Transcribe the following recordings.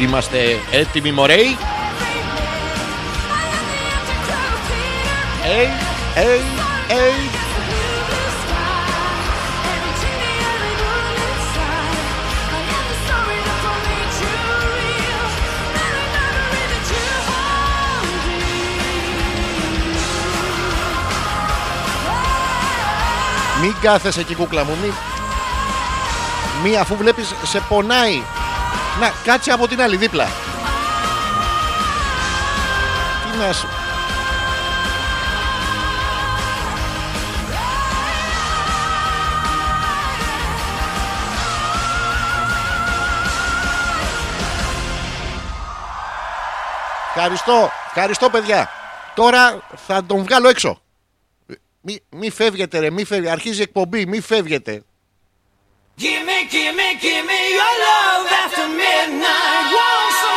Είμαστε έτοιμοι μωρέοι. Hey, hey, hey. Μην κάθεσαι εκεί κούκλα μου Μην Μη αφού βλέπεις σε πονάει Να κάτσε από την άλλη δίπλα Τι να σου Ευχαριστώ, ευχαριστώ παιδιά. Τώρα θα τον βγάλω έξω. Μη, μη φεύγετε ρε, μη φεύγετε. Αρχίζει η εκπομπή, μη φεύγετε. Give me, give me, give me your love after midnight. Won't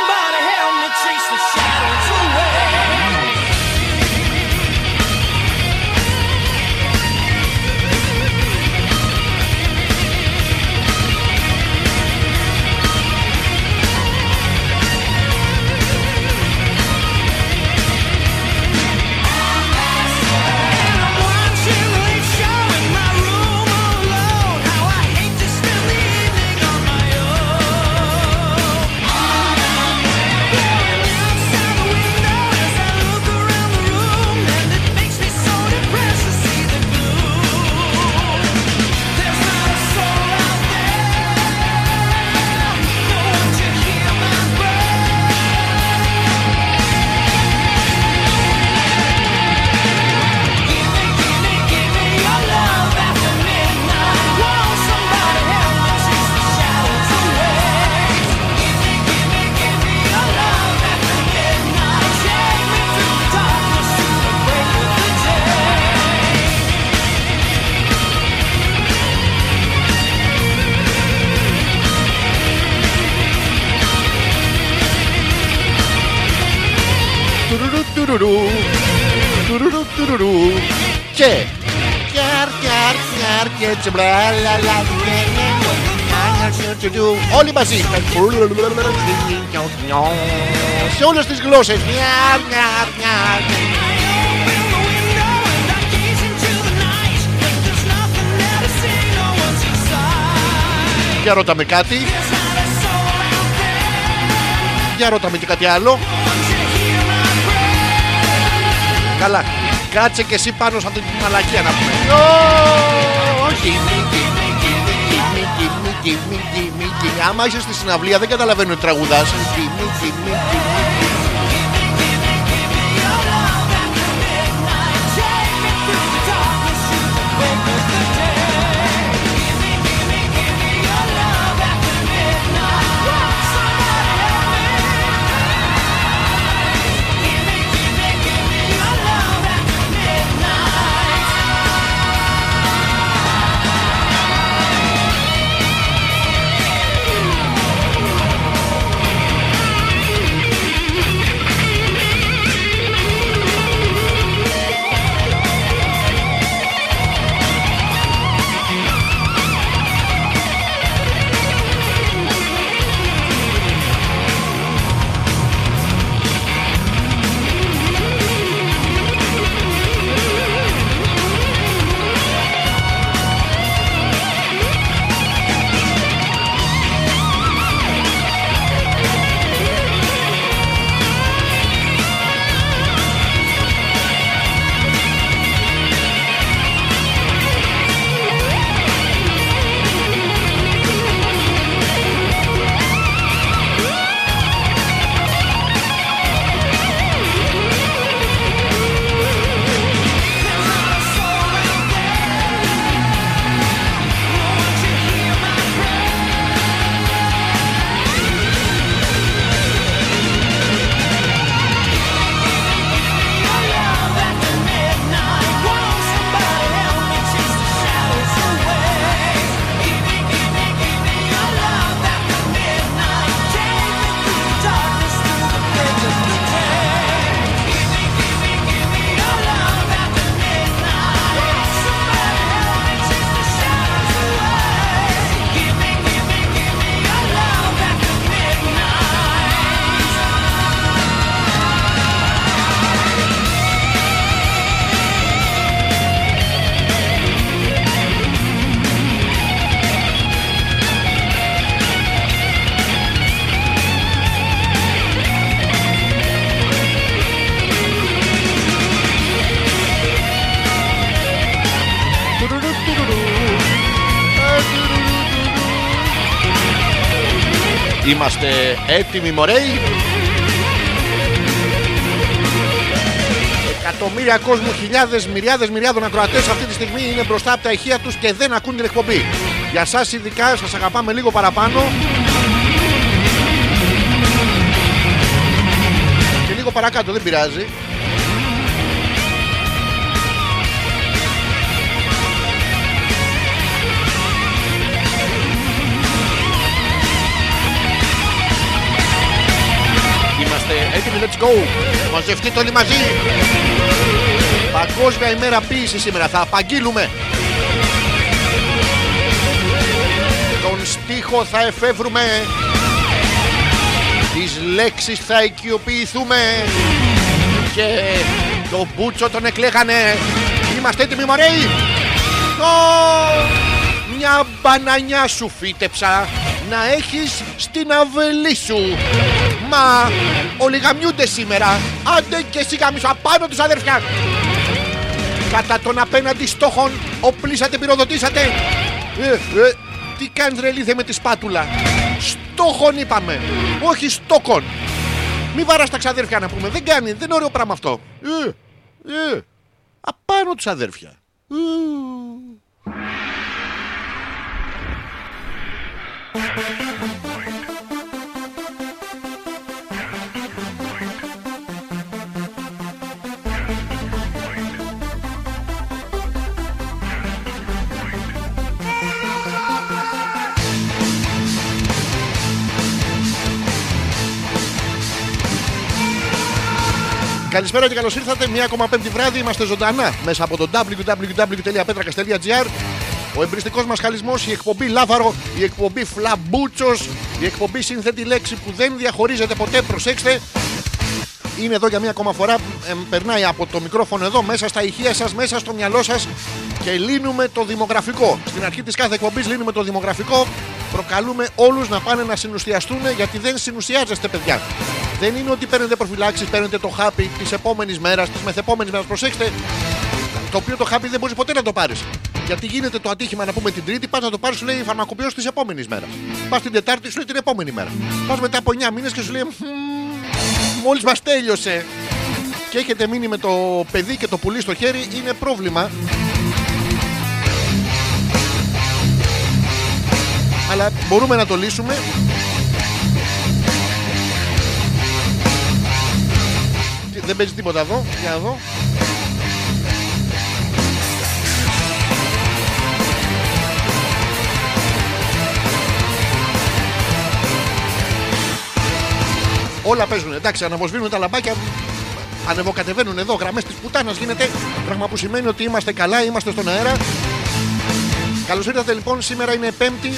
Τουρουρου, τουρουρου. Τουρουρου, τουρουρου. Και. Κιάρ, κιάρ, κιάρ, και έτσι, μπλα, λα, λα, νε, νε, νε. Όλοι μαζί. Σε όλες τις γλώσσες. Μιάρ, μιάρ, μιάρ. Open the window and I gaze into the night. There's nothing there to see, no one's inside. Για ρώτα με κάτι. There's not a soul out there. Για ρώτα με και κάτι άλλο. Καλά. Κάτσε και εσύ πάνω σε αυτή τη μαλακία να πούμε. Ω, Όχι. Gimme, gimme, gimme, gimme, gimme. Άμα είσαι στη συναυλία δεν καταλαβαίνω ότι τραγουδάς. Είμαστε έτοιμοι μωρέοι Εκατομμύρια κόσμου, χιλιάδες, μυριάδες, μυριάδων ακροατές αυτή τη στιγμή είναι μπροστά από τα ηχεία τους και δεν ακούν την εκπομπή. Για σας ειδικά σας αγαπάμε λίγο παραπάνω. Και λίγο παρακάτω, δεν πειράζει. Είμαστε έτοιμοι, let's go. Μαζευτείτε όλοι μαζί. Παγκόσμια ημέρα ποίησης σήμερα. Θα απαγγείλουμε. Τον στίχο θα εφεύρουμε. Τις λέξεις θα οικειοποιηθούμε. Και το μπούτσο τον εκλέγανε. Είμαστε έτοιμοι μωρέοι. Ω, Μια μπανανιά σου φύτεψα να έχεις στην αυλή σου. Μα όλοι γαμιούνται σήμερα. Άντε και εσύ γαμίσου απάνω τους αδερφιά. Κατά τον απέναντι στόχων οπλίσατε, πυροδοτήσατε. Ε, ε, τι κάνεις ρε λίθε με τη σπάτουλα. Στόχων είπαμε. Όχι στόκων. Μη βαράς τα ξαδέρφια να πούμε. Δεν κάνει. Δεν είναι ωραίο πράγμα αυτό. Ε, ε, απάνω τους αδέρφια. Ε. Καλησπέρα και καλώς ήρθατε. Μία ακόμα πέμπτη βράδυ είμαστε ζωντανά μέσα από το www.petrakas.gr. Ο εμπριστικός μας χαλισμός, η εκπομπή Λάβαρο, η εκπομπή Φλαμπούτσος, η εκπομπή Σύνθετη λέξη που δεν διαχωρίζεται ποτέ. Προσέξτε, είναι εδώ για μία ακόμα φορά. εμ, περνάει από το μικρόφωνο εδώ μέσα στα ηχεία σας, μέσα στο μυαλό σας και λύνουμε το δημογραφικό. Στην αρχή της κάθε εκπομπής λύνουμε το δημογραφικό. Προκαλούμε όλους να πάνε να συνουστιαστούν γιατί δεν συνουστιάζεστε, παιδιά. Δεν είναι ότι παίρνετε προφυλάξεις, παίρνετε το χάπι της επόμενης μέρας, της μεθεπόμενης μέρας. Προσέξτε, το οποίο το χάπι δεν μπορείς ποτέ να το πάρεις. Γιατί γίνεται το ατύχημα να πούμε την Τρίτη, πας να το πάρεις, σου λέει φαρμακοποιός της επόμενης μέρας. Πας την Τετάρτη, σου λέει την επόμενη μέρα. Πας μετά από 9 μήνες και σου λέει μόλις μας τέλειωσε. Και έχετε μείνει με το παιδί και το πουλί στο χέρι, είναι πρόβλημα. Αλλά μπορούμε να το λύσουμε. Τι- Δεν παίζει τίποτα εδώ. Για να δω. Όλα παίζουν. Εντάξει, αναβοσβήνουν τα λαμπάκια. Ανεβοκατεβαίνουν εδώ γραμμές της πουτάνας. Γίνεται πράγμα που σημαίνει ότι είμαστε καλά, είμαστε στον αέρα. Καλώς ήρθατε λοιπόν. Σήμερα είναι Πέμπτη.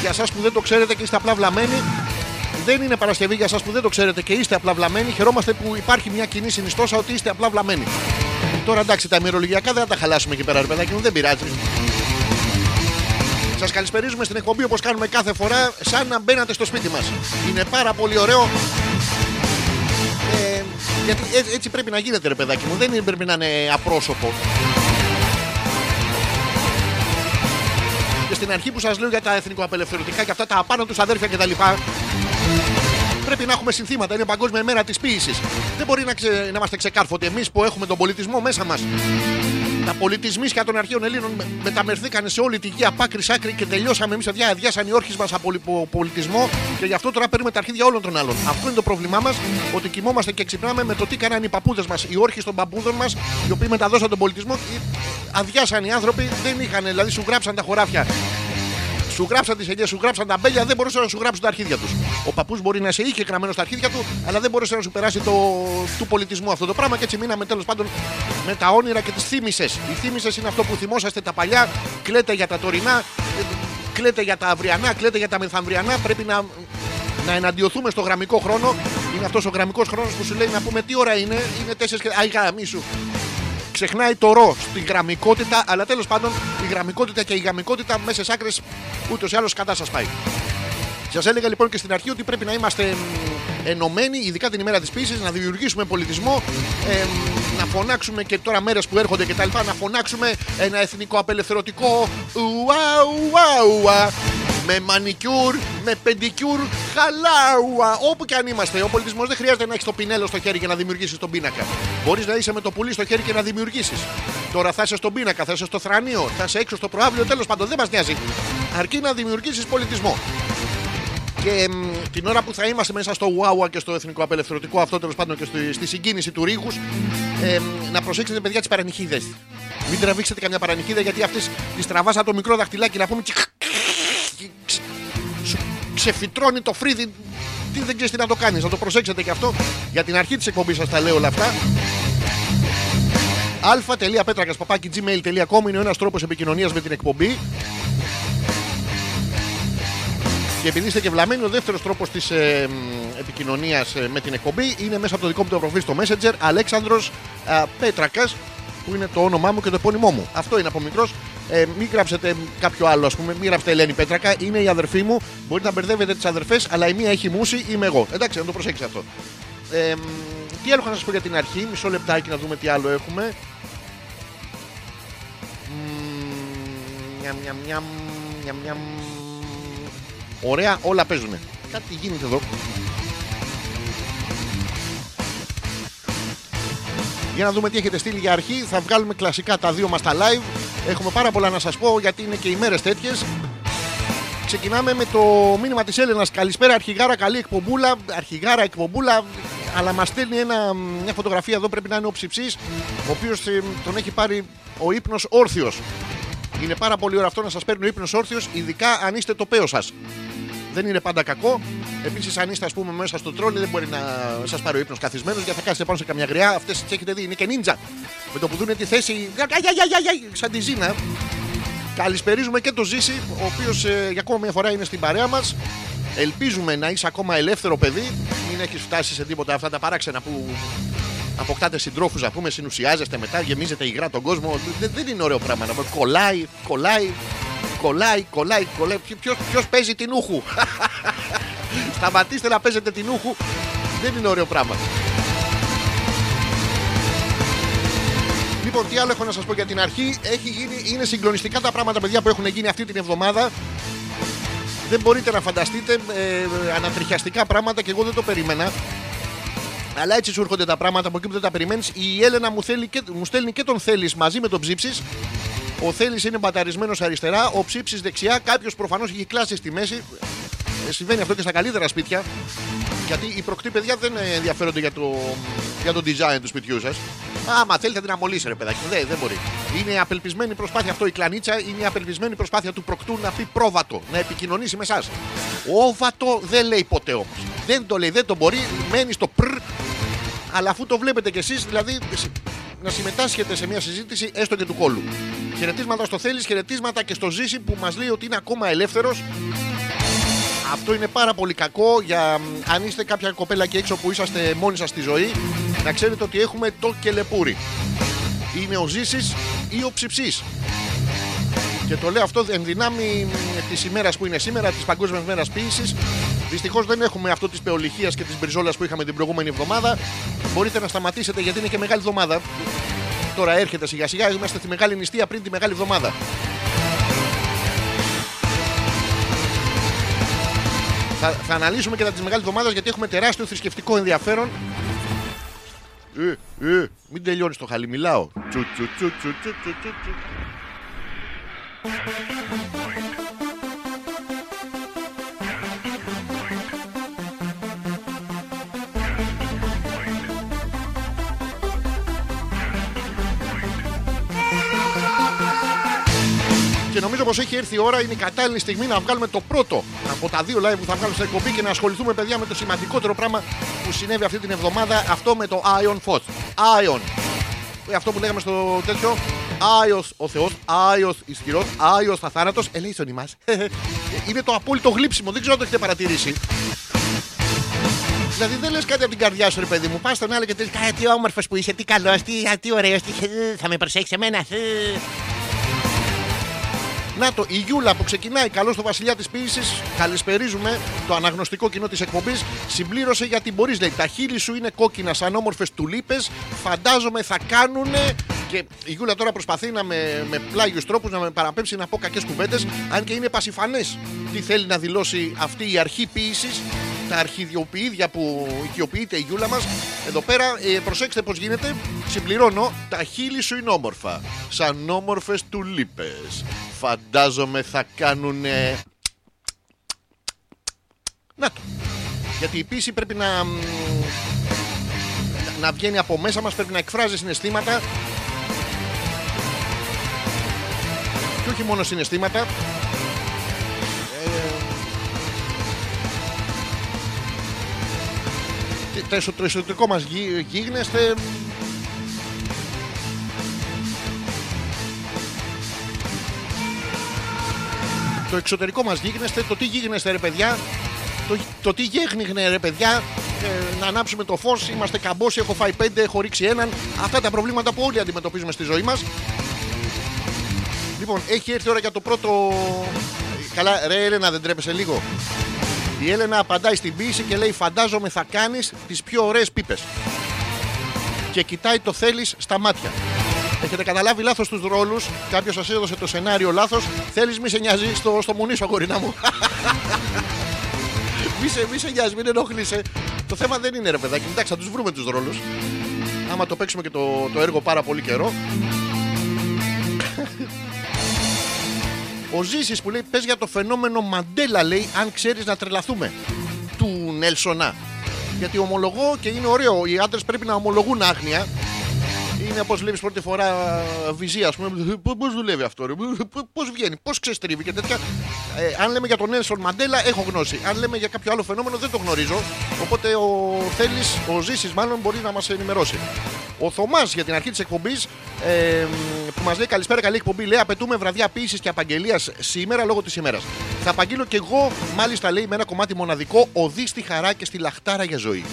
Για εσά που δεν το ξέρετε και είστε απλά βλαμμένοι. Δεν είναι Παρασκευή για εσά που δεν το ξέρετε και είστε απλά βλαμμένοι. Χαιρόμαστε που υπάρχει μια κοινή συνιστόσα ότι είστε απλά βλαμμένοι. Τώρα εντάξει, τα ημερολογιακά δεν θα τα χαλάσουμε εκεί πέρα, ρε παιδάκι μου, δεν πειράζει. Σας καλησπερίζουμε στην εκπομπή όπως κάνουμε κάθε φορά, σαν να μπαίνατε στο σπίτι μας. Είναι πάρα πολύ ωραίο. Ε, γιατί έ- έτσι πρέπει να γίνεται, ρε παιδάκι μου. Δεν είναι, πρέπει να είναι απρόσωπο. Στην αρχή που σας λέω για τα εθνικοαπελευθερωτικά και αυτά τα απάνω τους αδέρφια κτλ. Πρέπει να έχουμε συνθήματα. Είναι Παγκόσμια ημέρα της ποιήση. Δεν μπορεί να, ξε... να είμαστε ξεκάρφωτοι εμείς που έχουμε τον πολιτισμό μέσα μας. Τα πολιτισμίσια των αρχαίων Ελλήνων με- μεταμερθήκαν σε όλη τη γη από άκρη σ' άκρη και τελειώσαμε εμείς παιδιά. Αδειάσαν οι όρχες μας από λιπο- πολιτισμό και γι' αυτό τώρα παίρνουμε τα αρχίδια όλων των άλλων. Αυτό είναι το πρόβλημά μας, ότι κοιμόμαστε και ξυπνάμε με το τι κάνανε οι παππούδες μας, οι όρχες των παππούδων μας, οι οποίοι μεταδώσαν τον πολιτισμό. Ε, Αδειάσαν οι άνθρωποι, δεν είχαν, δηλαδή σου γράψαν τα χωράφια. Σου γράψαν τις ελιές, σου γράψαν τα μπέλια, δεν μπορούσαν να σου γράψουν τα αρχίδια τους. Ο παππούς μπορεί να σε είχε γραμμένο στα αρχίδια του, αλλά δεν μπορούσε να σου περάσει το, του πολιτισμού αυτό το πράγμα και έτσι μείναμε τέλος πάντων με τα όνειρα και τις θύμησες. Οι θύμησες είναι αυτό που θυμόσαστε τα παλιά, κλαίτε για τα τωρινά, ε, κλαίτε για τα αυριανά, κλαίτε για τα μεθαμβριανά. Πρέπει να, να εναντιωθούμε στο γραμμικό χρόνο. Είναι αυτός ο γραμμικός χρόνος που σου λέει να πούμε τι ώρα είναι, είναι 4 και. Αϊ, γαμίσου ξεχνάει το ρο στην γραμμικότητα, αλλά τέλος πάντων η γραμμικότητα και η γαμικότητα μέσα σε άκρες ούτως ή άλλως κατά σας πάει. Σας έλεγα λοιπόν και στην αρχή ότι πρέπει να είμαστε μ, ενωμένοι, ειδικά την ημέρα της ποιήση, να δημιουργήσουμε πολιτισμό, ε, μ, να φωνάξουμε και τώρα μέρες που έρχονται κτλ. Να φωνάξουμε ένα εθνικό απελευθερωτικό ουα, ουα, ουα. με μανικιούρ, με πεντικιούρ, χαλάουα. Όπου και αν είμαστε, ο πολιτισμός δεν χρειάζεται να έχεις το πινέλο στο χέρι για να δημιουργήσεις τον πίνακα. Μπορείς να είσαι με το πουλί στο χέρι και να δημιουργήσεις. Τώρα θα είσαι στον πίνακα, θα είσαι στο θρανίο, θα είσαι έξω στο προαύλιο, τέλος πάντων δεν μας νοιάζει. Αρκεί να δημιουργήσεις πολιτισμό. Και μ, την ώρα που θα είμαστε μέσα στο ουα ουα και στο εθνικό απελευθερωτικό αυτό τέλος πάντων και στη, στη συγκίνηση του ρίγους, ε, μ, να προσέξετε παιδιά τις παρανυχίδε. Μην τραβήξετε καμιά παρανυχίδα γιατί αυτές τις τραβάς από το μικρό δαχτυλάκι να πούμε. και Σου ξεφυτρώνει το φρύδι. Τι δεν ξέρεις τι να το κάνεις. Να το προσέξετε και αυτό. Για την αρχή της εκπομπής σας τα λέω όλα αυτά. αλφα.πέτρακα.gmail.com είναι ο ένας τρόπος επικοινωνίας με την εκπομπή. Και επειδή είστε και βλαμμένοι, ο δεύτερος τρόπος της ε, επικοινωνίας με την εκπομπή είναι μέσα από το δικό μου το προφίλ στο Messenger Αλέξανδρος Πέτρακας, που είναι το όνομά μου και το επώνυμό μου. Αυτό είναι από μικρός. Ε, μην γράψετε κάποιο άλλο, ας πούμε. Μην γράψετε Ελένη Πέτρακα, είναι η αδερφή μου. Μπορείτε να μπερδεύετε τις αδερφές, αλλά η μία έχει μουσι, είμαι εγώ. Εντάξει, να το προσέξετε αυτό. Ε, μ, τι άλλο έχω να σας πω για την αρχή, μισό λεπτάκι να δούμε τι άλλο έχουμε. Μμμ, Μιαμ, μιαμ, μιαμ, μιαμ, μιαμ. Ωραία, όλα παίζουν. Κάτι γίνεται εδώ. Για να δούμε τι έχετε στείλει για αρχή. Θα βγάλουμε κλασικά τα δύο μας τα live. Έχουμε πάρα πολλά να σας πω γιατί είναι και οι μέρες τέτοιες. Ξεκινάμε με το μήνυμα της Έλενας. Καλησπέρα αρχηγάρα, καλή εκπομπούλα. Αρχηγάρα, εκπομπούλα. Αλλά μας στέλνει ένα, μια φωτογραφία εδώ πρέπει να είναι ο ψυψής, ο οποίος ε, τον έχει πάρει ο ύπνος όρθιος. Είναι πάρα πολύ ωραίο αυτό να σας παίρνει ο ύπνος όρθιος, ειδικά αν είστε το παίο σας. Δεν είναι πάντα κακό. Επίσης, αν είστε, ας πούμε, μέσα στο τρόλι, δεν μπορεί να σας πάρει ο ύπνος καθισμένος γιατί θα κάθεστε πάνω σε καμιά γριά. Αυτές τι έχετε δει, είναι και νίντζα. Με το που δουν τη θέση. για, για, για, για, για, Σαν τη Ζήνα. Καλησπερίζουμε και το Ζήση, ο οποίος για ακόμα μια φορά είναι στην παρέα μας. Ελπίζουμε να είσαι ακόμα ελεύθερο παιδί. Μην έχεις φτάσει σε τίποτα αυτά τα παράξενα που αποκτάτε συντρόφους, να πούμε, συνουσιάζεστε μετά, γεμίζετε υγρά τον κόσμο. Δεν, δεν είναι ωραίο πράγμα να πούμε. Κολλάει, κολλάει, κολλάει, κολλάει, κολλάει. Ποιο παίζει την ούχου; Σταματήστε να παίζετε την ούχου. Δεν είναι ωραίο πράγμα. Λοιπόν, τι άλλο έχω να σας πω για την αρχή. Έχει γίνει, είναι συγκλονιστικά τα πράγματα, παιδιά, που έχουν γίνει αυτή την εβδομάδα. Δεν μπορείτε να φανταστείτε ε, ανατριχιαστικά πράγματα και εγώ δεν το περίμενα. Αλλά έτσι σου έρχονται τα πράγματα από εκεί που δεν τα περιμένεις. Η Έλενα μου, θέλει και, μου στέλνει και τον θέλει μαζί με τον ψήψης. Ο θέλει είναι μπαταρισμένος αριστερά, ο ψήψης δεξιά. Κάποιος προφανώς έχει κλάσεις στη μέση. Ε, συμβαίνει αυτό και στα καλύτερα σπίτια. Γιατί οι προκτοί παιδιά δεν ενδιαφέρονται για το, για το design του σπιτιού σας. Άμα θέλετε την αμολύσει, ρε παιδάκι. Δεν, δεν μπορεί. Είναι απελπισμένη προσπάθεια αυτό. Η κλανίτσα είναι η απελπισμένη προσπάθεια του προκτού να πει πρόβατο, να επικοινωνήσει με εσάς. Όβατο δεν λέει ποτέ όμως. Δεν το λέει, δεν το μπορεί. Μένει στο πρ. Αλλά αφού το βλέπετε κι εσείς, δηλαδή να συμμετάσχετε σε μια συζήτηση έστω και του κόλου. Χαιρετίσματα στο θέλει, χαιρετίσματα και στο ζήσει που μας λέει ότι είναι ακόμα ελεύθερος. Αυτό είναι πάρα πολύ κακό για μ, αν είστε κάποια κοπέλα και έξω που είσαστε μόνοι σας στη ζωή να ξέρετε ότι έχουμε το κελεπούρι. Είναι ο Ζήσης ή ο Ψυψής. Και το λέω αυτό εν δυνάμει της ημέρας που είναι σήμερα, της Παγκόσμιας Μέρας Ποιήση. Δυστυχώς δεν έχουμε αυτό της πεολυχίας και της μπριζόλας που είχαμε την προηγούμενη εβδομάδα. Μπορείτε να σταματήσετε γιατί είναι και μεγάλη εβδομάδα. Τώρα έρχεται σιγά σιγά, είμαστε στη μεγάλη νηστεία πριν τη μεγάλη εβδομάδα. Θα, θα αναλύσουμε και τα της μεγάλης εβδομάδας γιατί έχουμε τεράστιο θρησκευτικό ενδιαφέρον. Ε, ε, μην τελειώνεις το χαλί, μιλάω. Τσου, τσου, τσου, τσου, τσου, τσου, τσου, τσου. Και νομίζω πως έχει έρθει η ώρα, είναι η κατάλληλη στιγμή να βγάλουμε το πρώτο από τα δύο live που θα βγάλω στην εκπομπή και να ασχοληθούμε, παιδιά, με το σημαντικότερο πράγμα που συνέβη αυτή την εβδομάδα. Αυτό με το Ion Fos. Ion. Ε, Αυτό που λέγαμε στο τέτοιο. Άιος ο Θεός, Άιος ισχυρός, Άιος αθάνατο. Ελέησον ημάς. Είναι το απόλυτο γλύψιμο, δεν ξέρω αν το έχετε παρατηρήσει. Δηλαδή δεν λες κάτι από την καρδιά σου, ρε παιδί μου. Πας στον άλλο και τελεί «Α, Τι όμορφος που είσαι, τι καλός, τι, α, τι ωραίος, τι... θα με προσέξεις εμένα. Ε». Να το, η Γιούλα που ξεκινάει καλό στο βασιλιά της ποιήση. Καλησπερίζουμε το αναγνωστικό κοινό της εκπομπής. Συμπλήρωσε γιατί μπορείς, λέει. Τα χείλη σου είναι κόκκινα σαν όμορφες τουλίπες. Φαντάζομαι θα κάνουνε. Και η Γιούλα τώρα προσπαθεί να με, με πλάγιους τρόπους να με παραπέμψει να πω κακές κουβέντες. Αν και είναι πασιφανές τι θέλει να δηλώσει αυτή η αρχή ποιήση. Τα αρχιδιοποιίδια που οικειοποιείται η Γιούλα μας. Εδώ πέρα, ε, προσέξτε πώς γίνεται. Συμπληρώνω. Τα χείλη σου είναι όμορφα. Σαν όμορφες τουλίπες. Φαντάζομαι θα κάνουνε. Να το. Γιατί η πίση πρέπει να. μ, να βγαίνει από μέσα μας, πρέπει να εκφράζει συναισθήματα και όχι μόνο συναισθήματα. Το εσω- το εσωτερικό μας γύ- γίγνεσθε το εξωτερικό μας γίγνεσθε, το τι γίγνεσθε ρε παιδιά, το, το τι γέχνιγνε ρε παιδιά, ε, να ανάψουμε το φως, είμαστε καμπόσοι, έχω φάει πέντε, έχω ρίξει έναν, αυτά τα προβλήματα που όλοι αντιμετωπίζουμε στη ζωή μας. Λοιπόν, έχει έρθει η ώρα για το πρώτο. Καλά, ρε Έλενα, δεν τρέπεσαι λίγο. Η Έλενα απαντάει στην ποιήση και λέει: Φαντάζομαι θα κάνεις τις πιο ωραίες πίπες. Και κοιτάει το θέλεις στα μάτια. Έχετε καταλάβει λάθος τους ρόλους; Κάποιος σας έδωσε το σενάριο λάθος; Θέλεις, μη σε νοιάζει στο, στο μουνί σου, αγορίνα μου. μη, σε, μη σε νοιάζει, μην ενοχλείσαι. Το θέμα δεν είναι ρε παιδάκι. Εντάξει, θα τους βρούμε τους ρόλους. Άμα το παίξουμε και το, το έργο πάρα πολύ καιρό. Ο Ζήσης που λέει πες για το φαινόμενο Μαντέλα λέει αν ξέρεις να τρελαθούμε του Νέλσονα. Γιατί ομολογώ και είναι ωραίο, οι άντρες πρέπει να ομολογούν άγνοια. Είναι όπω βλέπεις πρώτη φορά βυζία, ας πούμε. Πώς δουλεύει αυτό, ρε; Πώς βγαίνει, πώς ξεστρίβει και τέτοια. Ε, αν λέμε για τον Νέλσον Μαντέλα, έχω γνώση. Αν λέμε για κάποιο άλλο φαινόμενο, δεν το γνωρίζω. Οπότε ο Θέλει, ο Ζήσης, μάλλον μπορεί να μας ενημερώσει. Ο Θωμάς για την αρχή της εκπομπής ε, που μας λέει καλησπέρα, καλή εκπομπή. Λέει απαιτούμε βραδιά ποιήσης και απαγγελίας σήμερα λόγω της ημέρας. Θα απαγγείλω κι εγώ, μάλιστα λέει με ένα κομμάτι μοναδικό, οδή στη χαρά και στη λαχτάρα για ζωή.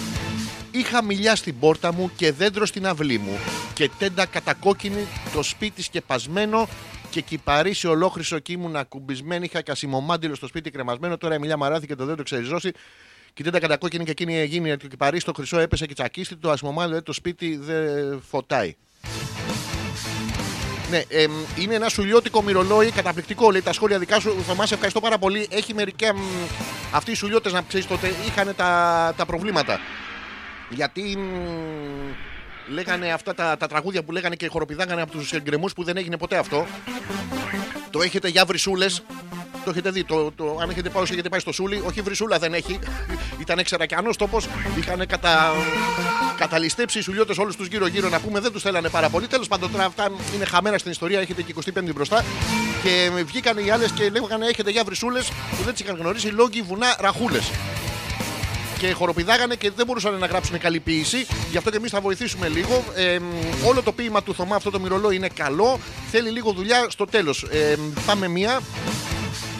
Είχα μιλιά στην πόρτα μου και δέντρο στην αυλή μου και τέντα κατακόκκινη το σπίτι σκεπασμένο και κυπαρίσει ολόχρυσο και ήμουν ακουμπισμένη. Είχα κασιμομάντιλο στο σπίτι κρεμασμένο. Τώρα η μιλιά μαράθηκε και το δέντρο ξεριζώσει. Και η τέντα κατακόκκινη και εκείνη έγινε και κυπαρίσει το χρυσό έπεσε και τσακίστη. Το ασημομάντιλο ε, το σπίτι δεν φωτάει. Ναι, εμ, είναι ένα σουλιώτικο μυρολόι, καταπληκτικό. Λέει τα σχόλια δικά σου. Θωμάς, σε ευχαριστώ πάρα πολύ. Έχει μερικά. μ, αυτοί οι σουλιώτες, να ξέρεις τότε, είχαν τα, τα προβλήματα. Γιατί μ, λέγανε αυτά τα, τα τραγούδια που λέγανε και χοροπηδάγανε από τους γκρεμού που δεν έγινε ποτέ αυτό. Το έχετε για βρυσούλες. Το έχετε δει. Το, το, αν έχετε πάει, όσο έχετε πάει στο Σούλι, όχι βρυσούλα δεν έχει. Ήταν ξερακιανό τόπος. Είχαν κατα, καταλυστέψει οι σουλιώτες όλους τους γύρω-γύρω να πούμε. Δεν τους θέλανε πάρα πολύ. Τέλος πάντων, τώρα αυτά είναι χαμένα στην ιστορία. Έχετε και 25η μπροστά. Και βγήκαν οι άλλες και λέγανε έχετε για βρυσούλες που δεν τις είχαν γνωρίσει. Λόγοι βουνά ραχούλες και χοροπηδάγανε και δεν μπορούσαν να γράψουν καλή ποιήση. Γι' αυτό και εμείς θα βοηθήσουμε λίγο. Ε, μ, όλο το ποίημα του Θωμά, αυτό το μυρολό είναι καλό. Θέλει λίγο δουλειά στο τέλος. Ε, μ, πάμε μία.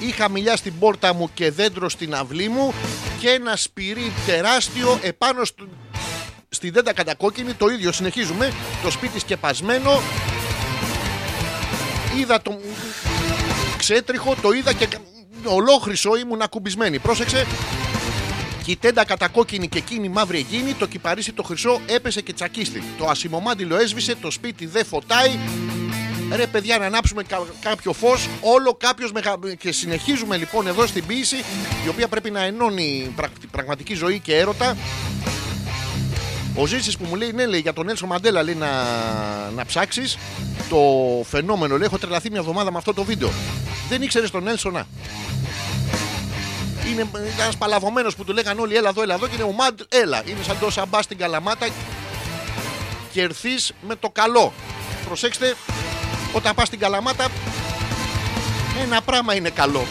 Είχα μιλιά στην πόρτα μου και δέντρο στην αυλή μου και ένα σπυρί τεράστιο επάνω στο, στην δέντα κατακόκκινη. Το ίδιο συνεχίζουμε. Το σπίτι σκεπασμένο. Είδα το ξέτριχο, το είδα και ολόχρυσο ήμουν ακουμπισμένη. Πρόσεξε, και η τέντα κατακόκκινη και εκείνη μαύρη εκείνη, το κυπαρίσι το χρυσό έπεσε και τσακίστη. Το ασημομάντιλο έσβησε, το σπίτι δεν φωτάει. Ρε παιδιά να ανάψουμε κα- κάποιο φως, όλο κάποιος μεγα... και συνεχίζουμε λοιπόν εδώ στην ποίηση η οποία πρέπει να ενώνει πρακ- πραγματική ζωή και έρωτα. Ο Ζήσης που μου λέει ναι λέει για τον Έλσο Μαντέλα λέει να, να ψάξεις το φαινόμενο λέει έχω τρελαθεί μια εβδομάδα με αυτό το βίντεο. Δεν ήξερες τον Έλσονα; Είναι ένας παλαβωμένος που του λέγανε όλοι έλα εδώ, έλα εδώ και είναι ο Μαντ, έλα. Είναι σαν το σαμπά στην καλαμάτα και έρθεις με το καλό. Προσέξτε, όταν πας στην καλαμάτα, ένα πράγμα είναι καλό.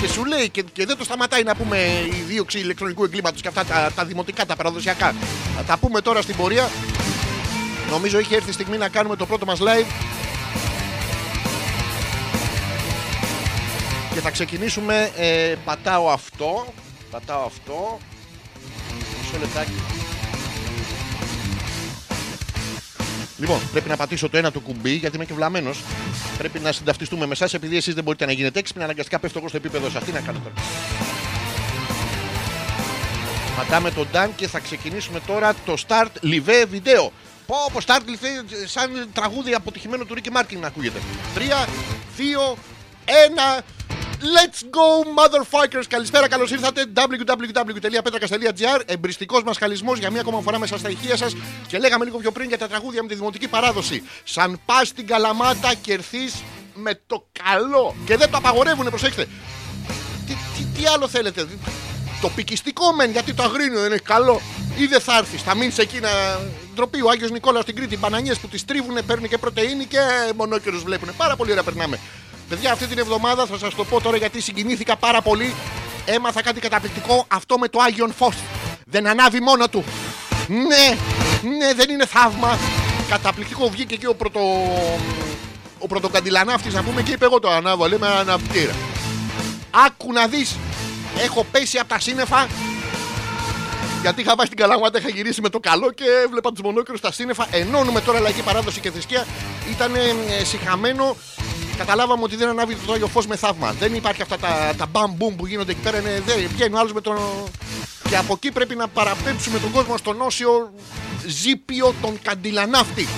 Και σου λέει και, και δεν το σταματάει να πούμε η δίωξη ηλεκτρονικού εγκλήματος και αυτά τα, τα δημοτικά, τα παραδοσιακά. Θα τα πούμε τώρα στην πορεία. Νομίζω είχε έρθει η στιγμή να κάνουμε το πρώτο μας live Και θα ξεκινήσουμε. Ε, πατάω αυτό. Πατάω αυτό. Μισό λεπτάκι. Λοιπόν, πρέπει να πατήσω το ένα το κουμπί γιατί είμαι και βλαμμένος. Πρέπει να συνταυτιστούμε με εσάς επειδή εσείς δεν μπορείτε να γίνετε έξυπνοι. Αναγκαστικά πέφτω εγώ στο επίπεδο σας. Τι να κάνω τώρα; Πατάμε τον Dan και θα ξεκινήσουμε τώρα το Start Live βίντεο. Πω, πω, Start Live σαν τραγούδι αποτυχημένο του Ricky Martin να ακούγεται. 3, 2, 1. Let's go, motherfuckers! Καλησπέρα, καλώς ήρθατε. www.petrakas.gr Εμπριστικός μας χαλισμός για μία ακόμα φορά μέσα στα ηχεία σας. Και λέγαμε λίγο πιο πριν για τα τραγούδια με τη δημοτική παράδοση. Σαν πας στην Καλαμάτα και έρθεις με το καλό. Και δεν το απαγορεύουνε, προσέξτε. Τι, τι, τι άλλο θέλετε; Το πικιστικό μεν, γιατί το αγρίνιο δεν είναι καλό. Ή δεν θα έρθεις, θα μείνεις εκεί να ντροπεί ο Άγιος Νικόλαο στην Κρήτη. Μπανανιέ που τις τρίβουνε, παίρνουν και πρωτενη και μονόκερους βλέπουν. Πάρα πολύ ωραία περνάμε. Παιδιά, αυτή την εβδομάδα θα σας το πω τώρα γιατί συγκινήθηκα πάρα πολύ. Έμαθα κάτι καταπληκτικό. Αυτό με το Άγιον Φως. Δεν ανάβει μόνο του. Ναι, ναι, δεν είναι θαύμα. Καταπληκτικό βγήκε εκεί ο πρωτο. Ο πρωτοκαντιλανάφτης να πούμε και είπε: Εγώ το ανάβω. Λέμε αναπτήρα. Άκου να δεις. Έχω πέσει από τα σύννεφα. Γιατί είχα πάει στην Καλαμάτα, είχα γυρίσει με το καλό και έβλεπα τους μονόκερου στα σύννεφα. Ενώνουμε τώρα λαϊκή παράδοση και θρησκεία. Ήταν ε, συχαμένο. Καταλάβαμε ότι δεν ανάβει το Άγιο Φως με θαύμα. Δεν υπάρχει αυτά τα, τα μπαμ μπουμ που γίνονται εκεί πέρα. Είναι, δεν, βγαίνει ο άλλος με τον. Και από εκεί πρέπει να παραπέμψουμε τον κόσμο στον όσιο ζήπιο τον καντιλανάφτη.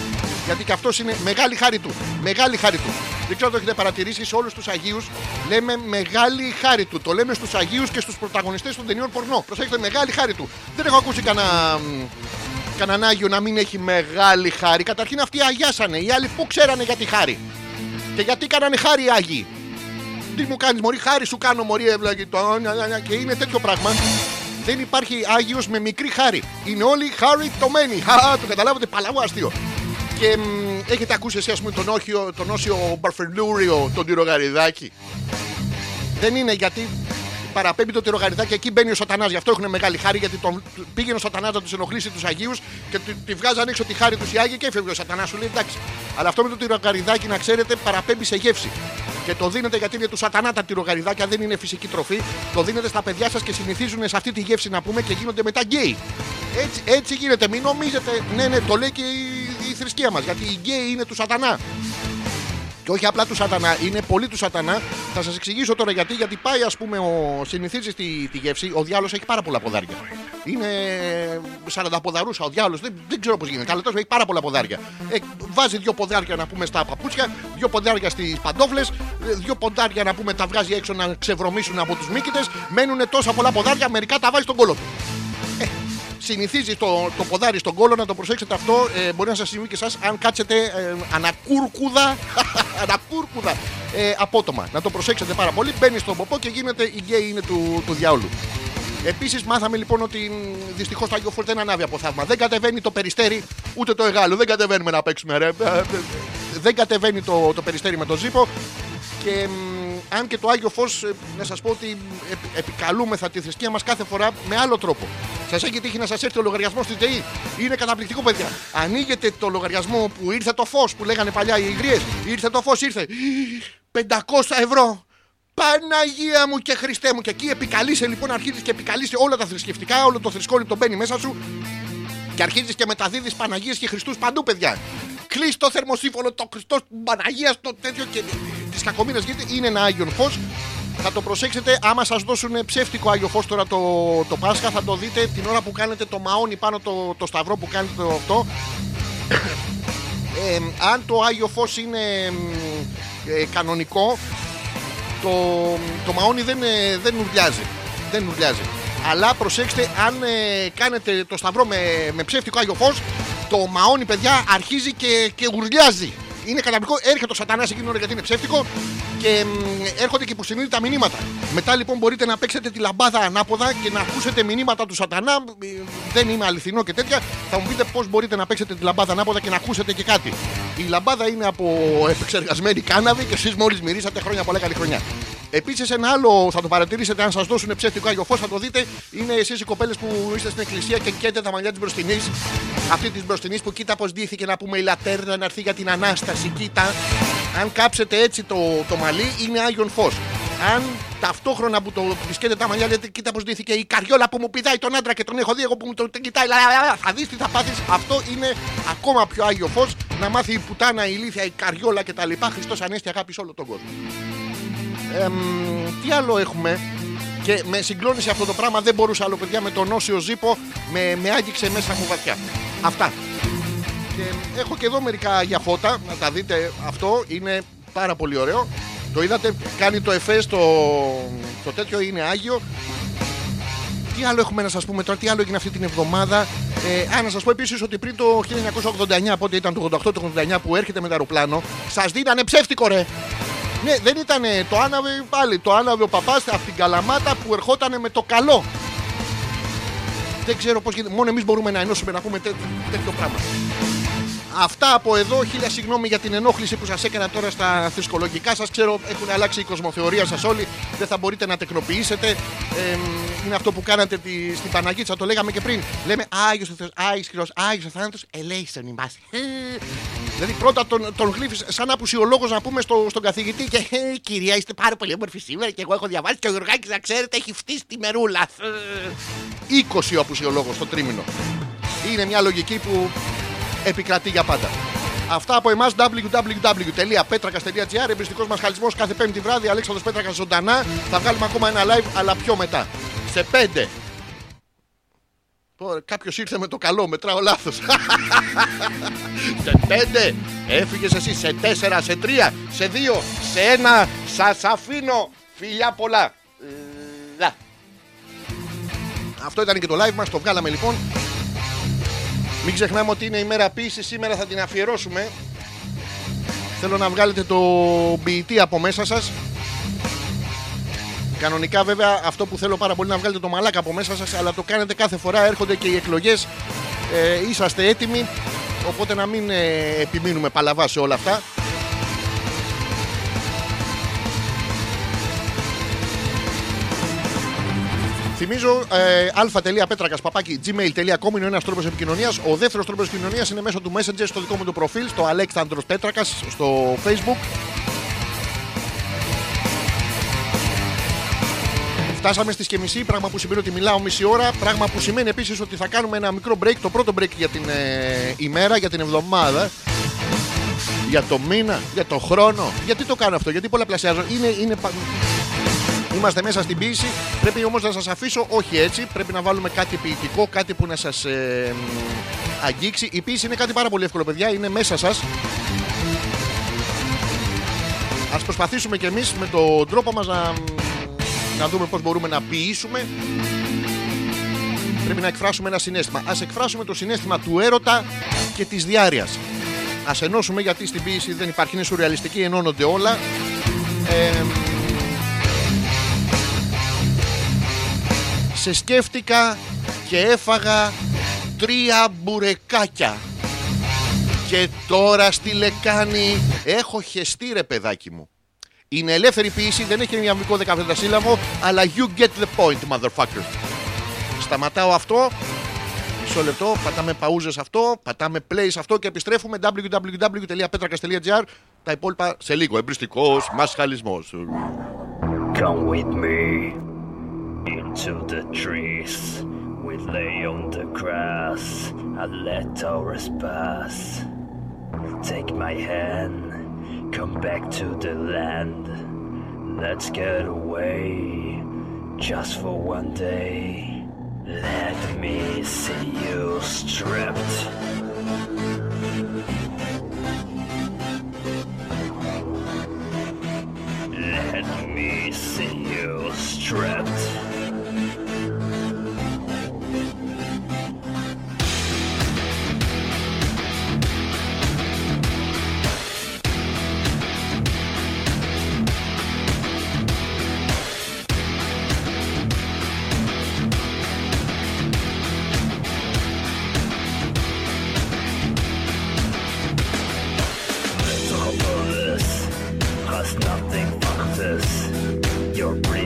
Γιατί και αυτός είναι μεγάλη χάρη του. Μεγάλη χάρη του. Δεν ξέρω αν το έχετε παρατηρήσει σε όλους τους Αγίους. Λέμε μεγάλη χάρη του. Το λέμε στους Αγίους και στους πρωταγωνιστές των ταινιών πορνό. Προσέξτε, μεγάλη χάρη του. Δεν έχω ακούσει κανένα κανέναν Άγιο να μην έχει μεγάλη χάρη. Καταρχήν αυτοί αγιάσανε. Οι άλλοι πού ξέρανε για τη χάρη. Και γιατί κάνανε χάρη οι Άγιοι; Τι μου κάνεις, Μωρή, χάρη σου κάνω, Μωρή, έβλαγε το. νια, νια, νια. Και είναι τέτοιο πράγμα. Δεν υπάρχει Άγιος με μικρή χάρη. Είναι όλοι χαριτωμένοι. Χα, το καταλάβατε, παλαβό αστείο. Και μ, έχετε ακούσει εσείς, ας πούμε, τον, όχιο, τον όσιο Μπαρφελούριο, τον τυρογαριδάκι. Δεν είναι γιατί παραπέμπει το τυρογαριδάκι, εκεί μπαίνει ο Σατανάς. Γι' αυτό έχουν μεγάλη χάρη, γιατί τον, πήγαινε ο Σατανάς να τους ενοχλήσει τους Αγίους και τη, τη βγάζαν έξω τη χάρη τους οι Άγιοι και έφευγε ο Σατανάς. Σου λέει εντάξει. Αλλά αυτό με το τυρογαριδάκι, να ξέρετε, παραπέμπει σε γεύση. Και το δίνετε γιατί είναι του Σατανά τα τυρογαριδάκια, δεν είναι φυσική τροφή. Το δίνετε στα παιδιά σας και συνηθίζουν σε αυτή τη γεύση να πούμε και γίνονται μετά γκέι. Έτσι, έτσι γίνεται. Μην νομίζετε, ναι, ναι, το λέει και η, η θρησκεία μας. Γιατί οι γκέι είναι του Σατανά. Και όχι απλά του σατανά, είναι πολύ του σατανά. Θα σας εξηγήσω τώρα γιατί. Γιατί πάει, ας πούμε, ο συνηθίζεις τη, τη γεύση. Ο διάολος έχει πάρα πολλά ποδάρια. Είναι 40ποδαρούσα ο διάολος. Δεν, δεν ξέρω πώς γίνεται. Αλλά τόσο έχει πάρα πολλά ποδάρια. Ε, βάζει δύο ποδάρια να πούμε στα παπούτσια, δύο ποδάρια στις παντόφλες, δύο ποδάρια να πούμε τα βγάζει έξω να ξεβρωμίσουν από τους μύκητες. Μένουν τόσα πολλά ποδάρια, μερικά τα βάζει στον κόλο του. Ε, συνηθίζει το, το ποδάρι στον κόλο, να το προσέξετε αυτό. Ε, μπορεί να σας συμβεί και εσάς αν κάτσετε ε, ανακούρκουδα. Ανακούρκουδα ε, απότομα. Να το προσέξετε πάρα πολύ. Μπαίνει στον ποπό και γίνεται η γκέι είναι του, του διάολου. Επίσης, μάθαμε λοιπόν ότι δυστυχώς το Άγιο Φόρ δεν ανάβει από θαύμα. Δεν κατεβαίνει το περιστέρι, ούτε το εγάλο. Δεν κατεβαίνουμε να παίξουμε, ρε. Δεν κατεβαίνει το, το περιστέρι με το ζύπο. Και μ, αν και το Άγιο Φως, ε, να σας πω ότι επ- επικαλούμεθα τη θρησκεία μας κάθε φορά με άλλο τρόπο. Σας έχει τύχει να σας έρθει ο λογαριασμός της ΔΕΗ. Είναι καταπληκτικό παιδιά. Ανοίγετε το λογαριασμό που ήρθε το φως που λέγανε παλιά οι υγρίες. Ήρθε το φως, ήρθε. 500 ευρώ. Παναγία μου και Χριστέ μου. Και εκεί επικαλείσαι λοιπόν, αρχίζεις και επικαλείσαι όλα τα θρησκευτικά, όλο το θρησκόληπτο μπαίνει μέσα σου και αρχίζεις και μεταδίδεις Παναγίες και Χριστούς παντού, παιδιά. Κλείσει το θερμοσύμφωνο, το Χριστός Παναγίας, το τέτοιο και τη κακομοίρα γίνεται. Είναι ένα άγιον φως. Θα το προσέξετε, άμα σας δώσουν ψεύτικο άγιο φως τώρα το, το Πάσχα, θα το δείτε την ώρα που κάνετε το μαόνι πάνω το, το σταυρό που κάνετε το αυτό. Ε, αν το άγιο φως είναι ε, κανονικό, το, το μαόνι δεν, ε, δεν ουρλιάζει. Δεν ουρλιάζει. Αλλά προσέξτε, αν ε, κάνετε το σταυρό με, με ψεύτικο Άγιο Φως, το μαόνι, παιδιά, αρχίζει και, και ουρλιάζει. Είναι καταπληκτικό. Έρχεται ο σατανάς εκείνη την ώρα γιατί είναι ψεύτικο και μ, έρχονται και υποσυνείδητα μηνύματα. Μετά λοιπόν μπορείτε να παίξετε τη λαμπάδα ανάποδα και να ακούσετε μηνύματα του σατανά. Ε, Δεν είναι αληθινό και τέτοια. Θα μου πείτε πώς μπορείτε να παίξετε τη λαμπάδα ανάποδα και να ακούσετε και κάτι. Η λαμπάδα είναι από επεξεργασμένη κάναβη και εσείς μόλις μυρίσατε χρόνια πολλά καλή χρονιά. Επίσης, ένα άλλο θα το παρατηρήσετε αν σας δώσουν ψεύτικο Άγιο Φως, θα το δείτε. Είναι εσείς οι κοπέλες που είστε στην εκκλησία και καίτε τα μαλλιά της μπροστινής. Αυτή της μπροστινής που κοίτα πώς ντύθηκε να πούμε η λατέρνα να έρθει για την ανάσταση. Κοίτα. Αν κάψετε έτσι το, το μαλλί, είναι Άγιον Φως. Αν ταυτόχρονα που το πισκέτε τα μαλλιά λέτε κοίτα πως ντύθηκε η καριόλα που μου πηδάει τον άντρα και τον έχω δει εγώ που μου τον κοιτάει λα, λα, λα. θα δεις τι θα πάθεις αυτό είναι ακόμα πιο Άγιο Φως να μάθει η πουτάνα, η ηλίθεια, η καριόλα και τα λοιπά Χριστός Ανέστη αγάπη σε όλο τον κόσμο Εμ, τι άλλο έχουμε; Και με συγκλώνησε αυτό το πράγμα δεν μπορούσα άλλο παιδιά με τον όσιο ζύπο με, με άγγιξε μέσα μου βαθιά αυτά και έχω και εδώ μερικά για φώτα να τα δείτε αυτό είναι πάρα πολύ ωραίο το είδατε κάνει το εφές στο το τέτοιο είναι Άγιο τι άλλο έχουμε να σας πούμε τώρα, τι άλλο έγινε αυτή την εβδομάδα; Ε, α, να σας πω επίσης ότι πριν το 1989, πότε ήταν το 88, το 89 που έρχεται με το αεροπλάνο, σας δίνανε ψεύτικο ρε. Ναι, δεν ήταν το άναβε πάλι. Το άναβε ο παπάς από την Καλαμάτα που ερχόταν με το καλό. Δεν ξέρω πώς γίνεται. Μόνο εμείς μπορούμε να ενώσουμε να πούμε τέ- τέτοιο πράγμα. Αυτά από εδώ. Χίλια συγγνώμη για την ενόχληση που σας έκανα τώρα στα θρησκολογικά σας. Ξέρω έχουν αλλάξει η κοσμοθεωρία σας όλοι. Δεν θα μπορείτε να τεκνοποιήσετε. Ε, είναι αυτό που κάνατε τη, στην Παναγίτσα. Το λέγαμε και πριν. Λέμε Άγιος ο Θεός, Άγιος Χριστό, Άγιος ο Θάνατος. Ελέησον ημάς. Δηλαδή πρώτα τον, τον γλύφεις σαν απουσιολόγος να πούμε στο, στον καθηγητή και «Ε, κυρία είστε πάρα πολύ όμορφη σήμερα και εγώ έχω διαβάσει και ο Γιωργάκης να ξέρετε έχει φτύσει τη μερούλα. Ε, 20 ο απουσιολόγος στο τρίμηνο. Είναι μια λογική που επικρατεί για πάντα. Αυτά από εμάς www.petrakas.gr Εμπριστικός μας χαλισμός κάθε πέμπτη βράδυ Αλέξανδρος Πέτρακας ζωντανά Θα βγάλουμε ακόμα ένα live αλλά πιο μετά Σε πέντε Κάποιος ήρθε με το καλό, μετράω λάθος. σε πέντε, έφυγες εσύ. Σε τέσσερα, σε τρία, σε δύο, σε ένα. Σας αφήνω. Φιλιά πολλά. Λα. Αυτό ήταν και το live μας, το βγάλαμε λοιπόν. Μην ξεχνάμε ότι είναι η μέρα ποιήση, σήμερα θα την αφιερώσουμε. Θέλω να βγάλετε το ποιητή από μέσα σας. Κανονικά βέβαια αυτό που θέλω πάρα πολύ να βγάλετε το μαλάκα από μέσα σας αλλά το κάνετε κάθε φορά έρχονται και οι εκλογές ε, είσαστε έτοιμοι οπότε να μην ε, επιμείνουμε παλαβά σε όλα αυτά Θυμίζω ε, αλφα.πέτρακα παπάκι gmail.com είναι ο ένας τρόπος επικοινωνίας. Ο δεύτερος τρόπος επικοινωνίας είναι μέσω του Messenger στο δικό μου το προφίλ, στο Αλέξανδρος Πέτρακας στο Facebook. Φτάσαμε στις και μισή, πράγμα που σημαίνει ότι μιλάω μισή ώρα. Πράγμα που σημαίνει επίσης ότι θα κάνουμε ένα μικρό break, το πρώτο break για την ε, ημέρα, για την εβδομάδα. Για το μήνα, για το χρόνο. Γιατί το κάνω αυτό, γιατί πολλαπλασιάζω. Είναι, είναι, πα- Είμαστε μέσα στην ποιήση. Πρέπει όμως να σας αφήσω όχι έτσι. Πρέπει να βάλουμε κάτι ποιητικό, κάτι που να σας ε, μ, αγγίξει. Η ποιήση είναι κάτι πάρα πολύ εύκολο, παιδιά. Είναι μέσα σας. Ας προσπαθήσουμε κι εμείς με τον τρόπο μας να, να δούμε πώς μπορούμε να ποιήσουμε. Πρέπει να εκφράσουμε ένα συνέστημα. Ας εκφράσουμε το συνέστημα του έρωτα και της διάρειας. Ας ενώσουμε γιατί στην ποιήση δεν υπάρχει, είναι σουρεαλιστική, ενώνονται όλα. Ε, σε σκέφτηκα και έφαγα τρία μπουρεκάκια. Και τώρα στη λεκάνη έχω χεστεί ρε παιδάκι μου. Είναι ελεύθερη ποιήση, δεν έχει ιαμβικό δεκαπεντασύλλαβο, αλλά you get the point, motherfucker. Σταματάω αυτό. Μισό λεπτό, πατάμε παούζες σε αυτό, πατάμε play σε αυτό και επιστρέφουμε www.petrakas.gr. Τα υπόλοιπα σε λίγο. Εμπριστικός μασχαλισμός. Come with me into the trees. We lay on the grass and let hours pass. Take my hand, come back to the land. Let's get away just for one day. Let me see you stripped. Let me see you stripped. Has nothing but this. You're breathing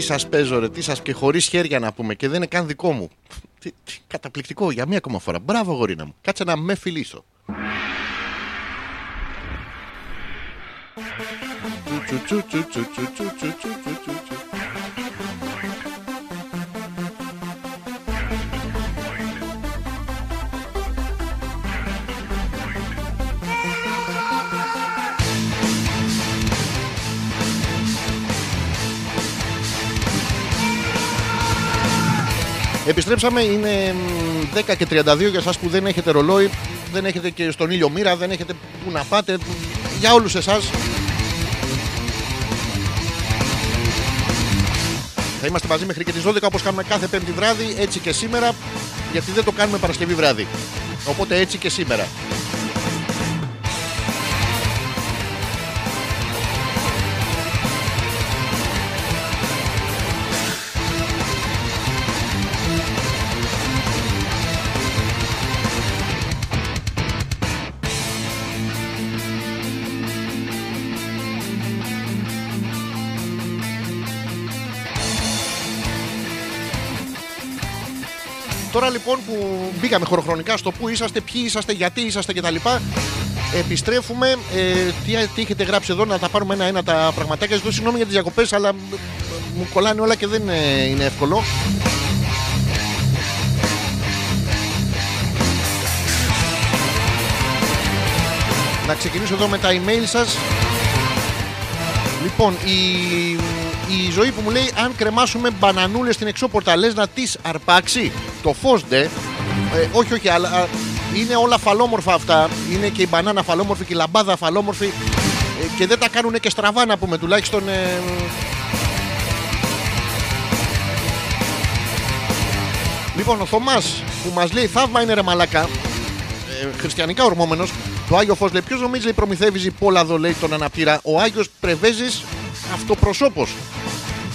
Τι σας παίζω, ρε, τι σας και χωρίς χέρια να πούμε και δεν είναι καν δικό μου. Τι, τι, καταπληκτικό για μία ακόμα φορά. Μπράβο, γορίνα μου. Κάτσε να με φιλήσω. Επιστρέψαμε, είναι μ, 10 και 32 για εσάς που δεν έχετε ρολόι, δεν έχετε και στον ήλιο μοίρα, δεν έχετε που να πάτε. Για όλους εσάς. Θα είμαστε μαζί μέχρι και τις 12 όπως κάνουμε κάθε πέμπτη βράδυ, έτσι και σήμερα, γιατί δεν το κάνουμε Παρασκευή βράδυ. Οπότε έτσι και σήμερα. Τώρα λοιπόν που μπήκαμε χωροχρονικά στο που είσαστε, ποιοι είσαστε, γιατί είσαστε κτλ. Επιστρέφουμε. Ε, τι, τι έχετε γράψει εδώ, να τα πάρουμε ένα-ένα τα πραγματάκια. Ζητώ συγγνώμη για τις διακοπές, αλλά μ, μου κολλάνε όλα και δεν ε, είναι εύκολο. Να ξεκινήσω εδώ με τα email σας Λοιπόν, η, η ζωή που μου λέει αν κρεμάσουμε μπανανούλες στην εξώπορτα λες να τις αρπάξει το φως ντε ε, όχι όχι αλλά α, είναι όλα φαλόμορφα αυτά είναι και η μπανάνα φαλόμορφη και η λαμπάδα φαλόμορφη ε, και δεν τα κάνουν και στραβά να πούμε τουλάχιστον ε, Λοιπόν, ο Θωμάς που μας λέει θαύμα είναι ρε μαλάκα. Ε, χριστιανικά ορμόμενος. Το Άγιο Φως λέει: Ποιος νομίζει λέει, προμηθεύει πόλαδο λέει τον αναπτήρα. Ο Άγιος Πρεβέζη αυτοπροσώπο.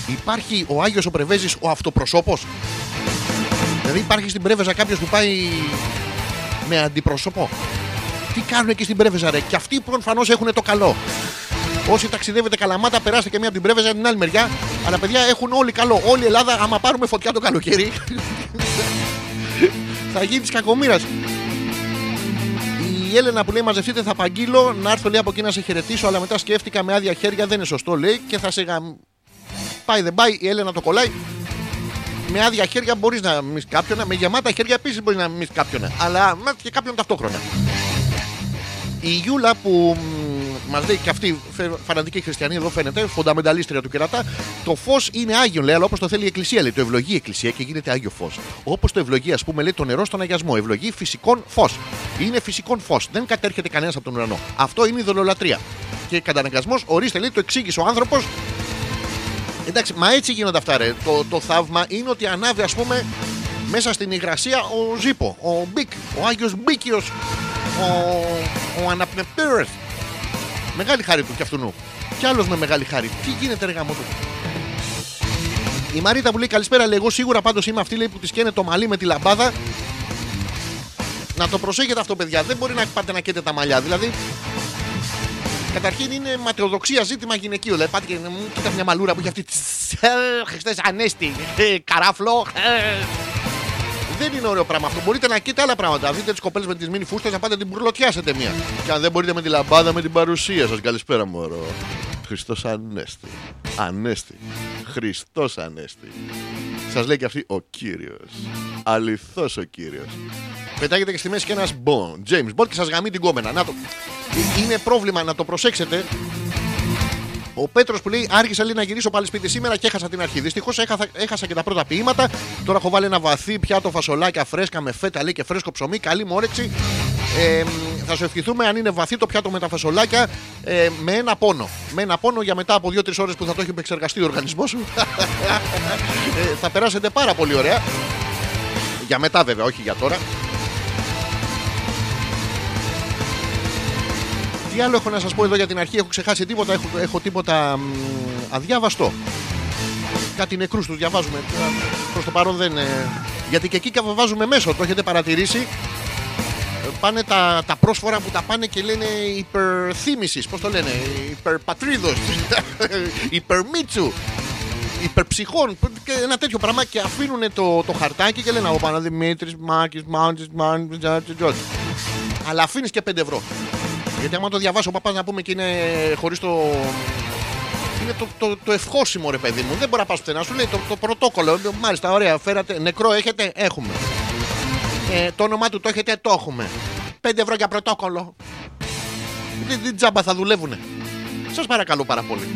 Υπάρχει ο Άγιος ο Πρεβέζης ο αυτοπροσώπος; Δηλαδή υπάρχει στην Πρέβεζα κάποιος που πάει με αντιπρόσωπο; Τι κάνουν εκεί στην Πρέβεζα, ρε; Και αυτοί προφανώς έχουν το καλό. Όσοι ταξιδεύετε καλαμάτα, περάστε και μία από την Πρέβεζα την άλλη μεριά. Αλλά παιδιά έχουν όλοι καλό. Όλη η Ελλάδα, άμα πάρουμε φωτιά το καλοκαίρι, θα γίνει της κακομοίρας. Η Έλενα που λέει μαζευτείτε θα απαγγείλω να έρθω λέει από εκεί να σε χαιρετήσω αλλά μετά σκέφτηκα με άδεια χέρια δεν είναι σωστό λέει και θα σε γαμ... πάει δεν πάει η Έλενα το κολλάει με άδεια χέρια μπορείς να μεις κάποιον με γεμάτα χέρια επίσης μπορείς να μεις κάποιον αλλά με και κάποιον ταυτόχρονα η Γιούλα που μας λέει και αυτή φε- φανατική χριστιανή εδώ φαίνεται, φονταμενταλίστρια του κερατά. Το φως είναι άγιο, λέει, αλλά όπως το θέλει η Εκκλησία. Λέει, το ευλογεί η Εκκλησία και γίνεται άγιο φως. Όπως το ευλογεί, ας πούμε, λέει το νερό στον αγιασμό. Ευλογεί φυσικών φως. Είναι φυσικών φως. Δεν κατέρχεται κανένας από τον ουρανό. Αυτό είναι η δολολατρία. Και καταναγκασμός, ορίστε, λέει, το εξήγησε ο άνθρωπος. Εντάξει, μα έτσι γίνονται αυτά, ρε. Το, το θαύμα είναι ότι ανάβει, ας πούμε, μέσα στην υγρασία ο Ζήπο, ο Μπίκ, ο Άγιος Μπίκιος, ο, ο Αναπνευτήρες. Μεγάλη χάρη του κι αυτού. Κι άλλος με μεγάλη χάρη. Τι γίνεται ρε γάμο του. Η Μαρίτα που λέει καλησπέρα, λέει εγώ σίγουρα πάντως είμαι αυτή λέει, που τη σκένε το μαλλί με τη λαμπάδα. Να το προσέχετε αυτό, παιδιά. Δεν μπορεί να πάτε να καίτε τα μαλλιά. Δηλαδή, Καταρχήν είναι ματαιοδοξία ζήτημα γυναικείο. Δηλαδή, πάτε και μου κοίτα μια μαλούρα που έχει αυτή. Χριστέ ανέστη. ε, Καράφλο. ε. Δεν είναι ωραίο πράγμα αυτό. Μπορείτε να κοίτα άλλα πράγματα. Δείτε τις κοπέλες με τις μίνι φούστες να πάτε την μπουρλωτιάσετε μία. Και αν δεν μπορείτε με τη λαμπάδα, με την παρουσία σας. Καλησπέρα, μωρό. Χριστός Ανέστη. Ανέστη. Χριστός Ανέστη. Σας λέει και αυτή ο κύριος. Αληθώς ο κύριος. Πετάγεται και στη μέση και ένας Μπον. James Bond και σας γαμεί την κόμενα. Να το. Ε, Είναι πρόβλημα να το προσέξετε. Ο Πέτρος που λέει: Άργησα λέει, να γυρίσω πάλι σπίτι σήμερα και έχασα την αρχή. Δυστυχώς έχασα, έχασα και τα πρώτα ποίηματα. Τώρα έχω βάλει ένα βαθύ πιάτο φασολάκια φρέσκα με φέτα λέει και φρέσκο ψωμί. Καλή μου όρεξη. Ε, θα σου ευχηθούμε αν είναι βαθύ το πιάτο με τα φασολάκια ε, με ένα πόνο. Με ένα πόνο για μετά από 2-3 ώρες που θα το έχει επεξεργαστεί ο οργανισμός σου. ε, θα περάσετε πάρα πολύ ωραία. Για μετά βέβαια, όχι για τώρα. Τι άλλο έχω να σας πω εδώ για την αρχή, έχω ξεχάσει τίποτα, έχω, έχω τίποτα μ, αδιάβαστο. Κάτι νεκρούς τους διαβάζουμε. Προς το παρόν δεν... ε, γιατί και εκεί και βάζουμε μέσω, το έχετε παρατηρήσει. Ε, Πάνε τα, τα πρόσφορα που τα πάνε και λένε υπερθύμησης, πώς το λένε, υπερπατρίδος, υπερμίτσου. υπερψυχών και ένα τέτοιο πράγμα και αφήνουν το, το χαρτάκι και λένε Ο Παναδημήτρη, Μάκης, Μάντζης, Μάντζης, Τζότζ. Αλλά αφήνεις και 5 ευρώ. Γιατί άμα το διαβάσω ο παπά να πούμε και είναι χωρίς το. Είναι το, το, το ευχόσιμο ρε παιδί μου. Δεν μπορεί να πας πουθενά. Σου λέει το, το πρωτόκολλο. Μάλιστα, ωραία. Φέρατε. Νεκρό έχετε, έχουμε. Ε, το όνομά του το έχετε, το έχουμε. 5 ευρώ για πρωτόκολλο. Δεν, δεν τζάμπα θα δουλεύουνε. Σας παρακαλώ πάρα πολύ.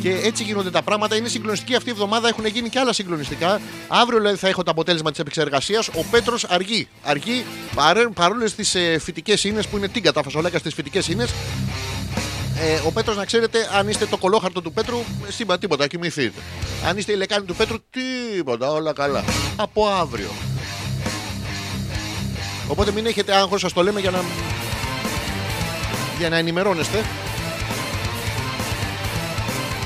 Και έτσι γίνονται τα πράγματα. Είναι συγκλονιστική αυτή η εβδομάδα. Έχουν γίνει και άλλα συγκλονιστικά. Αύριο δηλαδή, θα έχω το αποτέλεσμα της επεξεργασίας. Ο Πέτρος αργεί. Αργεί παρόλες τις ε, φυτικές ίνες που είναι τίγκα τα φασολέκα στι φυτικές ίνες. Ε, ο Πέτρος, να ξέρετε, αν είστε το κολόχαρτο του Πέτρου, σύμπα τίποτα, κοιμηθείτε. Αν είστε η λεκάνη του Πέτρου, τίποτα, όλα καλά. Από αύριο. Οπότε μην έχετε άγχος, σας το λέμε για να, για να ενημερώνεστε.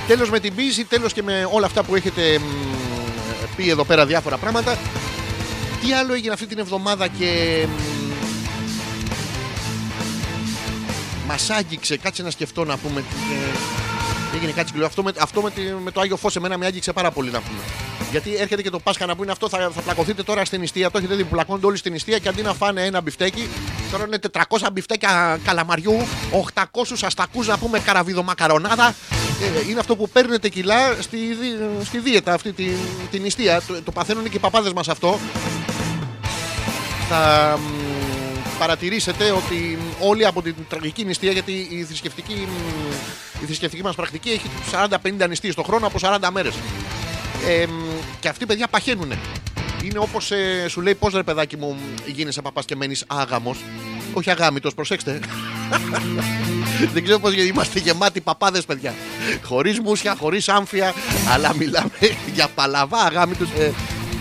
Τέλος με την ποιήση, τέλος και με όλα αυτά που έχετε μ, πει εδώ πέρα διάφορα πράγματα. Τι άλλο έγινε αυτή την εβδομάδα και μ, μας άγγιξε, κάτσε να σκεφτώ να πούμε. Ε, Έγινε κάτι σκληρό. Αυτό, με, αυτό με, τη- με το Άγιο Φως εμένα με άγγιξε πάρα πολύ να πούμε. Γιατί έρχεται και το Πάσχα να που είναι αυτό, θα, θα πλακωθείτε τώρα στην νηστεία. Το έχετε δει που πλακώνονται όλοι στην νηστεία και αντί να φάνε ένα μπιφτέκι, τώρα είναι 400 μπιφτέκια καλαμαριού, 800 αστακούς να πούμε καραβιδομακαρονάδα. Ε, είναι αυτό που παίρνετε κιλά στη, δι- στη δίαιτα αυτή την, την νηστεία. Το, το παθαίνουν και οι παπάδες μας αυτό. Θα μ, παρατηρήσετε ότι όλοι από την τραγική νηστεία, γιατί η θρησκευτική, μ, η θρησκευτική μας πρακτική έχει 40-50 νηστείες το χρόνο από 40 μέρες. Ε, μ, και αυτοί παιδιά παχαίνουν. Είναι όπως σου λέει πώς ρε παιδάκι μου γίνεσαι παπάς και μένεις άγαμος. Όχι αγάμητος, προσέξτε. Δεν ξέρω πώς είμαστε γεμάτοι παπάδες, παιδιά. Χωρίς μουσια, χωρίς άμφια, αλλά μιλάμε για παλαβά αγάμητου.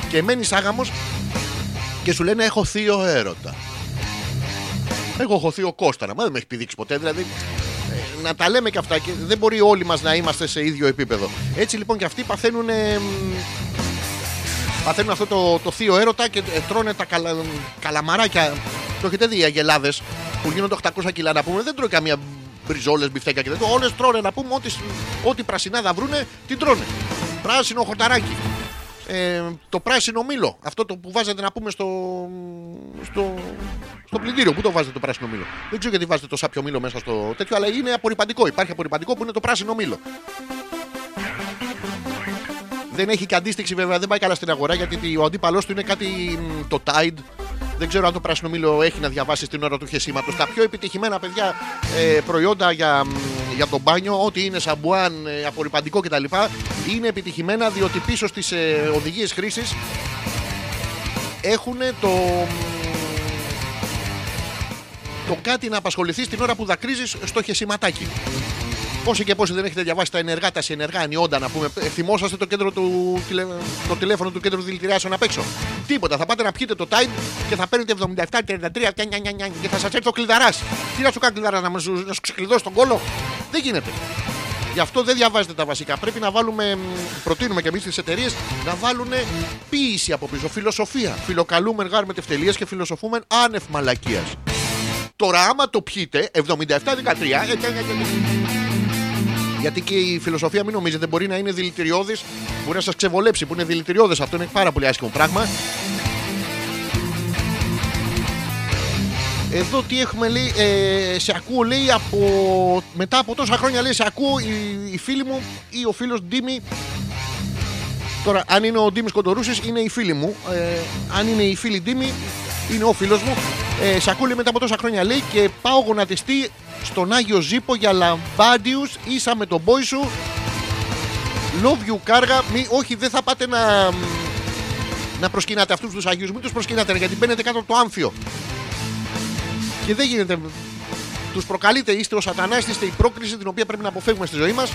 και μένεις άγαμος και σου λένε έχω θείο έρωτα. Εγώ έχω θείο Κώσταρα, μα δεν με έχει πηδήξει ποτέ. Δηλαδή ε, να τα λέμε και αυτά και δεν μπορεί όλοι μας να είμαστε σε ίδιο επίπεδο. Έτσι λοιπόν και αυτοί παθαίνουν. ε, μ, παθαίνουν αυτό το, το θείο έρωτα και ε, τρώνε τα καλα, καλαμαράκια. Το έχετε δει οι αγελάδες που γίνονται 800 κιλά να πούμε. Δεν τρώει καμία μπριζόλες, μπιφτέκια και τέτοια. Όλες τρώνε να πούμε ό,τι, ό,τι πρασινάδα βρούνε την τρώνε. Πράσινο χορταράκι. Ε, το πράσινο μήλο. Αυτό το που βάζετε να πούμε στο, στο, στο πλυντήριο. Πού το βάζετε το πράσινο μήλο; Δεν ξέρω γιατί βάζετε το σάπιο μήλο μέσα στο τέτοιο, αλλά είναι απορριπαντικό. Υπάρχει απορριπαντικό που είναι το πράσινο μήλο. Δεν έχει και αντίστοιξη βέβαια, δεν πάει καλά στην αγορά γιατί ο αντίπαλός του είναι κάτι μ, το Tide. Δεν ξέρω αν το πράσινο μήλο έχει να διαβάσει την ώρα του χεσήματο. Τα πιο επιτυχημένα παιδιά ε, προϊόντα για, μ, για τον μπάνιο, ό,τι είναι σαμπουάν, ε, απορριπαντικό κτλ. είναι επιτυχημένα διότι πίσω στις ε, οδηγίες χρήσης έχουν το. μ, το κάτι να απασχοληθείς την ώρα που δακρύζεις στο χεσηματάκι. Πόσοι και πόσοι δεν έχετε διαβάσει τα ενεργά, τα συνεργά ενιόντα να πούμε. Ε, Θυμόσαστε το, κέντρο του, τηλε- το τηλέφωνο του κέντρου δηλητηριάσεων απ' έξω. Τίποτα. Θα πάτε να πιείτε το time και θα παίρνετε 77, 33 και, νια, νια, νια, και θα σα έρθει ο κλειδαρά. Τι να σου κάνει κλειδαρά, να, μας- να σου ξεκλειδώσει τον κόλο. Δεν γίνεται. Γι' αυτό δεν διαβάζετε τα βασικά. Πρέπει να βάλουμε, μ, προτείνουμε και εμεί τι εταιρείε να βάλουν ποίηση από πίσω. Φιλοσοφία. Φιλοκαλούμε γάρ με τευτελίε και φιλοσοφούμε άνευ μαλακία. Τώρα, άμα το πιείτε, 77-13, Γιατί και η φιλοσοφία, μην νομίζετε, μπορεί να είναι δηλητηριώδης, μπορεί να σας ξεβολέψει, που είναι δηλητηριώδες. Αυτό είναι πάρα πολύ άσχημο πράγμα. Εδώ τι έχουμε λέει, ε, σε ακούω λέει από, μετά από τόσα χρόνια λέει σε ακούω η, η φίλη μου ή ο φίλος Ντίμη Τώρα αν είναι ο Ντίμης Κοντορούσης είναι η φίλη μου ε, Αν είναι η φίλη Ντίμη είναι ο φίλος μου. Ε, Σε ακούω λέει μετά από τόσα χρόνια λέει και πάω γονατιστή στον Άγιο Ζήπο για λαμπάντιους. Ίσα με τον μπόι σου. Love you κάργα. Μη, Όχι δεν θα πάτε να να προσκυνάτε αυτούς τους Αγίους. Μην τους προσκυνάτε γιατί μπαίνετε κάτω από το άμφιο. Και δεν γίνεται. Τους προκαλείτε, είστε ο σατανάς, είστε η πρόκριση την οποία πρέπει να αποφεύγουμε στη ζωή μας.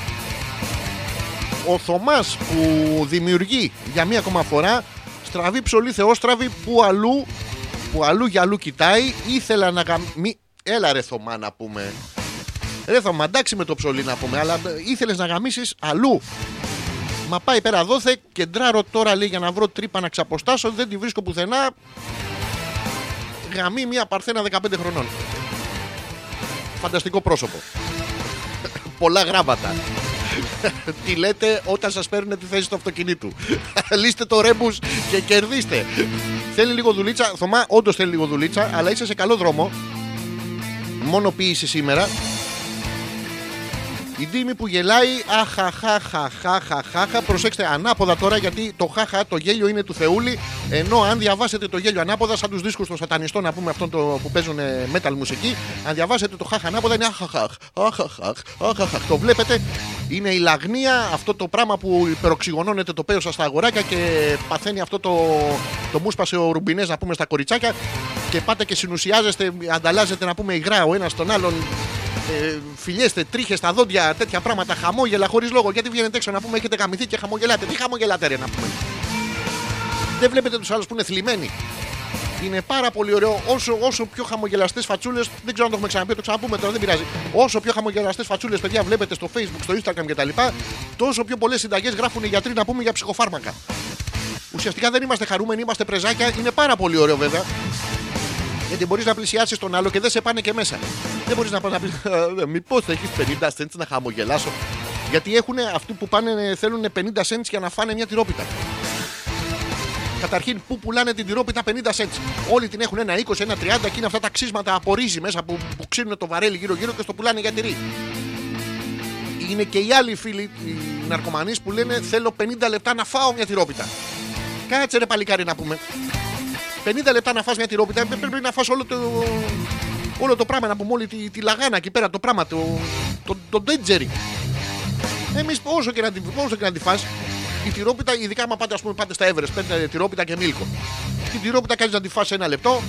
Ο Θωμάς που δημιουργεί για μία ακόμα φορά στραβή ψωλή θεόστραβη που αλλού, που αλλού για αλλού κοιτάει. Ήθελα να γαμ... Έλα ρε Θωμά να πούμε. Ρε Θωμά, εντάξει με το ψωλή να πούμε, αλλά ήθελες να γαμίσεις αλλού. Μα πάει πέρα δόθε και ντράρω τώρα λέει για να βρω τρύπα να ξαποστάσω. Δεν τη βρίσκω πουθενά γαμεί μια παρθένα 15 χρονών. Φανταστικό πρόσωπο. Πολλά γράμματα. Τι λέτε όταν σας παίρνουν τη θέση του αυτοκινήτου. Λύστε το ρέμπους και κερδίστε. Θέλει λίγο δουλίτσα. Θωμά, όντως θέλει λίγο δουλίτσα, αλλά είσαι σε καλό δρόμο. Μόνο ποίηση σήμερα. Η Ντίμη που γελάει, αχαχαχαχαχαχαχα. Προσέξτε, ανάποδα τώρα γιατί το χαχα, το γέλιο είναι του Θεούλη. Ενώ αν διαβάσετε το γέλιο ανάποδα, σαν τους δίσκους των σατανιστών να πούμε αυτόν το, που παίζουν ε, metal μουσική, αν διαβάσετε το χαχα ανάποδα είναι αχαχαχ, αχαχαχ, αχαχαχ. Το βλέπετε, είναι η λαγνία, αυτό το πράγμα που υπεροξυγονώνεται το πέος σας στα αγοράκια και παθαίνει αυτό το, το μουσπασε ο ρουμπινές να πούμε στα κοριτσάκια και πάτε και συνουσιάζεστε, ανταλλάζετε να πούμε υγρά ο ένας τον άλλον ε, φιλιέστε, τρίχε στα δόντια, τέτοια πράγματα, χαμόγελα χωρίς λόγο. Γιατί βγαίνετε έξω να πούμε έχετε καμηθεί και χαμογελάτε. Τι χαμογελάτε, ρε, να πούμε. Δεν βλέπετε τους άλλους που είναι θλιμμένοι. Είναι πάρα πολύ ωραίο. Όσο, όσο πιο χαμογελαστές φατσούλες, δεν ξέρω αν το έχουμε ξαναπεί, το ξαναπούμε τώρα, δεν πειράζει. Όσο πιο χαμογελαστές φατσούλες, παιδιά, βλέπετε στο Facebook, στο Instagram κτλ., τόσο πιο πολλές συνταγές γράφουν οι γιατροί να πούμε για ψυχοφάρμακα. Ουσιαστικά δεν είμαστε χαρούμενοι, είμαστε πρεζάκια. Είναι πάρα πολύ ωραίο βέβαια. Γιατί μπορείς να πλησιάσεις τον άλλο και δεν σε πάνε και μέσα. Δεν μπορείς να πας να πει Μήπως έχεις 50 cents να χαμογελάσω; Γιατί έχουν αυτοί που πάνε, θέλουν 50 cents για να φάνε μια τυρόπιτα. Καταρχήν, πού πουλάνε την τυρόπιτα 50 cents; Όλοι την έχουν ένα 20, ένα 30 και είναι αυτά τα ξύσματα από ρύζι μέσα που, που ξύνουν το βαρέλι γύρω-γύρω και στο πουλάνε για τυρί. Είναι και οι άλλοι φίλοι, οι ναρκωμανείς που λένε Θέλω 50 λεπτά να φάω μια τυρόπιτα. Κάτσε ρε παλικάρι να πούμε. 50 λεπτά να φας μια τυρόπιτα, ε, πρέπει να φας όλο το, όλο το πράγμα, να πούμε όλη τη, τη λαγάνα εκεί πέρα, το πράγμα, το, το, το ντέτζερι. Εμείς όσο και να, την- όσο και να τη φας, η τυρόπιτα, ειδικά άμα πάτε, ας πούμε, πάτε στα Everest, παίρνετε τυρόπιτα και μίλκο. Την τυρόπιτα κάνεις να τη φας ένα λεπτό,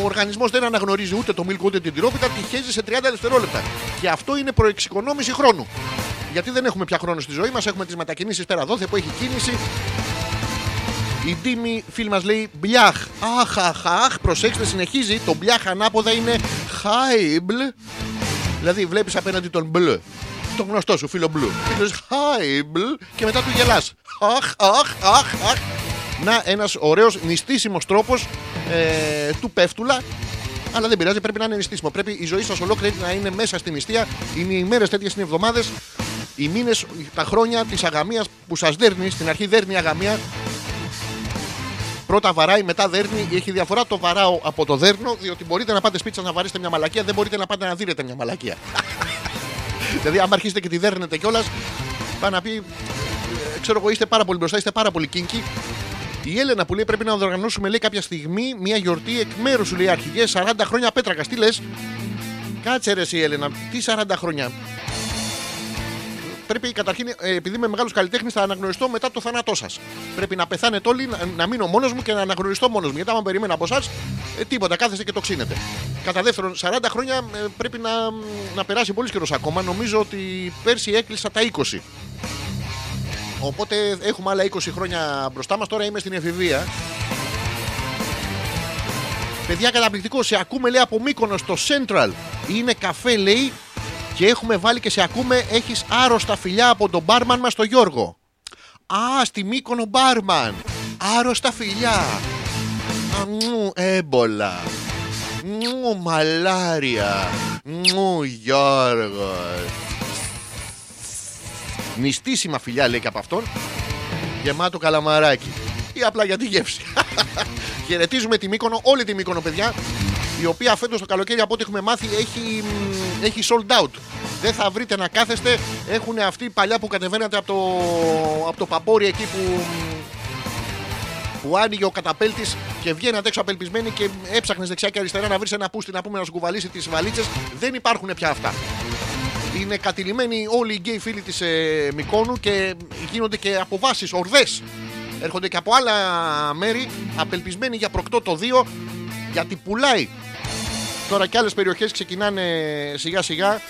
ο οργανισμός δεν αναγνωρίζει ούτε το μίλκο ούτε την τυρόπιτα, τη χέζει σε 30 δευτερόλεπτα. Και αυτό είναι προεξοικονόμηση χρόνου. Γιατί δεν έχουμε πια χρόνο στη ζωή μας, έχουμε τις μετακινήσεις πέρα δόθε που έχει κίνηση. Η Ντίμη, φίλη μας λέει μπλιάχ. Αχ, αχ, αχ. Προσέξτε, συνεχίζει. Το μπλιάχ ανάποδα είναι χάιμπλ. Δηλαδή βλέπεις απέναντι τον μπλ. Το γνωστό σου φίλο μπλου. Και λες χάιμπλ και μετά του γελάς. Αχ, αχ, αχ, αχ. Να, ένας ωραίος νηστίσιμος τρόπος ε, του πέφτουλα. Αλλά δεν πειράζει, πρέπει να είναι νηστίσιμο. Πρέπει η ζωή σας ολόκληρη να είναι μέσα στην νηστεία. Είναι οι μέρες τέτοιες είναι εβδομάδες. Οι μήνες, τα χρόνια της αγαμίας που σας δέρνει. Στην αρχή δέρνει η αγαμία. Πρώτα βαράει, μετά δέρνει. Έχει διαφορά το βαράω από το δέρνω, διότι μπορείτε να πάτε σπίτι σας να βαρίσετε μια μαλακία, δεν μπορείτε να πάτε να δίνετε μια μαλακία. δηλαδή, άμα αρχίσετε και τη δέρνετε κιόλας, πάει να πει, ε, ξέρω εγώ, είστε πάρα πολύ μπροστά, είστε πάρα πολύ κίνκι. Η Έλενα που λέει πρέπει να οργανώσουμε λέει κάποια στιγμή μια γιορτή εκ μέρους σου λέει αρχηγές 40 χρόνια πέτρακα. Τι λες, Κάτσε ρε εσύ Έλενα, τι 40 χρόνια; Πρέπει καταρχήν, ε, επειδή είμαι μεγάλος καλλιτέχνης, θα αναγνωριστώ μετά το θάνατό σας. Πρέπει να πεθάνετε όλοι, να, να μείνω μόνος μου και να αναγνωριστώ μόνος μου. Γιατί άμα περιμένω από εσάς, ε, τίποτα, κάθεστε και το ξύνετε. Κατά δεύτερον, 40 χρόνια ε, πρέπει να, να περάσει πολύ καιρός ακόμα. Νομίζω ότι πέρσι έκλεισα τα 20. Οπότε έχουμε άλλα 20 χρόνια μπροστά μας. Τώρα είμαι στην εφηβεία. Παιδιά, καταπληκτικό. Σε ακούμε λέει από Μύκονος στο Central. Είναι καφέ λέει και έχουμε βάλει και σε ακούμε. Έχεις άρρωστα φιλιά από τον μπάρμαν μας, τον Γιώργο. Α, στη Μύκονο μπάρμαν. Άρρωστα φιλιά. Μου έμπολα. Μου μαλάρια. Μου Γιώργος. Νηστίσιμα φιλιά λέει και από αυτόν. Γεμάτο καλαμαράκι. Ή απλά για τη γεύση. Χαιρετίζουμε τη Μύκονο, όλη τη Μύκονο, παιδιά. Η οποία φέτος το καλοκαίρι, από ό,τι έχουμε μάθει, έχει, μ, έχει sold out. Δεν θα βρείτε να κάθεστε. Έχουν αυτοί οι παλιά που κατεβαίνατε από το, από το παπόρι εκεί που, που άνοιγε ο καταπέλτης και βγαίνατε έξω απελπισμένοι και έψαχνες δεξιά και αριστερά να βρεις ένα πούστη να πούμε να σου κουβαλήσει τις βαλίτσες. Δεν υπάρχουν πια αυτά. Είναι κατηλημένοι όλοι οι γκέι φίλοι της ε, Μικόνου και γίνονται και αποβάσεις, ορδές. Έρχονται και από άλλα μέρη απελπισμένοι για προκτό το 2 γιατί πουλάει. Τώρα και άλλες περιοχές ξεκινάνε σιγά σιγά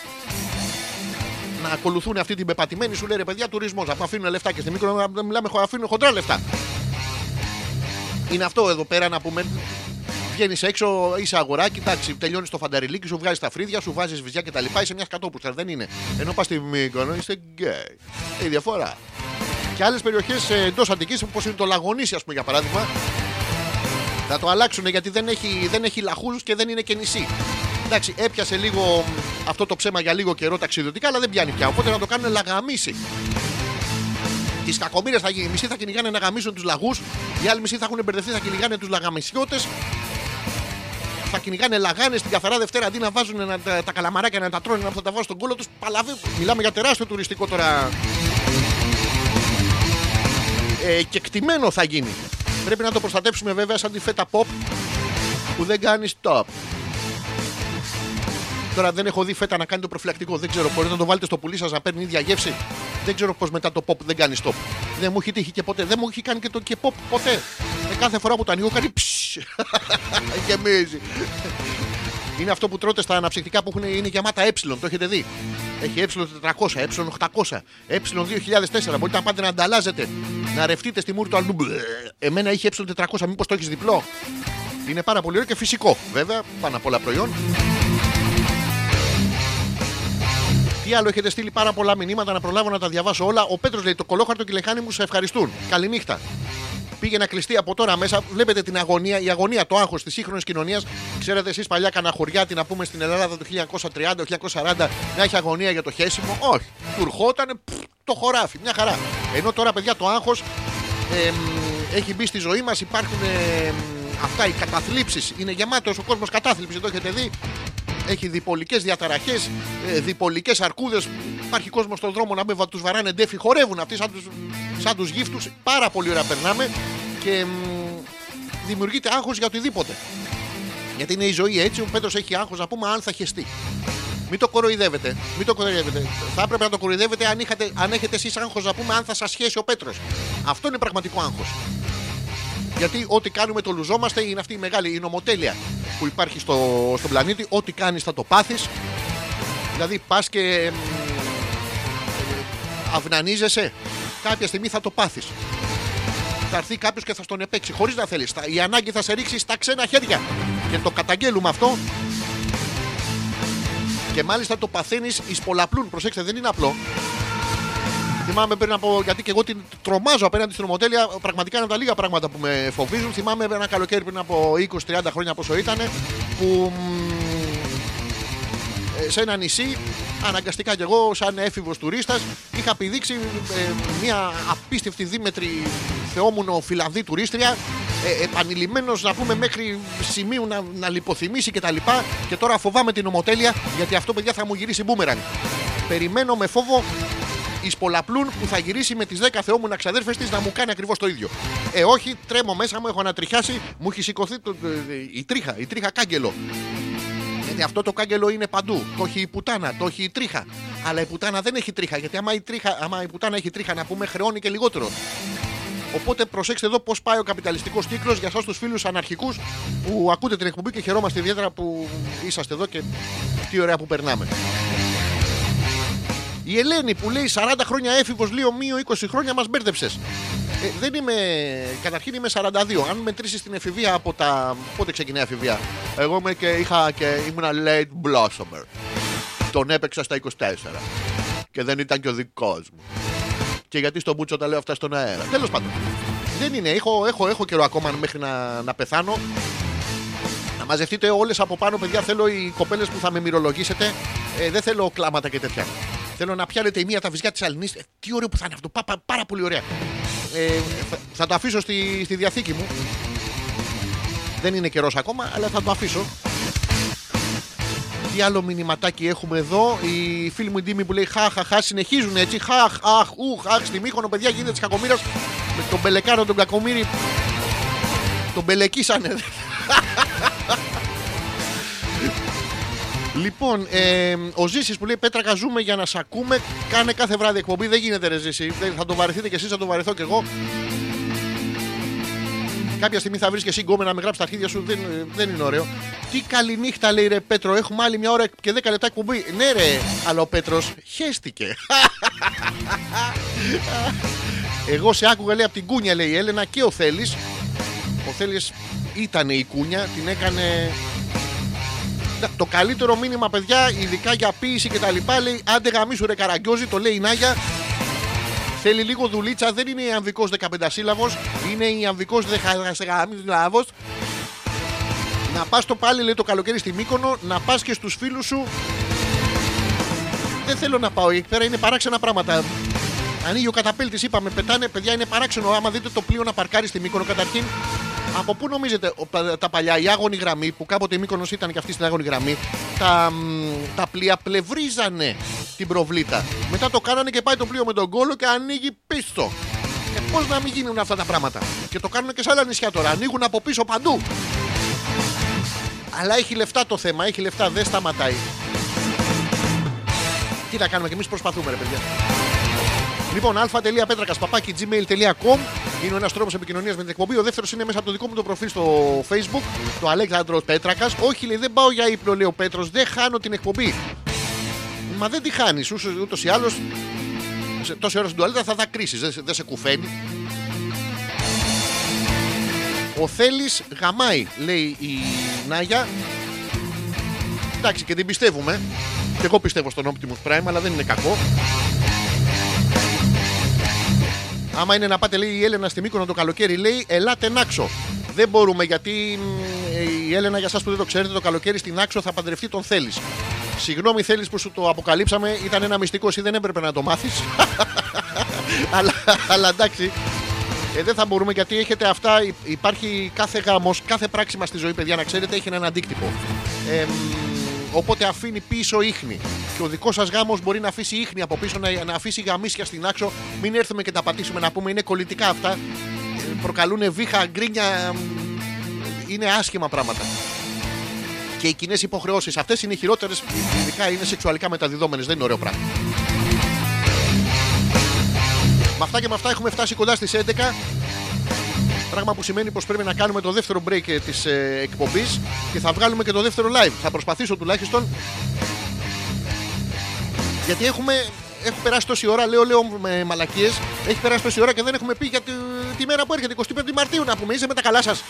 να ακολουθούν αυτή την πεπατημένη. Σου λέει ρε παιδιά, τουρισμός. Να αφήνουν λεφτά και στη Μύκονο μιλάμε, χω- αφήνουν χοντρά λεφτά. Είναι αυτό εδώ πέρα να πούμε. Βγαίνεις έξω, είσαι αγοράκι, εντάξει, τελειώνεις το φανταριλίκι, σου βγάζεις τα φρύδια, σου βάζεις βυζιά κτλ. Είσαι μια σκατόπουστα, δεν είναι. Ενώ πας στη Μύκονο είσαι γκέι. Η διαφορά. Και άλλες περιοχές εντός Αττικής, όπως είναι το Λαγονίσι, ας πούμε για παράδειγμα, θα το αλλάξουν γιατί δεν έχει, δεν έχει λαχούς και δεν είναι και νησί. Εντάξει, έπιασε λίγο αυτό το ψέμα για λίγο καιρό ταξιδιωτικά, αλλά δεν πιάνει πια. Οπότε να το κάνουν λαγαμίση. Τις κακομήρε θα γίνει. Οι μισοί θα κυνηγάνε να γαμίσουν τους λαγούς, οι άλλοι μισοί θα έχουν μπερδευτεί, θα κυνηγάνε τους λαγαμισιώτες. Θα κυνηγάνε λαγάνες την καθαρά Δευτέρα αντί να βάζουν να, τα, τα καλαμαράκια να τα τρώνε να θα τα βάζουν στον κόλλο τους. Παλαβή. Μιλάμε για τεράστιο τουριστικό τώρα. Ε, και κτημένο θα γίνει. Πρέπει να το προστατέψουμε βέβαια σαν τη φέτα pop που δεν κάνει stop. Τώρα δεν έχω δει φέτα να κάνει το προφυλακτικό. Δεν ξέρω. Μπορείτε να το βάλετε στο πουλί σας να παίρνει ίδια γεύση; Δεν ξέρω πώς μετά το pop δεν κάνει stop. Δεν μου έχει τύχει και ποτέ. Δεν μου έχει κάνει και το και pop ποτέ. Ε, κάθε φορά που το ανοίγω κάνει ψ. Γεμίζει. Είναι αυτό που τρώτε στα αναψυκτικά που έχουν, είναι γεμάτα ε. Το έχετε δει. Έχει ε400, ε800, ε2004. Μπορείτε να πάτε να ανταλλάζετε. Να ρευτείτε στη μούρη του αλλού. Μπλε. Εμένα είχε ε400. Μήπως το έχεις διπλό. Είναι πάρα πολύ ωραίο και φυσικό. Βέβαια, πάνω απ' όλα προϊόν. Τι άλλο έχετε στείλει πάρα πολλά μηνύματα να προλάβω να τα διαβάσω όλα. Ο Πέτρος λέει: Το κολόχαρτο και η λεχάνη μου σε ευχαριστούν. Καληνύχτα. Πήγε να κλειστεί από τώρα μέσα. Βλέπετε την αγωνία, η αγωνία, το άγχος της σύγχρονης κοινωνίας. Ξέρετε εσείς παλιά καναχωριάτη να πούμε στην Ελλάδα το 1930-1940 να έχει αγωνία για το χέσιμο. Όχι. Του ερχόταν το χωράφι. Μια χαρά. Ενώ τώρα, παιδιά, το άγχος έχει μπει στη ζωή μας. Υπάρχουν εμ, αυτά οι καταθλίψεις. Είναι γεμάτος ο κόσμος κατάθλιψης. Το έχετε δει. Έχει διπολικές διαταραχές, διπολικές αρκούδες. Υπάρχει κόσμος στον δρόμο να με τους βαράνε ντέφι. Χορεύουν αυτοί σαν τους σαν τους γύφτους. Πάρα πολύ ωραία περνάμε και μ, δημιουργείται άγχος για οτιδήποτε. Γιατί είναι η ζωή έτσι. Ο Πέτρος έχει άγχος να πούμε αν θα χεστεί. Μην το κοροϊδεύετε. Μην το κοροϊδεύετε. Θα έπρεπε να το κοροϊδεύετε αν, είχατε, αν έχετε εσείς άγχος να πούμε αν θα σας σχέσει ο Πέτρος. Αυτό είναι πραγματικό άγχος. Γιατί ό,τι κάνουμε το λουζόμαστε είναι αυτή η μεγάλη η νομοτέλεια που υπάρχει στο, στον πλανήτη. Ό,τι κάνεις θα το πάθεις. Δηλαδή πας και μ, αυνανίζεσαι. Κάποια στιγμή θα το πάθεις. Θα έρθει κάποιος και θα στον επέξει χωρίς να θέλεις. Η ανάγκη θα σε ρίξει στα ξένα χέρια. Και το καταγγέλουμε αυτό. Και μάλιστα το παθαίνεις εις πολλαπλούν. Προσέξτε, δεν είναι απλό. Θυμάμαι πριν από. Γιατί και εγώ την τρομάζω απέναντι στην ομοτέλεια. Πραγματικά είναι από τα λίγα πράγματα που με φοβίζουν. Θυμάμαι ένα καλοκαίρι πριν από 20-30 χρόνια πόσο ήταν. Που μ, ε, σε ένα νησί, αναγκαστικά κι εγώ, σαν έφηβος τουρίστας, είχα πηδήξει ε, μια απίστευτη δίμετρη θεόμουνο Φιλανδή τουρίστρια. Ε, Επανειλημμένος να πούμε μέχρι σημείου να, να λιποθυμήσει κτλ. Και, και τώρα φοβάμαι την ομοτέλεια γιατί αυτό παιδιά θα μου γυρίσει μπούμεραν. Περιμένω με φόβο εις πολλαπλούν που θα γυρίσει με τις 10 θεόμουνα ξαδέρφες της να μου κάνει ακριβώς το ίδιο. Ε, όχι, τρέμω μέσα μου, έχω ανατριχιάσει, μου έχει σηκωθεί το- το- η τρίχα, η τρίχα κάγκελο. Γιατί αυτό το κάγκελο είναι παντού. Το έχει η πουτάνα, το έχει η τρίχα. Αλλά η πουτάνα δεν έχει τρίχα. Γιατί άμα η, τρίχα, άμα η πουτάνα έχει τρίχα, να πούμε, χρεώνει και λιγότερο. Οπότε προσέξτε εδώ πώς πάει ο καπιταλιστικός κύκλος για εσάς τους φίλους αναρχικούς που ακούτε την εκπομπή και χαιρόμαστε ιδιαίτερα που είσαστε εδώ και τι ωραία που περνάμε. Η Ελένη που λέει 40 χρόνια έφηβος, λίγο μείω 20 χρόνια μας μπέρδεψες. Ε, δεν είμαι. Καταρχήν είμαι 42. Αν μετρήσεις την εφηβεία από τα. Πότε ξεκινάει η εφηβεία; Εγώ είμαι και είχα και ήμουνα late blossomer. Τον έπαιξα στα 24. Και δεν ήταν και ο δικός μου. Και γιατί στον Μπούτσο τα λέω αυτά στον αέρα. Τέλος πάντων. Δεν είναι. Έχω, έχω, έχω καιρό ακόμα μέχρι να, να πεθάνω. Να μαζευτείτε όλες από πάνω, παιδιά. Θέλω οι κοπέλες που θα με μυρολογήσετε. Ε, δεν θέλω κλάματα και τέτοια. Θέλω να πιάνετε η μία τα βυζιά της Αλληνή. Ε, τι ωραίο που θα είναι αυτό. Πα, πα- πάρα πολύ ωραία. Ε, θα, θα το αφήσω στη, στη διαθήκη μου. Δεν είναι καιρός ακόμα, αλλά θα το αφήσω. Τι άλλο μηνυματάκι έχουμε εδώ. Η φίλη μου η Ντίμη που λέει Χαχαχά συνεχίζουν έτσι. Χαχ, αχ, ουχ, αχ. Στη Μύχονο, παιδιά γίνεται της κακομήρα. Με τον Μπελεκάρο τον κακομύρι. Τον μπελεκίσανε. Λοιπόν, ε, ο Ζήσης που λέει Πέτρακα, ζούμε για να σ' ακούμε. Κάνε κάθε βράδυ εκπομπή. Δεν γίνεται, ρε Ζήση. Δεν- Θα το βαρεθείτε κι εσείς, θα το βαρεθώ κι εγώ. Κάποια στιγμή θα βρεις και εσύ γκόμενα να με γράψει τα αρχίδια σου. Δεν, δεν είναι ωραίο. Τι καλή νύχτα, λέει ρε Πέτρο. Έχουμε άλλη μια ώρα και 10 λεπτά εκπομπή. Ναι, ρε, αλλά ο Πέτρος χέστηκε. Εγώ σε άκουγα λέει από την κούνια, λέει η Έλενα και ο Θέλει. Ο Θέλει ήταν η κούνια, την έκανε να, Το καλύτερο μήνυμα, παιδιά, ειδικά για ποίηση και τα λοιπά, λέει άντε γαμίσου ρε καραγκιόζη, το λέει η Νάγια. Θέλει λίγο δουλίτσα, δεν είναι η αμβικός 15 σύλλαβος, είναι η αμβικός δεκαγαμίσλαβος. Να πας το πάλι, λέει το καλοκαίρι στη Μύκονο, να πας και στους φίλους σου δεν θέλω να πάω. Εκεί πέρα είναι παράξενα πράγματα. Ανοίγει ο καταπέλτης, είπαμε, πετάνε, παιδιά, είναι παράξενο. Άμα δείτε το πλοίο να παρκάρει στη Μύκονο, καταρχήν, από πού νομίζετε ο- τα, τα παλιά, η άγωνη γραμμή, που κάποτε η Μύκονος ήταν και αυτή στην άγωνη γραμμή, τα, μ, τα πλοία πλευρίζανε την προβλήτα. Μετά το κάνανε και πάει το πλοίο με τον κόλο και ανοίγει πίσω. Ε, Πώς να μην γίνουν αυτά τα πράγματα; Και το κάνουν και σε άλλα νησιά τώρα. Ανοίγουν από πίσω παντού. Αλλά έχει λεφτά το θέμα, έχει λεφτά, δεν σταματάει. Τι να κάνουμε και εμείς προσπαθούμε, ρε παιδιά. Λοιπόν, α.πέτρακα παπάκι gmail.com είναι ο ένας τρόπος επικοινωνίας με την εκπομπή. Ο δεύτερος είναι μέσα από το δικό μου το προφίλ στο Facebook, το Αλέξανδρος Πέτρακας. Όχι, λέει, δεν πάω για ύπνο, λέει ο Πέτρος, δεν χάνω την εκπομπή. Μα δεν τη χάνεις, ούτως ή άλλως. Τόση ώρα στην τουαλέτα θα τα κρίσει, δεν, σε- δεν σε κουφαίνει. Ο Θέλης γαμάει, λέει η Νάγια. Εντάξει, και την πιστεύουμε. Και εγώ πιστεύω στον Optimus Prime, αλλά δεν είναι κακό. Άμα είναι να πάτε, λέει η Έλενα στη Μύκονο το καλοκαίρι, λέει Ελάτε Νάξο. Δεν μπορούμε γιατί μ, η Έλενα, για εσά που δεν το ξέρετε, το καλοκαίρι στην Άξο θα παντρευτεί τον Θέλει. Συγγνώμη, Θέλει που σου το αποκαλύψαμε, ήταν ένα μυστικός, εσύ δεν έπρεπε να το μάθεις. αλλά, αλλά εντάξει, ε, δεν θα μπορούμε γιατί έχετε αυτά. υ- Υπάρχει κάθε γάμος, κάθε πράξη μα στη ζωή, παιδιά, να ξέρετε, έχει έναν αντίκτυπο. Ε, μ, οπότε αφήνει πίσω ίχνη. Και ο δικός σας γάμος μπορεί να αφήσει ίχνη από πίσω, να, να αφήσει γαμίσια στην άξο. Μην έρθουμε και τα πατήσουμε να πούμε είναι κολλητικά αυτά. Ε, προκαλούν βήχα, γκρίνια. μ, Είναι άσχημα πράγματα. Και οι κοινές υποχρεώσεις. Αυτές είναι οι χειρότερες, ειδικά είναι σεξουαλικά μεταδιδόμενες. Δεν είναι ωραίο πράγμα. Με αυτά και με αυτά έχουμε φτάσει κοντά στις 11. Πράγμα που σημαίνει πως πρέπει να κάνουμε το δεύτερο break ε, της ε, εκπομπής και θα βγάλουμε και το δεύτερο live. Θα προσπαθήσω τουλάχιστον. Γιατί έχουμε, έχω περάσει τόση ώρα, λέω, λέω με μαλακίες, έχει περάσει τόση ώρα και δεν έχουμε πει για τη, τη μέρα που έρχεται, 25 Μαρτίου να πούμε. Είσαι με τα καλά σας.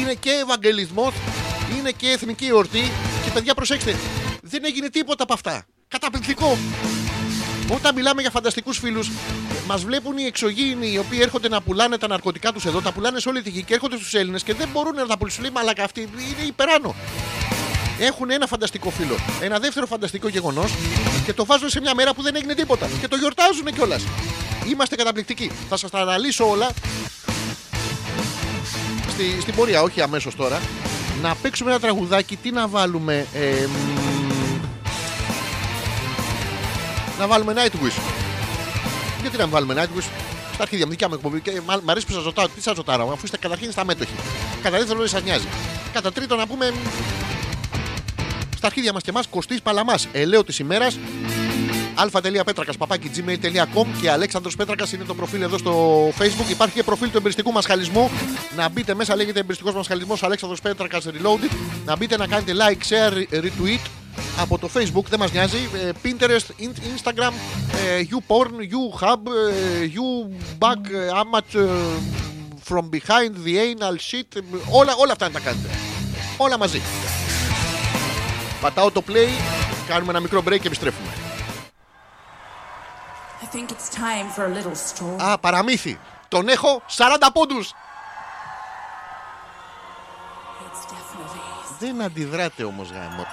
Είναι και Ευαγγελισμός, είναι και εθνική εορτή και παιδιά προσέξτε, δεν έγινε τίποτα από αυτά. Καταπληκτικό. Όταν μιλάμε για φανταστικούς φίλους, μας βλέπουν οι εξωγήινοι οι οποίοι έρχονται να πουλάνε τα ναρκωτικά τους εδώ, τα πουλάνε σε όλη τη γη και έρχονται στους Έλληνες και δεν μπορούν να τα πουλήσουν. Λέει μαλακα αυτοί είναι υπεράνω. Έχουν ένα φανταστικό φίλο. Ένα δεύτερο φανταστικό γεγονός και το βάζουν σε μια μέρα που δεν έγινε τίποτα. Και το γιορτάζουν κιόλας. Είμαστε καταπληκτικοί. Θα σας τα αναλύσω όλα στη, στην πορεία, όχι αμέσως τώρα. Να παίξουμε ένα τραγουδάκι, τι να βάλουμε. Ε, να βάλουμε Nightwish. Γιατί να μην βάλουμε Nightwish στα αρχίδια μου, δικιά μου εκπομπή. Και μ' μ' αρέσει που σας ρωτάω, τι σας ρωτάω, αφού είστε καταρχήν στα μέτοχοι. Κατά δεύτερον, δεν σας νοιάζει. Κατά τρίτον, να πούμε. Στα αρχίδια μας και εμάς, Κωστής Παλαμάς. Ελαίο της ημέρας. αλφα.πέτρακα παπάκι gmail.com και Αλέξανδρος Πέτρακας είναι το προφίλ εδώ στο facebook. Υπάρχει και προφίλ του εμπεριστικού μα χαλισμού. Να μπείτε μέσα, λέγεται εμπεριστικός μα χαλισμό Αλέξανδρος Πέτρακας Reloaded. Να μπείτε να κάνετε like, share, retweet από το facebook, δεν μας νοιάζει. Ε, Pinterest, In- Instagram, ε, YouPorn, YouHub, ε, YouBack, ε, Amat, ε, From Behind, The Anal Shit. ε, Όλα, όλα αυτά να τα κάνετε. Όλα μαζί. Πατάω το play, κάνουμε ένα μικρό break και επιστρέφουμε. I think it's time for a little stroll. Α, παραμύθι. Τον έχω 40 πόντους. It's definitely Δεν αντιδράτε όμως γάμο.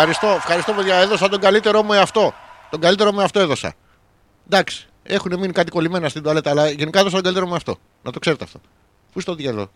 Ευχαριστώ, ευχαριστώ παιδιά. Έδωσα τον καλύτερό μου εαυτό. Τον καλύτερό μου εαυτό έδωσα. Εντάξει, έχουν μείνει κάτι κολλημένα στην τουαλέτα, αλλά γενικά έδωσα τον καλύτερό μου εαυτό. Να το ξέρετε αυτό. Πού στο διάλογο;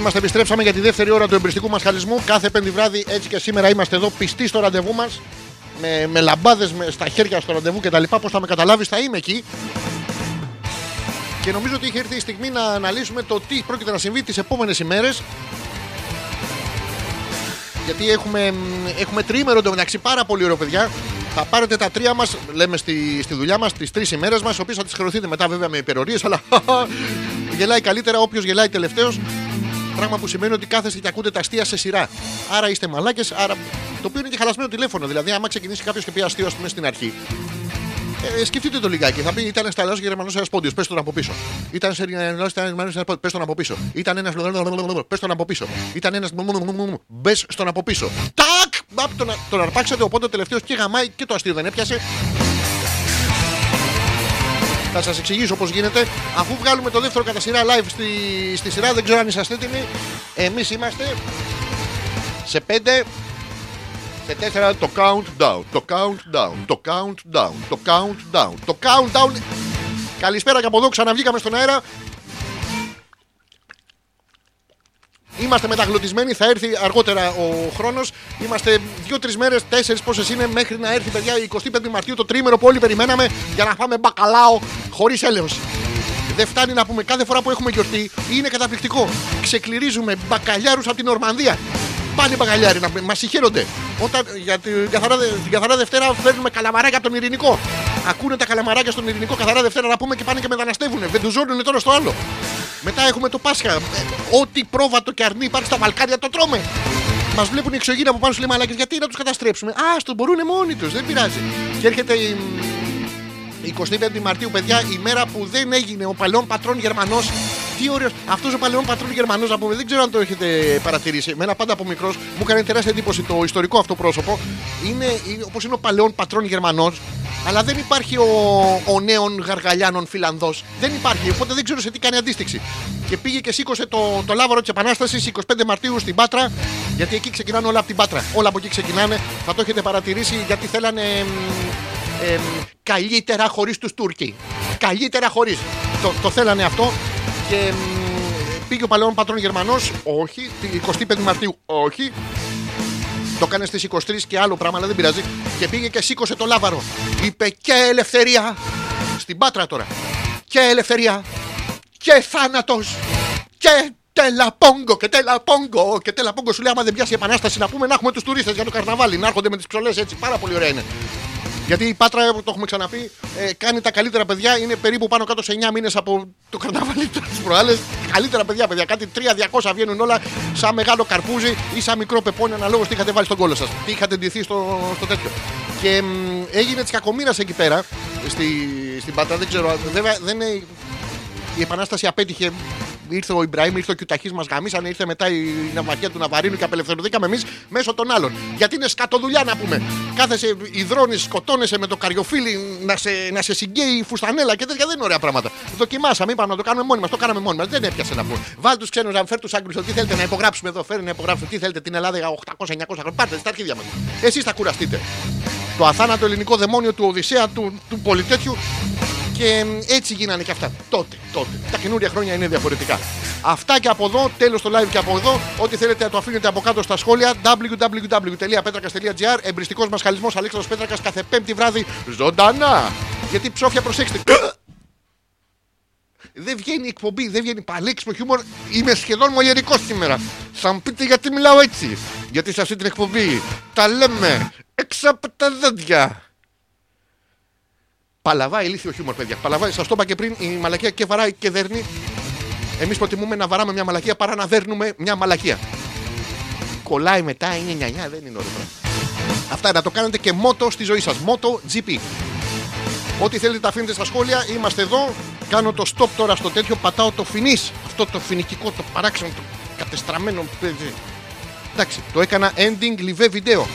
Είμαστε, επιστρέψαμε για τη δεύτερη ώρα του εμπριστικού μας χαλισμού. Κάθε πέμπτη βράδυ, έτσι και σήμερα, είμαστε εδώ πιστοί στο ραντεβού μας. Με, με λαμπάδες στα χέρια στο ραντεβού κτλ. Πώς θα με καταλάβεις, θα είμαι εκεί. Και νομίζω ότι είχε έρθει η στιγμή να αναλύσουμε το τι πρόκειται να συμβεί τις επόμενες ημέρες. Γιατί έχουμε, μ, έχουμε τριήμερο εντωμεταξύ πάρα πολύ ωραίο, παιδιά. Θα πάρετε τα τρία μας, λέμε στη, στη δουλειά μας, τις τρεις ημέρες μας, οποίες θα τις χρεωθείτε μετά βέβαια με υπερορίες, αλλά γελάει καλύτερα όποιος γελάει τελευταίος. Πράγμα που σημαίνει ότι κάθεστε και ακούτε τα αστεία σε σειρά. Άρα είστε μαλάκες, άρα. Το οποίο είναι και χαλασμένο τηλέφωνο. Δηλαδή, άμα ξεκινήσει κάποιος και πει αστείο, ας πούμε, στην αρχή, ε, σκεφτείτε το λιγάκι. Θα πει ήταν Ιταλό και Γερμανό ένα πόντιο. Πες τον από πίσω. Ήταν σε Γερμανό, ήταν Γερμανό ένα πόντιο. Πες τον από πίσω. Ήταν ένας. Πες τον από πίσω. Ήταν ένας. Μπες στον από πίσω. Τάκ! Μπαπ, τον, τον αρπάξατε. Οπότε ο τελευταίος και γαμάει και το αστείο δεν έπιασε. Θα σας εξηγήσω πώς γίνεται. Αφού βγάλουμε το δεύτερο κατά σειρά live στη, στη σειρά, δεν ξέρω αν είσαστε έτοιμοι. Εμείς είμαστε σε 5, σε 4 το countdown, το countdown, το countdown, το countdown, το countdown. Καλησπέρα και από εδώ ξαναβγήκαμε στον αέρα. Είμαστε μεταγλωτισμένοι, θα έρθει αργότερα ο χρόνος. Είμαστε δύο-τρεις μέρες, τέσσερις πόσες είναι μέχρι να έρθει παιδιά η 25η Μαρτίου το τρίμερο που όλοι περιμέναμε για να φάμε μπακαλάο χωρίς έλεος. Δεν φτάνει να πούμε κάθε φορά που έχουμε γιορτή είναι καταπληκτικό. Ξεκληρίζουμε μπακαλιάρους από την Ορμανδία. Πάλι μπακαλιάροι να μας συγχαίρονται. Όταν για την καθαρά, την καθαρά Δευτέρα φέρνουμε καλαμαράκια από τον Ειρηνικό. Ακούνε τα καλαμαράκια στον Ειρηνικό καθαρά Δευτέρα να πούμε και πάνε και μεταναστεύουν. Βεντουζώνουν τώρα στο άλλο. Μετά έχουμε το Πάσχα. Ε, Ό,τι πρόβατο και αρνί υπάρχει στα Βαλκάνια το τρώμε. Μας βλέπουν οι εξωγήινοι από πάνω σου λέει μαλάκες γιατί να τους καταστρέψουμε; Α, στον μπορούν μόνοι τους, δεν πειράζει. Και έρχεται η, η 25η Μαρτίου, παιδιά, η μέρα που δεν έγινε ο παλαιόν πατρόν Γερμανός. Τι ωραίο. Αυτός ο παλαιόν πατρόν Γερμανός, να πούμε, δεν ξέρω αν το έχετε παρατηρήσει. Εμένα πάντα από μικρός μου έκανε τεράστια εντύπωση το ιστορικό αυτό πρόσωπο. Είναι όπως είναι ο παλαιόν πατρόν Γερμανός, αλλά δεν υπάρχει ο, ο νέων Γαργαλιάνων Φιλανδός. Δεν υπάρχει, οπότε δεν ξέρω σε τι κάνει αντίστοιξη. Και πήγε και σήκωσε το, το λάβαρο της Επανάστασης 25 Μαρτίου στην Πάτρα, γιατί εκεί ξεκινάνε όλα από την Πάτρα. Όλα από εκεί ξεκινάνε. Θα το έχετε παρατηρήσει γιατί θέλανε. εμ, εμ, καλύτερα χωρίς τους Τούρκοι. Καλύτερα χωρίς. Το, το θέλανε αυτό και εμ, πήγε ο παλαιόν πατρόν Γερμανός, όχι. Την 25 Μαρτίου, όχι. Το έκανε στις 23 και άλλο πράγμα, αλλά δεν πειράζει. Και πήγε και σήκωσε το λάβαρο. Είπε και ελευθερία. Στην Πάτρα τώρα. Και ελευθερία. Και θάνατος. Και τελαπόγκο και τελαπόγκο. Και τελαπόγκο σου λέει: Άμα δεν πιάσει η επανάσταση, να πούμε να έχουμε τους τουρίστες για το καρναβάλι. Να έρχονται με τις ψωλές έτσι. Πάρα πολύ ωραία είναι. Γιατί η Πάτρα, το έχουμε ξαναπεί, ε, κάνει τα καλύτερα παιδιά. Είναι περίπου πάνω κάτω σε 9 μήνες από το καρναβάλι της προάλλες. Καλύτερα παιδιά, παιδιά. Κάτι 3-200 βγαίνουν όλα σαν μεγάλο καρπούζι ή σαν μικρό πεπόνι αναλόγως τι είχατε βάλει στον κόλο σας. Τι είχατε ντυθεί στο, στο τέτοιο. Και μ, έγινε της κακομήρα εκεί πέρα, στη, στην Πάτρα. Δεν ξέρω, βέβαια δεν είναι. Η επανάσταση απέτυχε. Ήρθε ο Ιμπραήμ, ήρθε ο Κιουταχής, μας γαμίσανε, ήρθε μετά η ναυμαχία του Ναβαρίνου και απελευθερωθήκαμε εμείς μέσω των άλλων. Γιατί είναι σκατοδουλειά να πούμε. Κάθεσαι, υδρώνει, σκοτώνεσαι με το καριοφίλι να σε, να σε συγκαίει η φουστανέλα και τέτοια δεν είναι ωραία πράγματα. Δοκιμάσαμε, είπαμε να το κάνουμε μόνοι μας, το κάναμε μόνοι μας. Δεν έπιασε να πούμε. Βάλ τους ξένους να φέρ τους Άγγλους, τι θέλετε να υπογράψουμε εδώ, φέρει να υπογράψουμε, τι θέλετε την Ελλάδα για 800-900 χρόνια. Πάρτε στα αρχίδια μας. Εσείς θα κουραστείτε. Το αθάνατο ελληνικό δαιμόνιο του Οδυσσέα, του, του πολυτέτιου και μ, έτσι γίνανε και αυτά. Τότε, τότε. Τα καινούρια χρόνια είναι διαφορετικά. Αυτά και από εδώ, τέλος το live και από εδώ. Ό,τι θέλετε να το αφήνετε από κάτω στα σχόλια. www.petrakas.gr Εμπριστικός μα χαλισμό Αλέξανδρος Πέτρακας κάθε πέμπτη βράδυ ζωντανά. Γιατί ψόφια προσέξτε. Δεν βγαίνει η εκπομπή, δεν βγαίνει παλέξιμο χιούμορ. Είμαι σχεδόν μολυερικό σήμερα. Θα μου πείτε γιατί μιλάω έτσι; Γιατί σε αυτή την εκπομπή τα λέμε έξω από τα δόντια. Παλαβά ηλίθιο χιούμορ, παιδιά. Παλαβά, σας το είπα και πριν, η μαλακία και βαράει και δέρνει. Εμείς προτιμούμε να βαράμε μια μαλακία παρά να δέρνουμε μια μαλακία. Κολλάει μετά, είναι νιανιά, δεν είναι ωραίο. πράγμα. Αυτά να το κάνετε και μότο στη ζωή σας. Μότο GP. Ό,τι θέλετε τα αφήνετε στα σχόλια. Είμαστε εδώ. Κάνω το stop τώρα στο τέτοιο. Πατάω το φινής. Αυτό το φινικικό, το παράξενο, το κατεστραμμένο. παιδί. Εντάξει, το έκανα ending live βίντεο.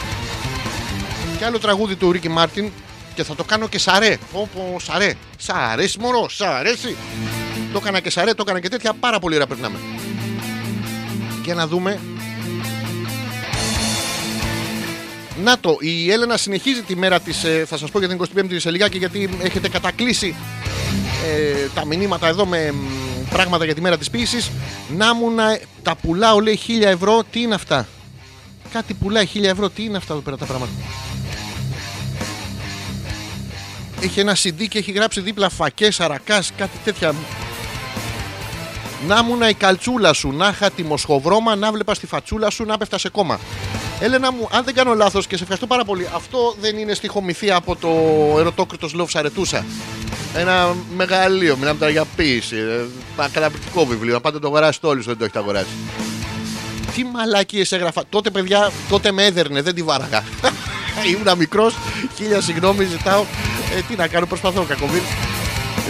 Και άλλο τραγούδι του Ρίκι Μάρτιν και θα το κάνω και σαρέ. Όπω σαρέ. Σ' αρέσει μωρό, σ' αρέσει. Το έκανα και σαρέ, το έκανα και τέτοια. Πάρα πολύ ωραία περνάμε. Για να δούμε. Να το, η Έλενα συνεχίζει τη μέρα της, ε, θα σας πω για την 25η σε λιγάκι γιατί έχετε κατακλείσει ε, τα μηνύματα εδώ με μ, πράγματα για τη μέρα της ποίησης. Να μου να τα πουλάω λέει 1000 ευρώ, τι είναι αυτά; Κάτι πουλάει 1000 ευρώ, τι είναι αυτά εδώ πέρα τα πράγματα; Έχει ένα CD και έχει γράψει δίπλα φακές, αρακάς, κάτι τέτοια. Να ήμουν η καλτσούλα σου, να είχα τη μοσχοβρώμα, να βλέπα στη φατσούλα σου, να πέφτα σε κόμμα. Έλενα μου, αν δεν κάνω λάθος και σε ευχαριστώ πάρα πολύ, αυτό δεν είναι στοιχομηθεία από το ερωτόκριτος Λόφ Αρετούσα. Ένα μεγαλείο, μιλάμε τώρα για ποίηση. ε, Ένα καταπληκτικό βιβλίο. Πάτε το αγοράσετε όλοι όσοι δεν το έχετε αγοράσει. Τι μαλάκιε έγραφα. Τότε, παιδιά, τότε με έδερνε, δεν τη βάραγα. Ήμουν μικρός, χίλια συγγνώμη, ζητάω. Ε, τι να κάνω, προσπαθώ, κακομίρι.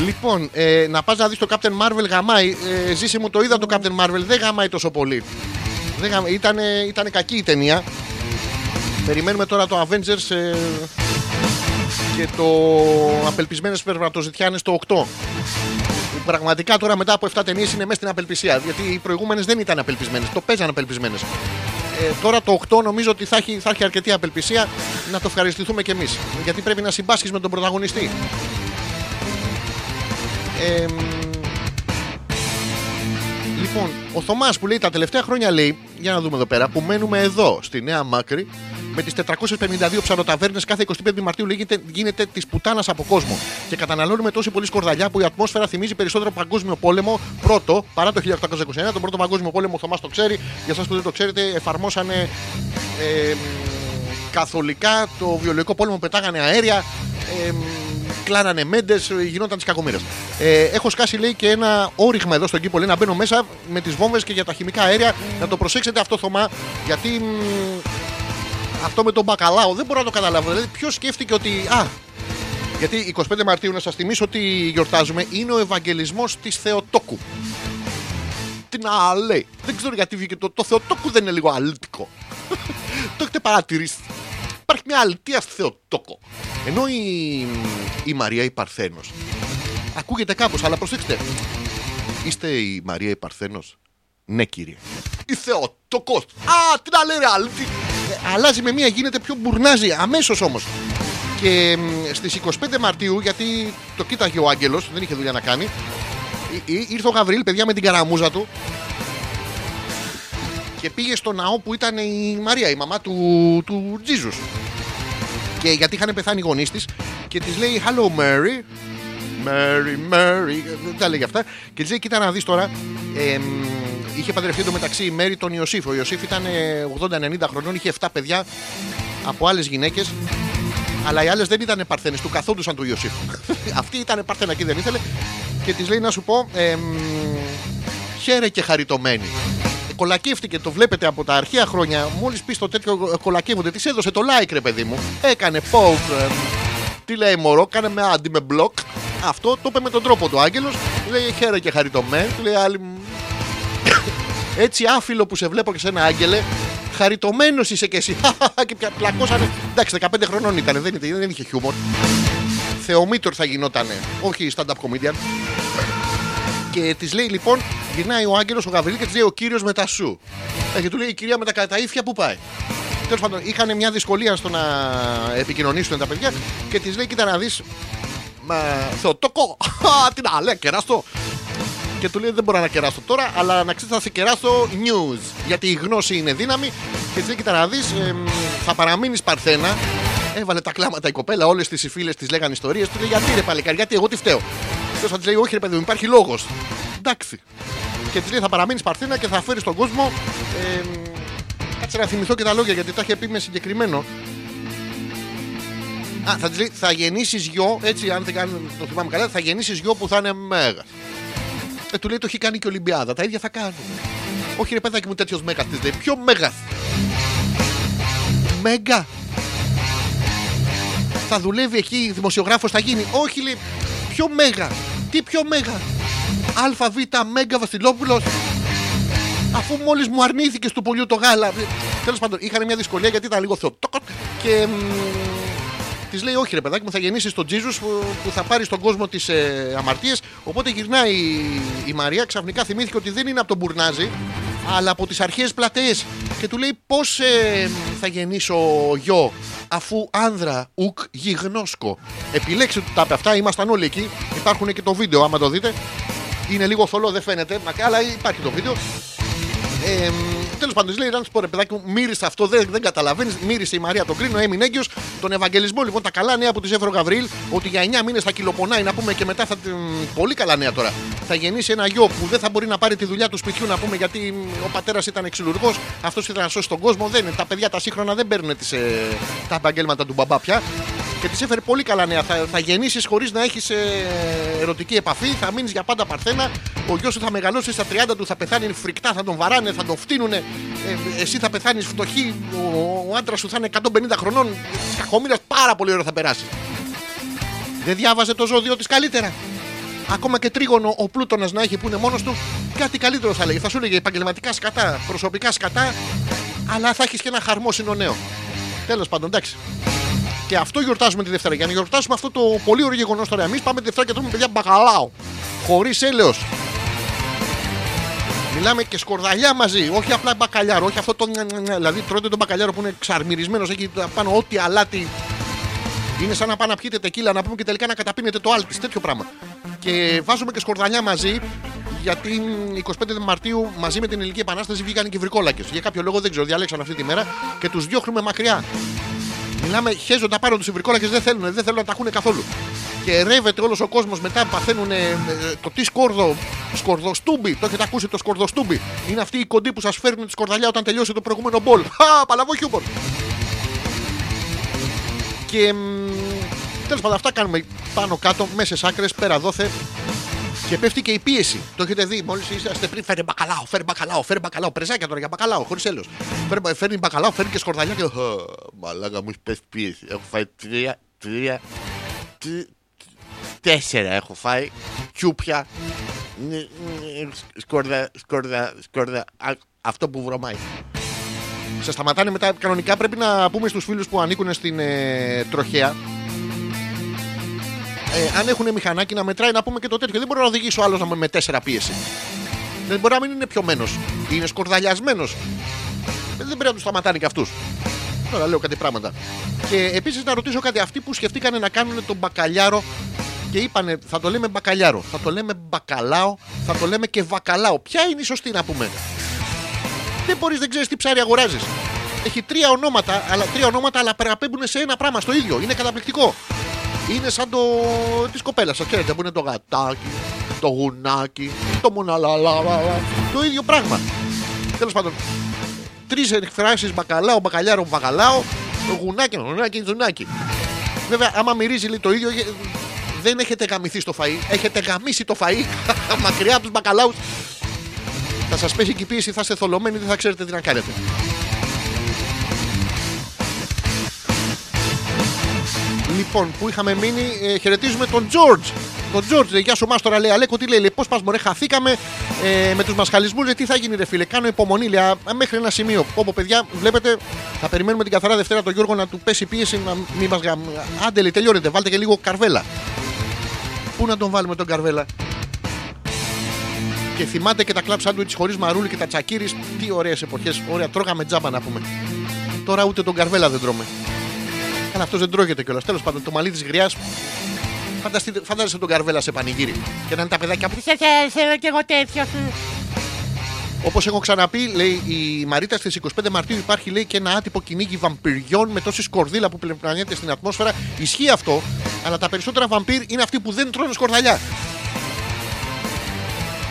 Λοιπόν, ε, να πας να δεις το Captain Marvel γαμάει. Ε, ζήση μου το είδα το Captain Marvel, δεν γαμάει τόσο πολύ. Δεν γαμ... ήτανε, ήτανε κακή η ταινία. Περιμένουμε τώρα το Avengers ε, και το Απελπισμένες Περβατοζητιάνες το 8. Που Πραγματικά τώρα μετά από 7 ταινίες είναι μέσα στην απελπισία. Γιατί οι προηγούμενες δεν ήταν απελπισμένες. Το παίζαν απελπισμένες. Ε, τώρα το 8 νομίζω ότι θα έχει, θα έχει αρκετή απελπισία να το ευχαριστηθούμε κι εμείς. Γιατί πρέπει να συμπάσχεις με τον πρωταγωνιστή. Ε, μ, λοιπόν, ο Θωμάς που λέει τα τελευταία χρόνια λέει, για να δούμε εδώ πέρα, που μένουμε εδώ στη Νέα Μάκρη με τις 452 ψαροταβέρνε κάθε 25 Μαρτίου λέγεται, γίνεται της πουτάνας από κόσμο. Και καταναλώνουμε τόση πολύ σκορδαλιά που η ατμόσφαιρα θυμίζει περισσότερο παγκόσμιο πόλεμο. Πρώτο, παρά το 1829, τον πρώτο παγκόσμιο πόλεμο, ο Θωμάς το ξέρει. Για εσάς που δεν το ξέρετε, εφαρμόσανε ε, μ, καθολικά το βιολογικό πόλεμο, πετάγανε αέρια. Ε, μ, κλάνανε μέντες, γινόταν τη κακομοίρα. Ε, έχω σκάσει λέει και ένα όριγμα εδώ στον κήπο. Λέει να μπαίνω μέσα με τις βόμβες και για τα χημικά αέρια. Να το προσέξετε αυτό, Θωμά, γιατί μ, αυτό με τον μπακαλάο δεν μπορώ να το καταλάβω. Δηλαδή, ποιος σκέφτηκε ότι. Α, γιατί 25 Μαρτίου, να σας θυμίσω ότι γιορτάζουμε, είναι ο Ευαγγελισμός της Θεοτόκου. Τι να λέει. Δεν ξέρω γιατί βγήκε το, το Θεοτόκου δεν είναι λίγο αλήτικο. το έχετε παρατηρήσει. Υπάρχει μια αλητία στη Θεοτόκο. Ενώ η, η Μαρία η Παρθένος ακούγεται κάπως, αλλά προσέξτε. Είστε η Μαρία η Παρθένος; Ναι, κύριε. Η Θεοτόκος. Α, τι να λέει, ρε, αλήτη. Ε, αλλάζει με μία, γίνεται πιο μπουρνάζει. Αμέσως όμως. Και μ, στις 25 Μαρτίου, γιατί το κοίταγε ο Άγγελος, δεν είχε δουλειά να κάνει, Ή- ή- ήρθε ο Γαβρίλ, παιδιά, με την καραμούζα του και πήγε στο ναό που ήταν η Μαρία, η μαμά του, του Τζίζους. Και γιατί είχαν πεθάνει οι γονείς της και της λέει Hello Mary. Mary, Mary. Δεν τα λέγει αυτά. Και της λέει: Κοίτα να δεις τώρα. εμ, είχε παντρευτεί το μεταξύ η Μέρη τον Ιωσήφ. Ο Ιωσήφ ήταν ε, 80-90 χρονών, είχε 7 παιδιά από άλλες γυναίκες Αλλά οι άλλες δεν ήταν παρθένες, του καθόντουσαν του Ιωσήφ. Αυτή ήταν παρθένα και δεν ήθελε. Και της λέει να σου πω, εμ, χαίρε και χαριτωμένη. Ε, Κολακεύτηκε, το βλέπετε από τα αρχαία χρόνια. Μόλις πεις το τέτοιο ε, κολακεύονται, της έδωσε το like, ρε παιδί μου. Έκανε post. εμ, τι λέει μωρό, κάνε με άντι με μπλοκ. Αυτό το είπε με τον τρόπο του Άγγελος. Λέει χαίρε και χαριτωμένη. Του λέει άλλη. «Μ, έτσι άφιλο που σε βλέπω και σε ένα άγγελε, χαριτωμένος είσαι κι εσύ. και πια πλακώσανε. Εντάξει, 15 χρονών ήταν, δεν, ήταν, δεν είχε χιούμορ. Θεομήτωρ θα γινότανε, όχι stand-up comedian. Και της λέει λοιπόν, γυρνάει ο Άγγελος ο Γαβρίλ και της λέει ο κύριος με τα σου. Ε, Και του λέει η κυρία με τα καταήφια που πάει; Τέλος πάντων, είχαν μια δυσκολία στο να επικοινωνήσουν τα παιδιά και της λέει: Κοίτα να δεις. Μα Θεοτόκο! Α, Τι να λέει, κεράστο! Και του λέει: Δεν μπορώ να κεράσω τώρα, αλλά να ξέρεις θα σε κεράσω news. Γιατί η γνώση είναι δύναμη. Και της λέει: Κοίτα να δεις, θα παραμείνεις παρθένα. Έβαλε τα κλάματα η κοπέλα, όλες τις φίλες της λέγανε ιστορίες. Του λέει: Γιατί ρε παλικάρι, γιατί εγώ τι φταίω; Και θα της λέει: Όχι, ρε παιδί μου, υπάρχει λόγος. Εντάξει. Και της λέει: Θα παραμείνεις παρθένα και θα φέρεις τον κόσμο. Ε, κάτσε να θυμηθώ και τα λόγια γιατί τα είχε πει με συγκεκριμένο. Α, θα της λέει: Θα γεννήσεις γιο, έτσι, αν δεν κάνω, το θυμάμαι καλά, θα γεννήσεις γιο που θα είναι μέγας. Ε, του λέει το έχει κάνει και η Ολυμπιάδα. Τα ίδια θα κάνουν. Όχι ρε παιδάκι μου τέτοιος μέγας της λέει. Ποιο μέγας. Μέγα. Θα δουλεύει εκεί, δημοσιογράφος θα γίνει. Όχι λέει. Ποιο μέγα. Τι πιο μέγα. ΑΒ Μέγα Βασιλόπουλος αφού μόλις μου αρνήθηκε στο πολιό το γάλα. Τέλος πάντων, είχαν μια δυσκολία γιατί ήταν λίγο θεοτόκο και της λέει: Όχι, ρε παιδάκι μου, θα γεννήσεις τον Τζίζου που, που θα πάρεις στον κόσμο τις ε, αμαρτίες. Οπότε γυρνάει η, η Μαρία, ξαφνικά θυμήθηκε ότι δεν είναι από τον Μπουρνάζι, αλλά από τις αρχαίες πλατείες. Και του λέει: Πώς θα γεννήσω γιο, αφού άνδρα ουκ γιγνώσκο. Επιλέξτε του τα είπε αυτά, ήμασταν όλοι εκεί. Υπάρχουν και το βίντεο, άμα το δείτε. Είναι λίγο θολό, δεν φαίνεται, μακά, αλλά υπάρχει το βίντεο. Ε, Τέλος πάντων, της λέει: Να σου πω ρε παιδάκι μου, μύρισε αυτό, δεν, δεν καταλαβαίνεις. Μύρισε η Μαρία τον κρίνο, έμεινε έγκυος. Τον Ευαγγελισμό, λοιπόν, τα καλά νέα που τη έφερε ο Γαβρίλ, ότι για 9 μήνες θα κυλοπονάει, να πούμε και μετά θα. την- Πολύ καλά νέα τώρα. Θα γεννήσει ένα γιο που δεν θα μπορεί να πάρει τη δουλειά του σπιτιού, να πούμε, γιατί ο πατέρας ήταν εξυλουργό, αυτός ήθελε να σώσει τον κόσμο. Δεν, είναι. τα παιδιά τα σύγχρονα δεν παίρνουν τις, ε, τα επαγγέλματα του μπαμπά πια. Και της έφερε πολύ καλά νέα. Θα, θα γεννήσεις χωρίς να έχεις ερωτική επαφή, θα μείνεις για πάντα παρθένα. Ο γιος σου θα μεγαλώσει στα 30 του, θα πεθάνει φρικτά, θα τον βαράνε, θα τον φτύνουνε. Ε, εσύ θα πεθάνεις φτωχή, ο, ο άντρας σου θα είναι 150 χρονών. Τη κακομοίρα πάρα πολύ ώρα θα περάσει. Δεν διάβαζε το ζώδιο της καλύτερα. Ακόμα και τρίγωνο ο πλούτονα να έχει που είναι μόνος του, κάτι καλύτερο θα λέγει. Θα σου έλεγε επαγγελματικά σκατά, προσωπικά σκατά, αλλά θα έχεις και ένα χαρμόσυνο νέο. Τέλος πάντων, εντάξει. Και αυτό γιορτάζουμε τη Δευτέρα. Για να γιορτάσουμε αυτό το πολύ ωραίο γεγονός τώρα, εμείς πάμε τη Δευτέρα και τρώμε παιδιά μπακαλάο. Χωρίς έλεος. Μιλάμε και σκορδαλιά μαζί, όχι απλά μπακαλιάρο, όχι αυτό το. νια, νια, νια. Δηλαδή τρώτε τον μπακαλιάρο που είναι ξαρμυρισμένος, έχει πάνω ό,τι αλάτι. Είναι σαν να πάνε να πιείτε τεκίλα, να πούμε και τελικά να καταπίνετε το άλτη, τέτοιο πράγμα. Και βάζουμε και σκορδαλιά μαζί, γιατί 25 Μαρτίου μαζί με την Ελληνική Επανάσταση βγήκαν και βρικόλακες. Για κάποιο λόγο δεν ξέρω, διαλέξαν αυτή τη μέρα και τους διώχνουμε μακριά. Μιλάμε, χέζοντα πάνω τους οι βρικόλακε δεν θέλουν, δεν θέλουν να τα έχουν καθόλου. Και ρεύεται όλος ο κόσμος μετά, παθαίνουν ε, ε, το τι σκόρδο, σκορδοστούμπι. Το έχετε ακούσει το σκορδοστούμπι. Είναι αυτοί οι κοντοί που σας φέρνουν τη σκορδαλιά όταν τελειώσει το προηγούμενο μπολ. Χα, παλαβό χιούμορ. Και τέλος πάντων, αυτά κάνουμε πάνω κάτω, μέσα στι άκρες, πέρα δόθε. Και πέφτει και η πίεση. Το έχετε δει. Μόλις είσαστε πριν, φέρει μπακαλάο, φέρει μπακαλάο, φέρει μπακαλάο. Πρεζάκια τώρα για μπακαλάο, χωρίς έλο. Φέρει, φέρνει μπακαλάο, φέρνει και σκορδαλιά και. «Α, Μαλάκα μου έχει πέσει πίεση. Έχω φάει τρία, τρία, τρία, τέσσερα έχω φάει. Κιούπια. Νι, νι, Σκόρδα, σκόρδα, σκόρδα. Α, Αυτό που βρωμάει. Σε σταματάνε μετά. Κανονικά πρέπει να πούμε στους φίλους που ανήκουν στην ε, τροχέα ε, αν έχουν μηχανάκι να μετράει να πούμε και το τέτοιο. Δεν μπορεί να οδηγήσει ο άλλος να με- με τέσσερα πίεση. Δεν μπορεί να μην είναι πιωμένος. Είναι σκορδαλιασμένος. Δεν πρέπει να τους σταματάνε και αυτούς. Τώρα λέω κάτι πράγματα. Και επίσης να ρωτήσω κάτι. Αυτοί που σκεφτήκανε να κάνουν τον μπακαλιάρο και είπανε θα το λέμε μπακαλιάρο, θα το λέμε μπακαλάο, θα το λέμε και βακαλάο. Ποια είναι η σωστή να πούμε; Δεν μπορείς, δεν ξέρεις τι ψάρι αγοράζεις. Έχει τρία ονόματα, αλλά, τρία ονόματα, αλλά παραπέμπουν σε ένα πράγμα, στο ίδιο. Είναι καταπληκτικό. Είναι σαν το της κοπέλας σας, ξέρετε, που είναι το γατάκι, το γουνάκι, το μοναλαλαλα. Το ίδιο πράγμα. Τέλος πάντων, τρεις εκφράσεις μπακαλάο, μπακαλιάρο, μπακαλάο, γουνάκι, γουνάκι, ζουνάκι. Βέβαια, άμα μυρίζει λέει, το ίδιο, ε, δεν έχετε γαμηθεί στο φαΐ. Έχετε γαμίσει το φαΐ μακριά από τους μπακαλάους. Θα σας πέσει και η πίεση, θα είστε θολωμένοι, δεν θα ξέρετε τι να κάνετε. Λοιπόν, που είχαμε μείνει, ε, χαιρετίζουμε τον George. Τον George, λέει, γεια σου Μάστορα, λέει Αλέκο, τι λέει, λέει Πώς πας, Μωρέ, χαθήκαμε ε, με τους μασχαλισμούς, λέει, τι θα γίνει, ρε φίλε. Κάνω υπομονή, λέει, α, μέχρι ένα σημείο. Όπω παιδιά, βλέπετε, θα περιμένουμε την καθαρά Δευτέρα τον Γιώργο να του πέσει πίεση, να μην μας γαμ... Άντε, λέει, τελειώνεται, βάλτε και λίγο καρβέλα. Πού να τον βάλουμε τον καρβέλα; Και θυμάται και τα κλαμπ σάντουιτς χωρίς μαρούλι και τα τσακίρις. Τι ωραίες εποχές. Ωραία, τρώγαμε τζάμπα να πούμε. Τώρα ούτε τον καρβέλα δεν τρώμε. Καλά, αυτό δεν τρώγεται κιόλας. Τέλος πάντων, το μαλλί της γριάς. Φαντάζεσαι τον καρβέλα σε πανηγύρι. Και να είναι τα παιδάκια που. Θέλω κι εγώ τέτοιο. Όπως έχω ξαναπεί, λέει η Μαρίτα στις 25 Μαρτίου υπάρχει λέει, και ένα άτυπο κυνήγι βαμπυριών με τόση σκορδίλα που πλευρανιέται στην ατμόσφαιρα. Ισχύει αυτό, αλλά τα περισσότερα βαμπύρ είναι αυτοί που δεν τρώνε σκορδαλιά.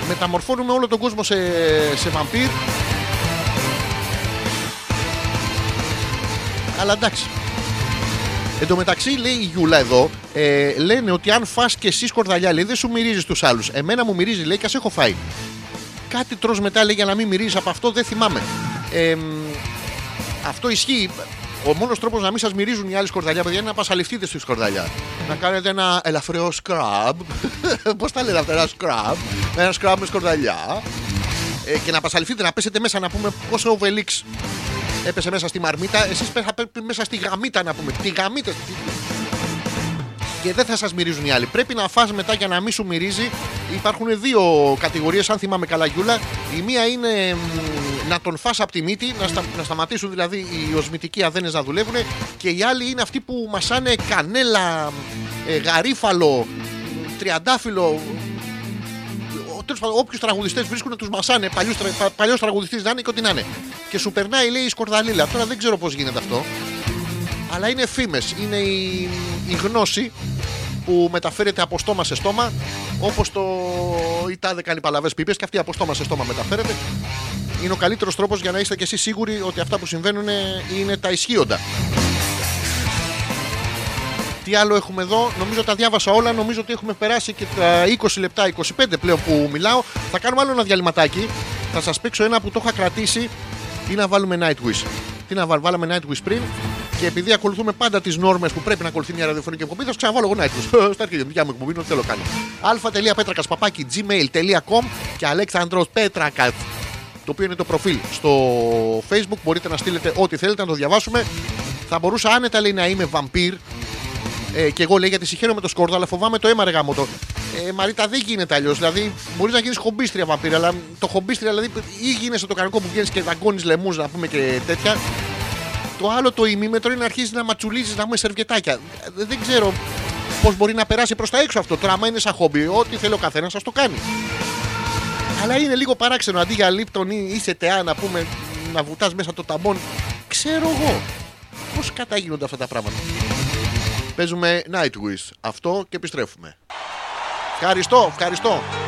Μεταμορφώνουμε όλο τον κόσμο σε, σε βαμπύρ. Αλλά εντάξει. Εν τω μεταξύ, λέει η Γιούλα εδώ, ε, λένε ότι αν φας και εσύ σκορδαλιά, λέει, δεν σου μυρίζεις τους άλλους. Εμένα μου μυρίζει, λέει, και ας έχω φάει. Κάτι τρως μετά, λέει, για να μην μυρίζεις από αυτό, δεν θυμάμαι. Ε, μ, αυτό ισχύει. Ο μόνος τρόπος να μην σας μυρίζουν οι άλλοι σκορδαλιά, παιδιά, είναι να πασαληφθείτε στη σκορδαλιά. Να κάνετε ένα ελαφραίο σκραμπ. Πώς τα λένε αυτά, ένα σκραμπ. Ένα σκραμπ με σκορδαλιά. Ε, και να πασαληφθείτε, να πέσετε μέσα να πούμε πόσο ο Βελίξ έπεσε μέσα στη μαρμίτα. Εσείς θα πρέπει μέσα στη γαμίτα να πούμε. Τη γαμίτα. Και δεν θα σας μυρίζουν οι άλλοι. Πρέπει να φας μετά για να μην σου μυρίζει. Υπάρχουν δύο κατηγορίες, αν θυμάμαι καλά, Γιούλα. Η μία είναι μ, να τον φας από τη μύτη, να, στα- να σταματήσουν δηλαδή οι οσμητικοί αδένε να δουλεύουν. Και η άλλη είναι αυτοί που μασάνε κανέλα, ε, γαρίφαλο, τριαντάφυλλο. Τέλος πάντων, όποιους τραγουδιστές βρίσκουν, τους μασάνε. Παλιός τραγουδιστής να είναι και ό,τι να είναι. Και σου περνάει, λέει, η σκορδαλίλα. Τώρα δεν ξέρω πώς γίνεται αυτό. Αλλά είναι φήμες. Είναι η, η γνώση που μεταφέρεται από στόμα σε στόμα. Όπως το. η τάδε κάνει παλαβέ πίπες και αυτή από στόμα σε στόμα μεταφέρεται. Είναι ο καλύτερος τρόπος για να είστε κι εσείς σίγουροι ότι αυτά που συμβαίνουν είναι τα ισχύοντα. Τι άλλο έχουμε εδώ, νομίζω τα διάβασα όλα. Νομίζω ότι έχουμε περάσει και τα 20 λεπτά, 25 πλέον που μιλάω. Θα κάνουμε άλλο ένα διαλυματάκι. Θα σας παίξω ένα που το είχα κρατήσει ή να βάλουμε Nightwish. Τι να βάλουμε, βάλαμε Nightwish πριν και επειδή ακολουθούμε πάντα τις νόρμες που πρέπει να ακολουθεί μια ραδιοφωνική εκπομπή, θα σας ξαναβάλω εγώ Nightwish. Στα αρχίδια, δικιά μου εκπομπή, είναι ό,τι θέλω κάνω. αλφα.πέτρακα παπάκι gmail.com και Αλέξανδρος Πέτρακας το οποίο είναι το προφίλ στο facebook. Μπορείτε να στείλετε ό,τι θέλετε να το διαβάσουμε. Θα μπορούσα άνετα λέει να είμαι βαμπύρ ε, και εγώ λέει γιατί συγχαίρω με το σκόρδο, αλλά φοβάμαι το αίμα ρε γάμο το. Ε, Μαρίτα δεν γίνεται αλλιώς. Δηλαδή, μπορείς να γίνεις χομπίστρια βαμπύρα, αλλά το χομπίστρια δηλαδή ή γίνεσαι το κανονικό που βγαίνεις και δαγκώνεις λαιμού να πούμε και τέτοια. Το άλλο το ημίμετρο είναι να αρχίσει να ματσουλίζεις να έχουμε σερβιετάκια. Ε, Δεν ξέρω πώς μπορεί να περάσει προς τα έξω αυτό. Τώρα, άμα είναι σαν χόμπι, ό,τι θέλει ο καθένας, σα το κάνει. Αλλά είναι λίγο παράξενο αντί για λίπτον ή είσαι τεά να πούμε να βουτάς μέσα το ταμπον. Ξέρω εγώ. Πώς κατάγινονται αυτά τα πράγματα. Παίζουμε Nightwish. Αυτό και επιστρέφουμε. Ευχαριστώ, ευχαριστώ.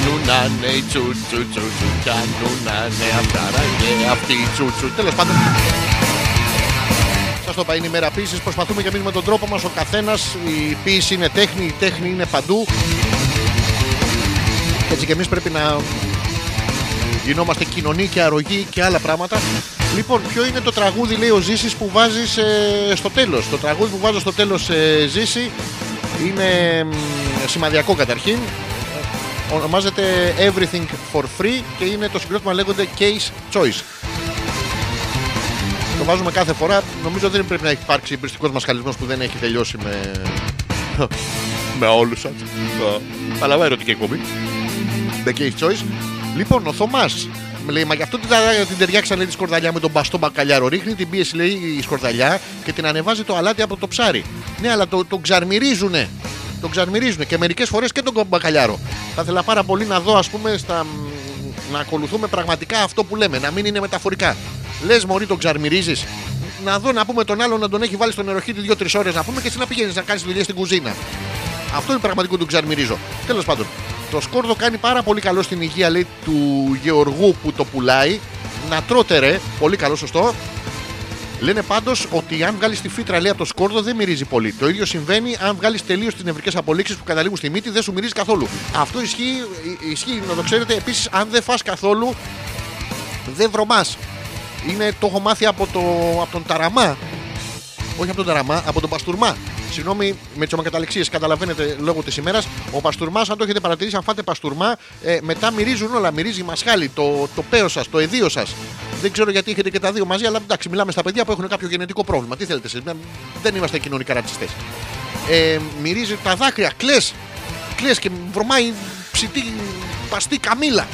Τσου πιανουνανε Τσου τσου τσου τσου πιανουνανε Αυτά και αυτή τσου τσου Τέλος πάντων Σας το είπα, είναι η μέρα ποιήση. Προσπαθούμε και εμεί με τον τρόπο μας. Ο καθένας, η ποιήση είναι τέχνη, η τέχνη είναι παντού. Και έτσι και εμείς πρέπει να γινόμαστε κοινωνοί και αρρωγοί και άλλα πράγματα. Λοιπόν, ποιο είναι το τραγούδι, λέει ο Ζήσης, που βάζεις στο τέλος; Το τραγούδι που βάζω στο τέλος, ε, Ζήση, είναι μ, σημαδιακό καταρχήν. Ε, Ονομάζεται Everything for Free και είναι το συγκρότημα λέγονται Case Choice. Το βάζουμε κάθε φορά. Νομίζω δεν πρέπει να έχει υπάρξει εμπριστικός μασχαλισμός που δεν έχει τελειώσει με. με όλους σας. Παλαβαίνω την εκπομπή. The Case Choice. Λοιπόν, ο Θωμάς λέει, μα γι' αυτό την, τα- την ταιριάξαν λέει, τη σκορδαλιά με τον μπαστό μπακαλιάρο. Ρίχνει την πίεση, λέει, η σκορδαλιά και την ανεβάζει το αλάτι από το ψάρι. Ναι, αλλά το, το ξαρμυρίζουνε. Το ξαρμυρίζουνε και μερικές φορές και τον μπακαλιάρο. Θα ήθελα πάρα πολύ να δω, ας πούμε, στα, μ, να ακολουθούμε πραγματικά αυτό που λέμε, να μην είναι μεταφορικά. Λες, Μωρή, τον ξαρμυρίζεις. Να δω να πούμε τον άλλον να τον έχει βάλει στο νεροχύτη δύο-τρεις ώρες να πούμε και εσύ να πηγαίνεις να κάνεις δουλειά στην κουζίνα. Αυτό είναι πραγματικό του ξαρμυρίζω. Τέλος πάντων, το σκόρδο κάνει πάρα πολύ καλό στην υγεία λέει, του γεωργού που το πουλάει. Να τρώτε ρε, πολύ καλό, σωστό. Λένε πάντως ότι αν βγάλεις τη φύτρα λέει, από το σκόρδο δεν μυρίζει πολύ. Το ίδιο συμβαίνει αν βγάλεις τελείως τις νευρικές απολύξεις που καταλήγουν στη μύτη, δεν σου μυρίζει καθόλου. Αυτό ισχύει, ισχύει να το ξέρετε. Επίσης, αν δεν φας καθόλου, δεν βρωμάς. Είναι, το έχω μάθει από, το, από τον Ταραμά. Όχι από τον Ταραμά, από τον Παστούρμα. Συγγνώμη με τι ομοκαταληξίε, καταλαβαίνετε λόγω της ημέρας. Ο Παστούρμα, αν το έχετε παρατηρήσει, αν φάτε Παστούρμα, ε, μετά μυρίζουν όλα. Μυρίζει η μασχάλη, το, το παίο σας, το εδίο σας. Δεν ξέρω γιατί έχετε και τα δύο μαζί, αλλά εντάξει, μιλάμε στα παιδιά που έχουν κάποιο γενετικό πρόβλημα. Τι θέλετε εσείς, δεν είμαστε κοινωνικά ρατσιστές. Ε, μυρίζει τα δάκρυα, κλε. Κλε και βρωμάει ψητή, παστή καμίλα.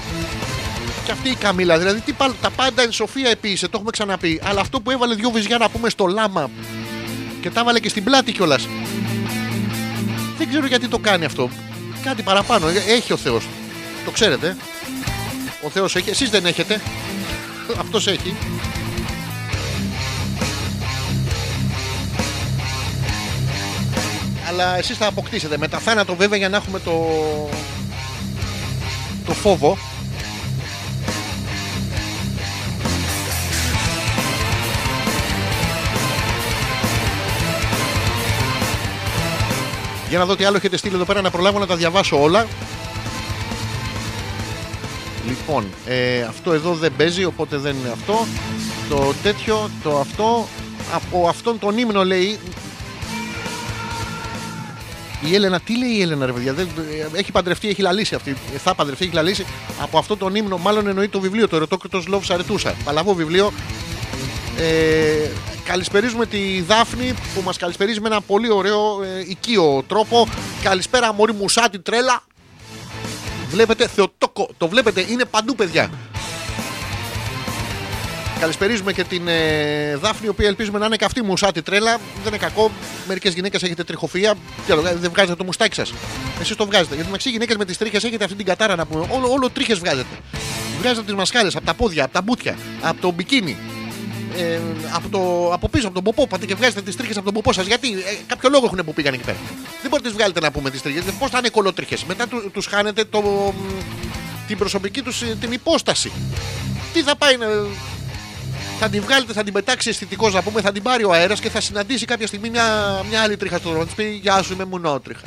Και αυτή η καμίλα, δηλαδή τι, πα- τα πάντα εν σοφία επίησε, το έχουμε ξαναπεί. Αλλά αυτό που έβαλε δυο βυζιά να πούμε στο λάμα και τα έβαλε και στην πλάτη κιόλας. Δεν ξέρω γιατί το κάνει αυτό. Κάτι παραπάνω. Ε, Έχει ο Θεός. Το ξέρετε. Ο Θεός έχει. Εσείς δεν έχετε. Αυτός έχει. Αλλά εσείς θα αποκτήσετε. Με τα θάνατο βέβαια για να έχουμε το. το φόβο. Για να δω τι άλλο έχετε στείλει εδώ πέρα να προλάβω να τα διαβάσω όλα. Λοιπόν, ε, αυτό εδώ δεν παίζει, οπότε δεν είναι αυτό. Το τέτοιο, το αυτό. Από αυτόν τον ύμνο λέει. Η Έλενα, τι λέει η Έλενα, ρε παιδιά. Δεν, ε, έχει παντρευτεί, έχει λαλήσει αυτή. Ε, Θα παντρευτεί, έχει λαλήσει. Από αυτόν τον ύμνο, μάλλον εννοεί το βιβλίο, το Ερωτόκριτος Λόβς Σαρετούσα. Παλαβό βιβλίο. Ε, καλησπερίζουμε τη Δάφνη που μας καλησπερίζει με ένα πολύ ωραίο ε, οικείο τρόπο. Καλησπέρα μωρή μουσάτη τρέλα. Βλέπετε Θεοτόκο, το βλέπετε, είναι παντού παιδιά. Καλησπερίζουμε και την ε, Δάφνη, η οποία ελπίζουμε να είναι και αυτή μουσάτη τρέλα. Δεν είναι κακό. Μερικές γυναίκες έχετε τριχοφία. Τι άλλο, Δεν βγάζετε το μουστάκι σας. Εσείς το βγάζετε. Γιατί μεταξύ γυναίκες με τις τρίχες έχετε αυτή την κατάρα να πούμε. Όλο, όλο τρίχες βγάζετε. Βγάζετε τις μασχάλες από τα πόδια, από τα μπούτια, από το μπικίνι. Ε, από, το, από πίσω, από τον ποπό. Πάτε και βγάζετε τις τρίχες από τον ποπό σας. Γιατί ε, κάποιο λόγο έχουν που πήγαν εκεί πέρα. Δεν μπορείτε να τι βγάλετε να πούμε τις τρίχες. Πώς θα είναι κολότριχε. Μετά του χάνετε το, μ, την προσωπική τους την υπόσταση. Τι θα πάει να. Θα την βγάλετε, θα την πετάξει αισθητικός να πούμε, θα την πάρει ο αέρας και θα συναντήσει κάποια στιγμή μια, μια άλλη τρίχα στον δρόμο. Θα της πει Γεια σου, είμαι μουνότριχα.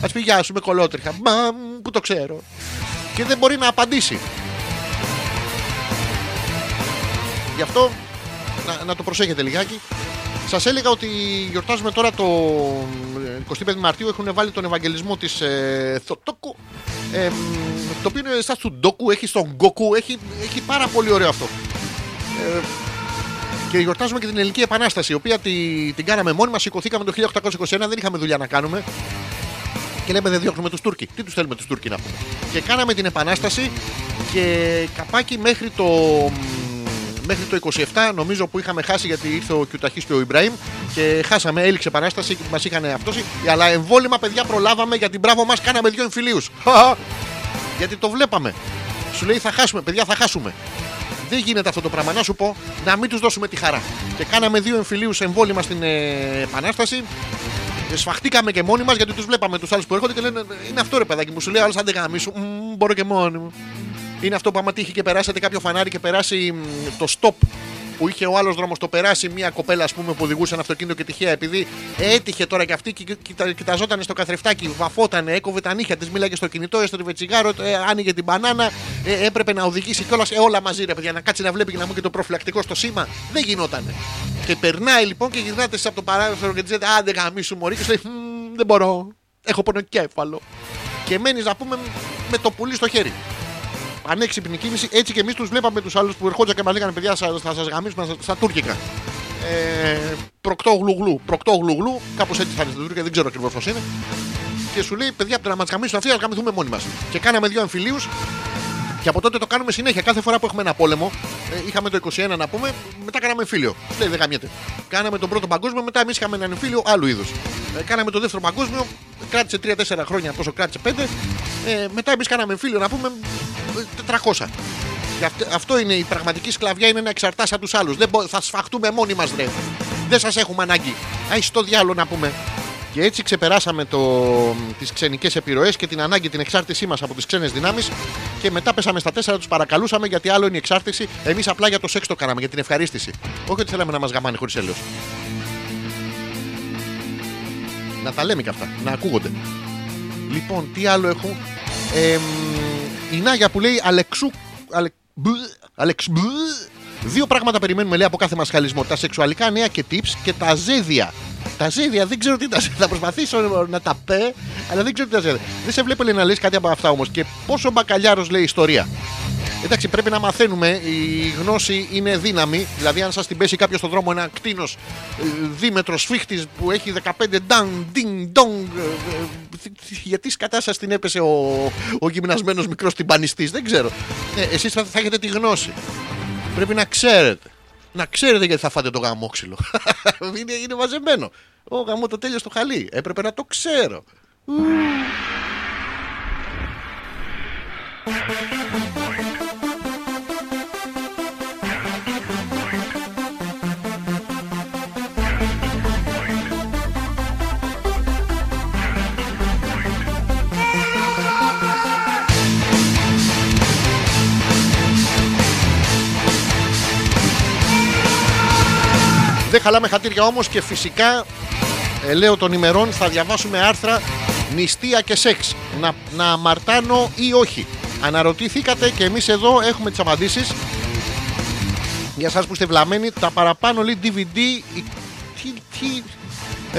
Θα τη πει Γεια σου, είμαι κολότριχα. Μα μ, που το ξέρω. Και δεν μπορεί να απαντήσει. Γι' αυτό να, να το προσέχετε λιγάκι. Σας έλεγα ότι γιορτάζουμε τώρα το ε, 25 Μαρτίου. Έχουν βάλει τον Ευαγγελισμό της ε, Θοτόκου. Ε, μ, το οποίο είναι σαν του Ντόκου, έχει στον Γκόκου. Έχει, έχει πάρα πολύ ωραίο αυτό. Ε, και γιορτάζουμε και την Ελληνική Επανάσταση, η οποία τη, την κάναμε μόνοι μας. Σηκωθήκαμε το 1821, δεν είχαμε δουλειά να κάνουμε. Και λέμε δεν διώχνουμε τους Τούρκοι. Τι τους θέλουμε τους Τούρκοι να πούμε. Και κάναμε την Επανάσταση και καπάκι μέχρι το, μέχρι το 27 νομίζω που είχαμε χάσει γιατί ήρθε ο Κιουταχής και ο Ιμπραήμ και χάσαμε, έληξε επανάσταση και μας είχαν αυτόσει. Αλλά εμβόλυμα παιδιά προλάβαμε για την μπράβο μας κάναμε δύο εμφυλίους. γιατί το βλέπαμε. Σου λέει θα χάσουμε, παιδιά θα χάσουμε. Δεν γίνεται αυτό το πράγμα. Να σου πω να μην τους δώσουμε τη χαρά. Και κάναμε δύο εμφυλίους εμβόλυμα στην ε, Επανάσταση. σφαχτήκαμε και μόνοι μας γιατί τους βλέπαμε τους άλλους που έρχονται και λένε Είναι αυτό ρε παιδάκι μου. Σου λέει άλλος αν δεν γαμίσου. «Μμμ, Μπορώ και μόνοι μου. Είναι αυτό που άμα τύχει και περάσετε κάποιο φανάρι και περάσει μ, το stop που είχε ο άλλος δρόμος, το περάσει μια κοπέλα ας πούμε, που οδηγούσε ένα αυτοκίνητο και τυχαία επειδή έτυχε τώρα και αυτή και κοιτα, κοιταζόταν στο καθρεφτάκι, βαφότανε, έκοβε τα νύχια της, μίλαγε στο κινητό, έστρεβε τσιγάρο, ε, άνοιγε την μπανάνα, ε, έπρεπε να οδηγήσει κιόλας ε, όλα μαζί ρε παιδιά, να κάτσει να βλέπει και να μου και το προφυλακτικό στο σήμα. Δεν γινότανε. Και περνάει λοιπόν και γυρνάτε εσείς από το παράθυρο και της λέτε Άντε γαμίσου μωρή και σου λέει «Μμμ, Δεν μπορώ. Έχω πονοκέφαλο. Και μένεις να πούμε με το πουλί στο χέρι. Ανέξυπνη κίνηση, έτσι και εμείς τους βλέπαμε τους άλλους που ερχόντουσαν και μας λέγανε παιδιά, θα, θα σας γαμίσουμε στα, στα τουρκικά. Ε, προκτό γλουγλού, προκτό γλουγλού, κάπως έτσι θα είναι στα τουρκικά, δεν ξέρω ακριβώς πώς είναι. Και σου λέει, παιδιά, από το να μας γαμίσουν αυτοί, ας γαμηθούμε μόνοι μας. Και κάναμε δύο εμφυλίους και από τότε το κάνουμε συνέχεια. Κάθε φορά που έχουμε ένα πόλεμο, ε, είχαμε το 21 να πούμε, μετά κάναμε εμφύλιο. Λέει δεν γαμιέται. Κάναμε τον πρώτο παγκόσμιο, μετά εμείς είχαμε ένα εμφύλιο άλλου είδους. Ε, κάναμε το δεύτερο παγκόσμιο, κράτησε 3-4 χρόνια πόσο κράτησε 5. Ε, μετά εμείς κάναμε εμφύλιο να πούμε ε, 400. Και αυτό, αυτό είναι η πραγματική σκλαβιά, είναι να εξαρτάσαι από τους άλλους. Θα σφαχτούμε μόνοι μας, ρε. Δεν σας έχουμε ανάγκη. Α το διάλογο να πούμε. Και έτσι ξεπεράσαμε το, τις ξενικές επιρροές και την ανάγκη την εξάρτησή μας από τις ξένες δυνάμεις και μετά πέσαμε στα τέσσερα, τους παρακαλούσαμε γιατί άλλο είναι η εξάρτηση. Εμείς απλά για το σεξ το κάναμε, για την ευχαρίστηση. Όχι ότι θέλαμε να μας γαμάνε χωρίς έλεος. Να τα λέμε και αυτά, να ακούγονται. Λοιπόν, τι άλλο έχω; Ε, η Νάγια που λέει Αλεξού. Ale, μπου, Αλεξ, μπου. Δύο πράγματα περιμένουμε λέει από κάθε μας χαλισμό. Τα σεξουαλικά νέα και tips και τα ζέδια. Τα ζέδια δεν ξέρω τι τα ζέδια. Θα προσπαθήσω να τα πέ, αλλά δεν ξέρω τι τα ζέδια. Δεν σε βλέπω λέει, να λες κάτι από αυτά όμως. Και πόσο μπακαλιάρος λέει ιστορία. Εντάξει, πρέπει να μαθαίνουμε. Η γνώση είναι δύναμη. Δηλαδή, αν σας την πέσει κάποιος στον δρόμο ένα κτίνος δίμετρος σφίχτης που έχει 15 ντάν, ντινγκ, ντόγκ. ε, ε, Γιατί σκατά σα την έπεσε ο, ο γυμνασμένος μικρός τυμπανιστής, δεν ξέρω. Ε, Εσείς θα, θα έχετε τη γνώση. Πρέπει να ξέρετε. Να ξέρετε γιατί θα φάτε το γαμόξυλο. είναι, είναι μαζεμένο. Ο γαμό το τέλειος στο χαλί. Έπρεπε να το ξέρω. Δεν χαλάμε χατήρια όμως και φυσικά ε, λέω των ημερών θα διαβάσουμε άρθρα νηστεία και σεξ. Να, να αμαρτάνω ή όχι. Αναρωτηθήκατε και εμείς εδώ έχουμε τις απαντήσεις. Για εσάς που είστε βλαμμένοι, τα παραπάνω λέει DVD. η- Τι, τι...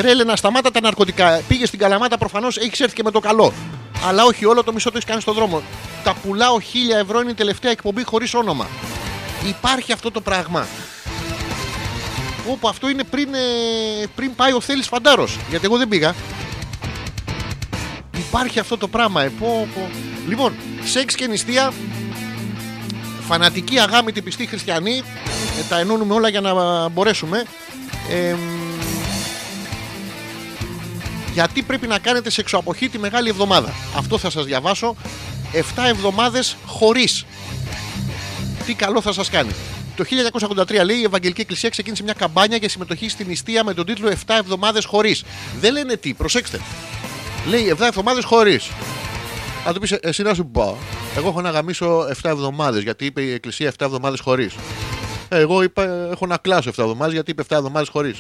Ρε Έλενα, σταμάτα τα ναρκωτικά. Πήγες στην Καλαμάτα, προφανώς έχεις έρθει και με το καλό. Αλλά όχι, όλο το μισό το έχεις κάνει στον δρόμο. Τα πουλάω 1000 ευρώ είναι η τελευταία εκπομπή χωρίς όνομα. Υπάρχει αυτό το πράγμα. Όπου αυτό είναι πριν, ε, πριν πάει ο Θέλης Φαντάρος Γιατί εγώ δεν πήγα. Υπάρχει αυτό το πράγμα ε, πω, πω. Λοιπόν, σεξ και νηστεία Φανατική αγάμητη πιστή χριστιανοί ε, Τα ενώνουμε όλα για να μπορέσουμε. Ε, μ, γιατί πρέπει να κάνετε σεξοαποχή τη Μεγάλη Εβδομάδα. Αυτό θα σας διαβάσω. 7 εβδομάδες χωρίς. Τι καλό θα σας κάνει. Το 1983 λέει η Ευαγγελική Εκκλησία ξεκίνησε μια καμπάνια για συμμετοχή στην νηστεία με τον τίτλο 7 εβδομάδες χωρίς. Δεν λένε τι, προσέξτε. Λέει 7 εβδομάδες χωρίς. Αν του πεις εσύ να σου πω, εγώ έχω να γαμίσω 7 εβδομάδες γιατί είπε η Εκκλησία 7 εβδομάδες χωρίς. Εγώ είπα, έχω να κλάσω 7 εβδομάδες γιατί είπε 7 εβδομάδες χωρίς.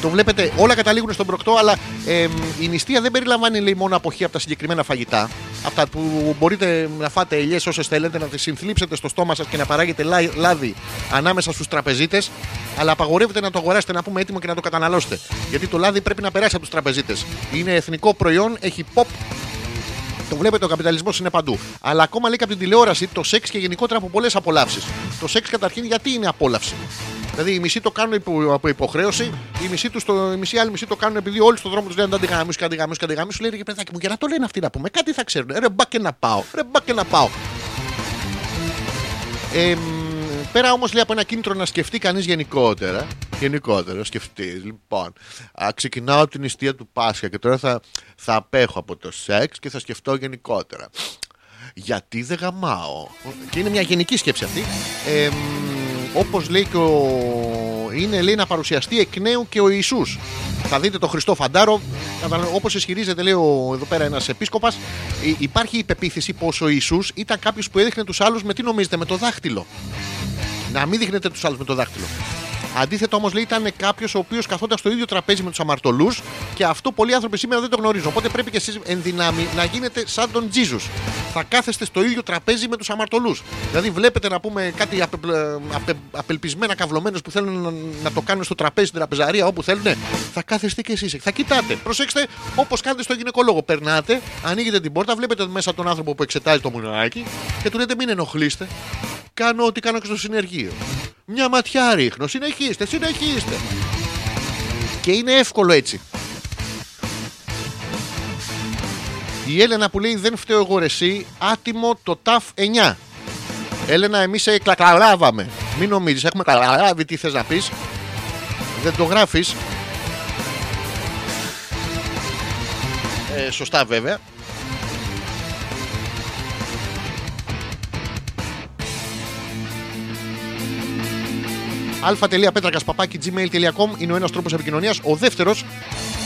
Το βλέπετε, όλα καταλήγουν στον προκτό, αλλά εμ, η νηστεία δεν περιλαμβάνει λέει, μόνο αποχή από τα συγκεκριμένα φαγητά. Αυτά που μπορείτε να φάτε ελιές όσες θέλετε, να τις συνθλίψετε στο στόμα σας και να παράγετε λά- λάδι ανάμεσα στους τραπεζίτες. Αλλά απαγορεύεται να το αγοράσετε να πούμε έτοιμο και να το καταναλώσετε. Γιατί το λάδι πρέπει να περάσει από τους τραπεζίτες. Είναι εθνικό προϊόν, έχει pop. Το βλέπετε, ο καπιταλισμός είναι παντού. Αλλά ακόμα λέει και από την τηλεόραση το σεξ και γενικότερα από πολλές απολαύσεις. Το σεξ καταρχήν γιατί είναι απόλαυση; Δηλαδή οι μισοί το κάνουν υπο- από υποχρέωση, οι μισοί, τους το, οι μισοί άλλοι μισοί το κάνουν επειδή όλοι στον δρόμο τους λένε Αντί γάμου, κάτι γάμου, κάτι γάμου. Σου λέει ρε παιδάκι μου, για να το λένε αυτοί να πούμε. Κάτι θα ξέρουν. Ρε μπα και να πάω. Ρε μπα και να πάω. Ε, μ, πέρα όμως λέει από ένα κίνητρο να σκεφτεί κανείς γενικότερα. Γενικότερα, σκεφτεί. Λοιπόν, α, ξεκινάω την νηστεία του Πάσχα και τώρα θα, θα απέχω από το σεξ και θα σκεφτώ γενικότερα. Γιατί δεν γαμάω; Και είναι μια γενική σκέψη αυτή. Ε, Όπως λέει και ο είναι λέει να παρουσιαστεί εκ νέου και ο Ιησούς. Θα δείτε το Χριστό Φαντάρο, όπως ισχυρίζεται, λέει ο, εδώ πέρα ένας επίσκοπας, υπάρχει η πεποίθηση πως ο Ιησούς ήταν κάποιος που έδειχνε τους άλλους με τι νομίζετε, με το δάχτυλο. Να μην δείχνετε τους άλλους με το δάχτυλο. Αντίθετα όμως λέει ήταν κάποιος ο οποίος καθόταν στο ίδιο τραπέζι με τους αμαρτωλούς και αυτό πολλοί άνθρωποι σήμερα δεν το γνωρίζουν. Οπότε πρέπει και εσείς εν δυνάμει να γίνετε σαν τον Τζίζου. Θα κάθεστε στο ίδιο τραπέζι με τους αμαρτωλούς. Δηλαδή βλέπετε να πούμε κάτι απε, απε, απελπισμένα καυλωμένους που θέλουν να, να το κάνουν στο τραπέζι, στην τραπεζαρία, όπου θέλουν. Θα κάθεστε και εσείς. Θα κοιτάτε. Προσέξτε όπως κάνετε στο γυναικολόγο. Περνάτε, ανοίγετε την πόρτα, βλέπετε μέσα τον άνθρωπο που εξετάζει το μουνάκι και του λέτε μην ενοχλείστε. Κάνω ό,τι κάνω και στο συνεργείο. Μια ματιά ρίχνω. Συνεχίστε, συνεχίστε. Και είναι εύκολο έτσι. Η Έλενα που λέει δεν φταίω εγώ ρε εσύ, άτιμο το ΤΑΦ 9. Έλενα, εμείς σε κλακλάβαμε. Μην νομίζεις, έχουμε καταλάβει τι θες να πεις. Δεν το γράφεις. Ε, σωστά βέβαια. αλφα.πέτρακα.gmail.com είναι ο ένας τρόπος επικοινωνίας. Ο δεύτερος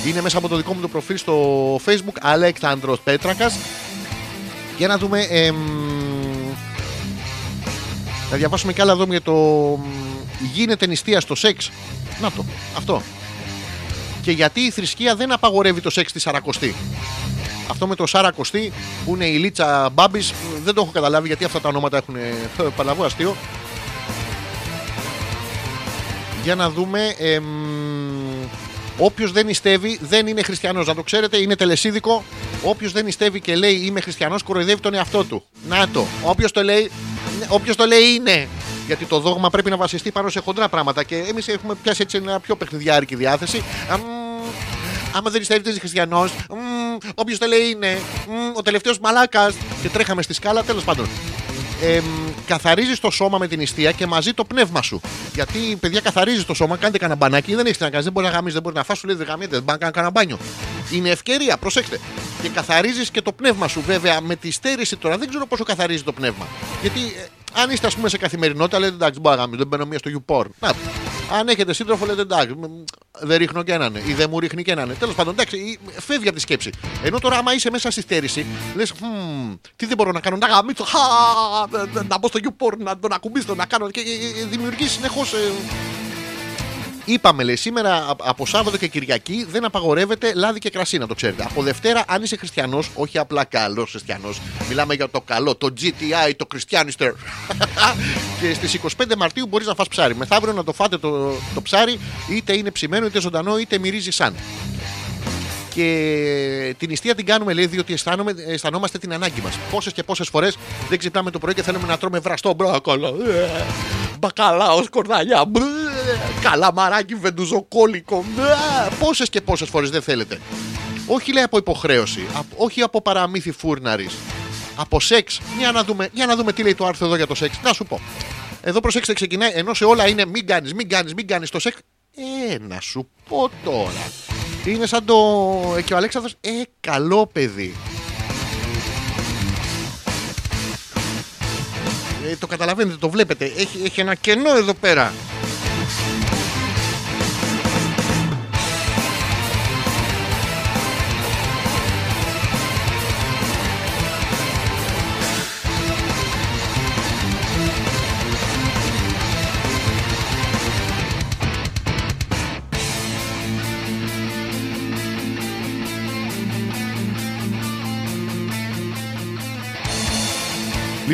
είναι μέσα από το δικό μου το προφίλ στο facebook Αλέξανδρος Πέτρακας. Για να δούμε εμ, θα διαβάσουμε κι άλλα εδώ για το γίνεται νηστεία στο σεξ να το, αυτό. Και γιατί η θρησκεία δεν απαγορεύει το σεξ τη Σαρακοστή αυτό με το Σαρακοστή που είναι η Λίτσα Μπάμπης δεν το έχω καταλάβει γιατί αυτά τα ονόματα έχουν παλαβό αστείο για να δούμε εμ, Όποιος δεν νηστεύει δεν είναι χριστιανός. Να το ξέρετε, είναι τελεσίδικο. Όποιος δεν νηστεύει και λέει Είμαι χριστιανός, κοροϊδεύει τον εαυτό του. Να το. Όποιος το λέει, όποιος το λέει είναι. Γιατί το δόγμα πρέπει να βασιστεί πάνω σε χοντρά πράγματα. Και εμείς έχουμε πιάσει έτσι ένα πιο παιχνιδιάρικη διάθεση. Αμ, άμα δεν νηστεύεις, δεν είσαι χριστιανός. Όποιος το λέει είναι. Μ, ο τελευταίος μαλάκας. Και τρέχαμε στη σκάλα, τέλος πάντων ε, καθαρίζεις το σώμα με την νηστεία και μαζί το πνεύμα σου. Γιατί παιδιά καθαρίζεις το σώμα, κάντε κανένα μπανάκι, δεν έχεις να κάνεις, δεν μπορείς να γαμίσεις, δεν μπορείς να φας, σου λέει δεν γαμιέται, δεν μπορεί να κάνει κανένα μπάνιο. Είναι ευκαιρία, προσέξτε. Και καθαρίζεις και το πνεύμα σου, βέβαια με τη στέρηση τώρα δεν ξέρω πόσο καθαρίζει το πνεύμα. Γιατί ε, αν είστε ας πούμε σε καθημερινότητα, λέτε εντάξει, μπορεί να γαμίσω, δεν μπαίνω μία στο YouPorn. Να, αν έχετε σύντροφο, λέτε εντάξει, μ, δεν ρίχνω και έναν ή δεν μου ρίχνει και έναν. Τέλος πάντων, εντάξει, ή- φεύγει από τη σκέψη. Ενώ τώρα, άμα είσαι μέσα στη στέρηση, λες, τι δεν μπορώ να κάνω, να γαμίσω, χα, να μπω στο YouPorn, να τον ακουμπήσω, να κάνω. Και ε, δημιουργείς συνεχώς. Είπαμε, λέει, σήμερα α- από Σάββατο και Κυριακή δεν απαγορεύεται λάδι και κρασί, να το ξέρετε. Από Δευτέρα, αν είσαι χριστιανός, όχι απλά καλός χριστιανός, μιλάμε για το καλό, το GTI, το Christianister. και στις 25 Μαρτίου μπορείς να φας ψάρι. Μεθαύριο να το φάτε το, το ψάρι, είτε είναι ψημένο, είτε ζωντανό, είτε μυρίζεις σαν. Και την νηστεία την κάνουμε, λέει, διότι αισθάνομαι, αισθανόμαστε την ανάγκη μας. Πόσες και πόσες φορές δεν ξυπνάμε το πρωί και θέλουμε να τρώμε βραστό μπρόκολο. Ε, Μπακαλάος, σκορδαλιά. μπρε, Καλαμαράκι, βεντουζοκόλικο. Πόσες και πόσες φορές δεν θέλετε. Όχι λέει από υποχρέωση, απ- όχι από παραμύθι φούρναρης. Από σεξ. Για να, δούμε, για να δούμε τι λέει το άρθρο εδώ για το σεξ. Να σου πω. Εδώ προσέξτε, ξεκινάει ενώ σε όλα είναι μην κάνεις, μην κάνεις, μην κάνεις το σεξ. Ε, να σου πω τώρα. Είναι σαν το. ε, και ο Αλέξανδρος, ε, καλό παιδί. Ε, το καταλαβαίνετε, το βλέπετε. Έχει, έχει ένα κενό εδώ πέρα.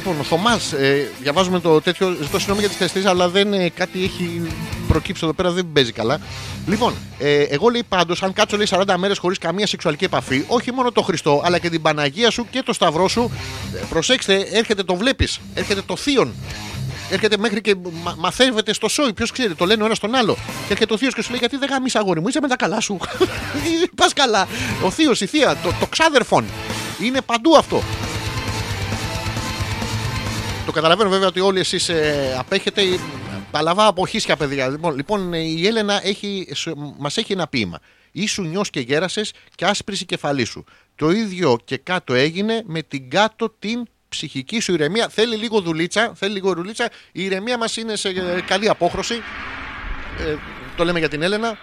Λοιπόν, ο Θωμάς, ε, διαβάζουμε το τέτοιο. Ζητώ συγγνώμη για τις καθυστερήσει, αλλά δεν, ε, κάτι έχει προκύψει εδώ πέρα, δεν παίζει καλά. Λοιπόν, ε, εγώ λέει πάντως, αν κάτσω λέει 40 μέρες χωρίς καμία σεξουαλική επαφή, όχι μόνο το Χριστό, αλλά και την Παναγία σου και το Σταυρό σου, ε, προσέξτε, έρχεται το βλέπεις, έρχεται το Θείον. Έρχεται μέχρι και μα, μαθαίνεται στο σόι. Ποιος ξέρει, το λένε ο ένας τον άλλο. Και έρχεται ο Θείος και σου λέει: Γιατί δεν γάμισε αγόρι μου, είσαι με τα καλά σου. Πας καλά. Ο Θείος, η Θεία, το, το ξάδερφον. Είναι παντού αυτό. Το καταλαβαίνω βέβαια ότι όλοι εσείς ε, απέχετε. ε, Παλαβά από χίσια παιδιά. Λοιπόν, λοιπόν ε, η Έλενα έχει, σ- μας έχει ένα ποίημα. Ήσου νιός και γέρασες και άσπρης η κεφαλή σου. Το ίδιο και κάτω έγινε με την κάτω την ψυχική σου ηρεμία. Θέλει λίγο δουλίτσα, θέλει λίγο δουλίτσα. Η ηρεμία μας είναι σε ε, καλή απόχρωση. Ε, το λέμε για την Έλενα.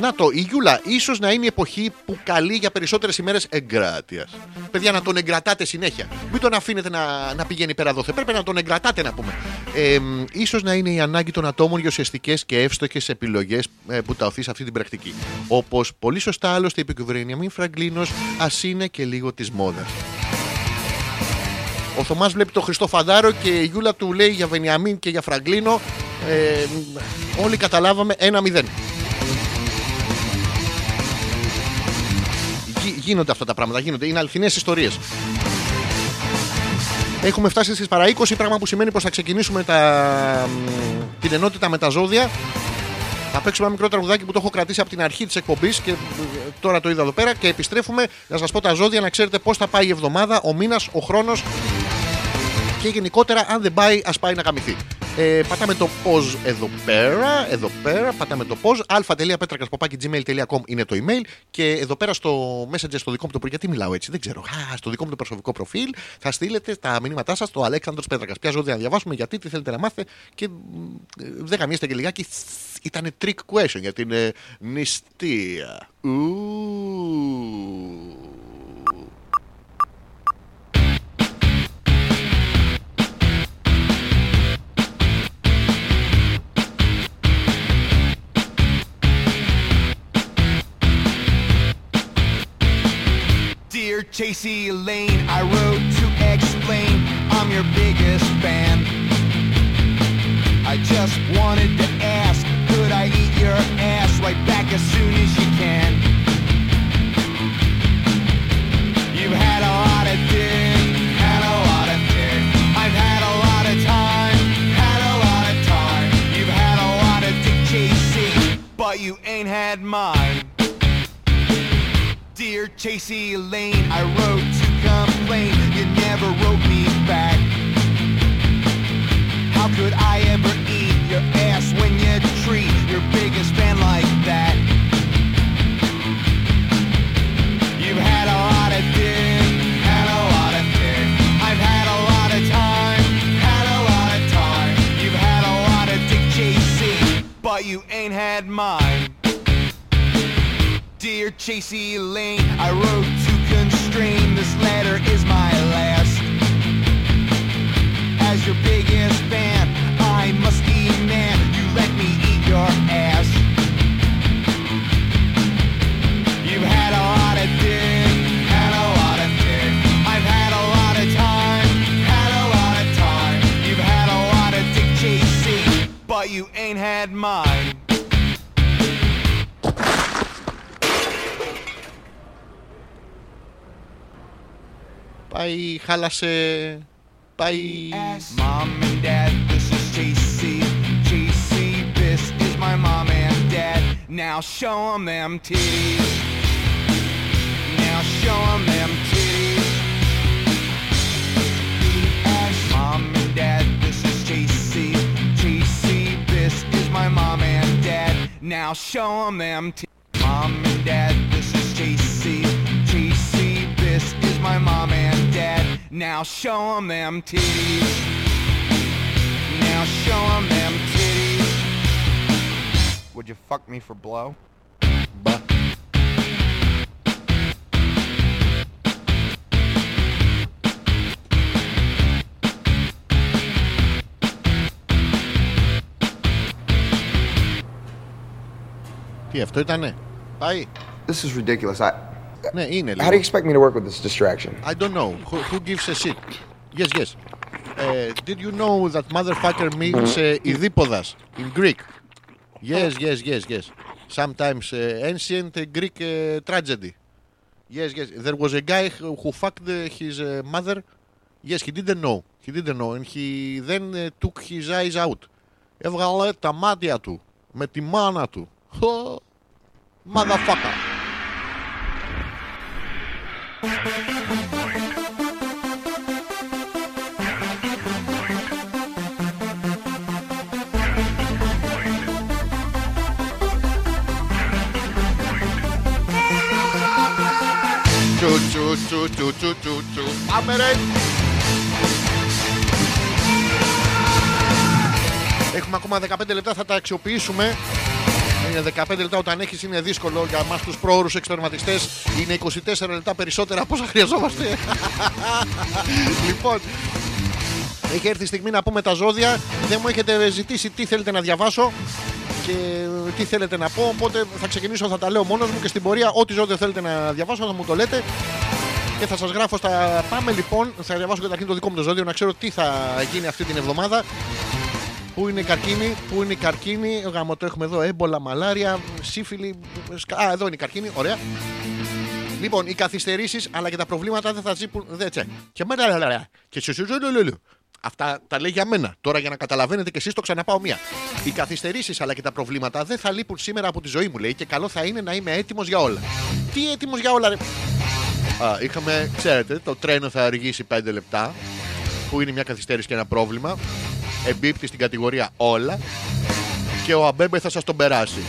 Να το, η Γιούλα, ίσως να είναι η εποχή που καλεί για περισσότερες ημέρες εγκράτειας. Παιδιά, να τον εγκρατάτε συνέχεια. Μην τον αφήνετε να, να πηγαίνει πέρα δόθε. Πρέπει να τον εγκρατάτε, να πούμε. Ε, σω να είναι η ανάγκη των ατόμων για ουσιαστικές και εύστοχες επιλογές ε, που ταωθεί σε αυτή την πρακτική. Όπως πολύ σωστά άλλωστε είπε ο μην Φραγκλίνος, ας είναι και λίγο της μόδας. Ο Θωμάς βλέπει τον Χριστό Φαντάρο και η Γιούλα του λέει για Βενιαμίν και για Φραγκλίνο. Ε, όλοι καταλάβαμε 1-0. Γίνονται αυτά τα πράγματα, γίνονται. Είναι αληθινές ιστορίες. Έχουμε φτάσει στις παρά 20, πράγμα που σημαίνει πως θα ξεκινήσουμε τα, μ, την ενότητα με τα ζώδια. Θα παίξουμε ένα μικρό τραγουδάκι που το έχω κρατήσει από την αρχή της εκπομπής και ε, τώρα το είδα εδώ πέρα. Και επιστρέφουμε να σας πω τα ζώδια να ξέρετε πώς θα πάει η εβδομάδα, ο μήνας, ο χρόνος και γενικότερα αν δεν πάει, ας πάει να γαμηθεί. Ε, πατάμε το pause εδώ πέρα, εδώ πέρα, πατάμε το pause, αλφα.πέτρακα.gmail.com είναι το email και εδώ πέρα στο messenger στο δικό μου το προφίλ, γιατί μιλάω έτσι, δεν ξέρω, Α, στο δικό μου το προσωπικό προφίλ θα στείλετε τα μηνύματά σας στο Αλέξανδρος Πέτρακας. Ποια ζώδια να διαβάσουμε, γιατί, τι θέλετε να μάθετε και μ, ε, δεν γαμίστε και λιγάκι, ήταν trick question για την ε, νηστεία. Ου. Dear Chasey Lane, I wrote to explain I'm your biggest fan. I just wanted to ask, could I eat your ass right back as soon as you can? You've had a lot of dick, had a lot of dick. I've had a lot of time, had a lot of time. You've had a lot of dick chasing, but you ain't had mine. Dear Chasey Lane, I wrote to complain. You never wrote me back. How could I ever eat your ass when you treat your biggest fan like that? You've had a lot of dick, had a lot of dick. I've had a lot of time, had a lot of time. You've had a lot of dick chasing, but you ain't had mine. Dear Chasey Lane, I wrote to constrain. This letter is my last. As your biggest fan, I must demand you let me eat your ass. You've had a lot of dick, had a lot of dick. I've had a lot of time, had a lot of time. You've had a lot of dick chasing, but you ain't had mine. Πάει, χάλασε. Πάει. Mom and dad, this is JC. JC, this is my mom and dad. Now show 'em them titties. Now show 'em them titties. Mom and dad, this is JC. JC, this is my mom and dad. Now show 'em them titties. Mom and dad, this is JC. JC, this is my mom and dad. Now show 'em them titties. Now show 'em them titties. Would you fuck me for blow? Μπα. Τι αυτό ήτανε. Πάει. This is ridiculous. I, Ναι, είναι how do you λίγο. expect me to work with this distraction? I don't know. Who, who gives a shit? Yes, yes. Uh, did you know that motherfucker means uh, ειδίποδας in Greek? Yes, yes, yes, yes. Sometimes uh, ancient uh, Greek uh, tragedy. Yes, yes. There was a guy who, who fucked uh, his uh, mother. Yes, he didn't know. He didn't know. And he then uh, took his eyes out. Έβγαλε τα μάτια του με τη μάνα του. Χω. Motherfucker. Τσου τσου τσου τσου τσου τσου τσου. Πάμε ρε. Έχουμε ακόμα 15 λεπτά, θα τα αξιοποιήσουμε. Είναι 15 λεπτά όταν έχεις είναι δύσκολο για εμά τους πρόωρους εξπερματιστές. Είναι 24 λεπτά περισσότερα από όσα χρειαζόμαστε. λοιπόν, έχει έρθει η στιγμή να πούμε τα ζώδια. Δεν μου έχετε ζητήσει τι θέλετε να διαβάσω και τι θέλετε να πω. Οπότε θα ξεκινήσω, θα τα λέω μόνος μου και στην πορεία, ό,τι ζώδιο θέλετε να διαβάσω, θα μου το λέτε και θα σας γράφω στα. Πάμε λοιπόν, θα διαβάσω καταρχήν το δικό μου το ζώδιο να ξέρω τι θα γίνει αυτή την εβδομάδα. Πού είναι η καρκίνη, πού είναι η καρκίνη, γάμο το έχουμε εδώ, έμπολα, μαλάρια, σύφυλλη. σκα- Α, εδώ είναι η καρκίνη, ωραία. Λοιπόν, οι καθυστερήσεις αλλά και τα προβλήματα δεν θα ζήσουν. Δεν τσε. Και μένα, λα, λα, λα. Και σου σου σου λου, λου, λου. Αυτά τα λέει για μένα. Τώρα για να καταλαβαίνετε και εσείς το ξαναπάω μία. Οι καθυστερήσεις αλλά και τα προβλήματα δεν θα λείπουν σήμερα από τη ζωή μου, λέει, και καλό θα είναι να είμαι έτοιμος για όλα. Τι έτοιμος για όλα, ρε; Α, είχαμε, ξέρετε, το τρένο θα αργήσει 5 λεπτά, που είναι μια καθυστέρηση και ένα πρόβλημα. Εμπίπτει στην κατηγορία όλα και ο Αμπέμπε θα σας τον περάσει.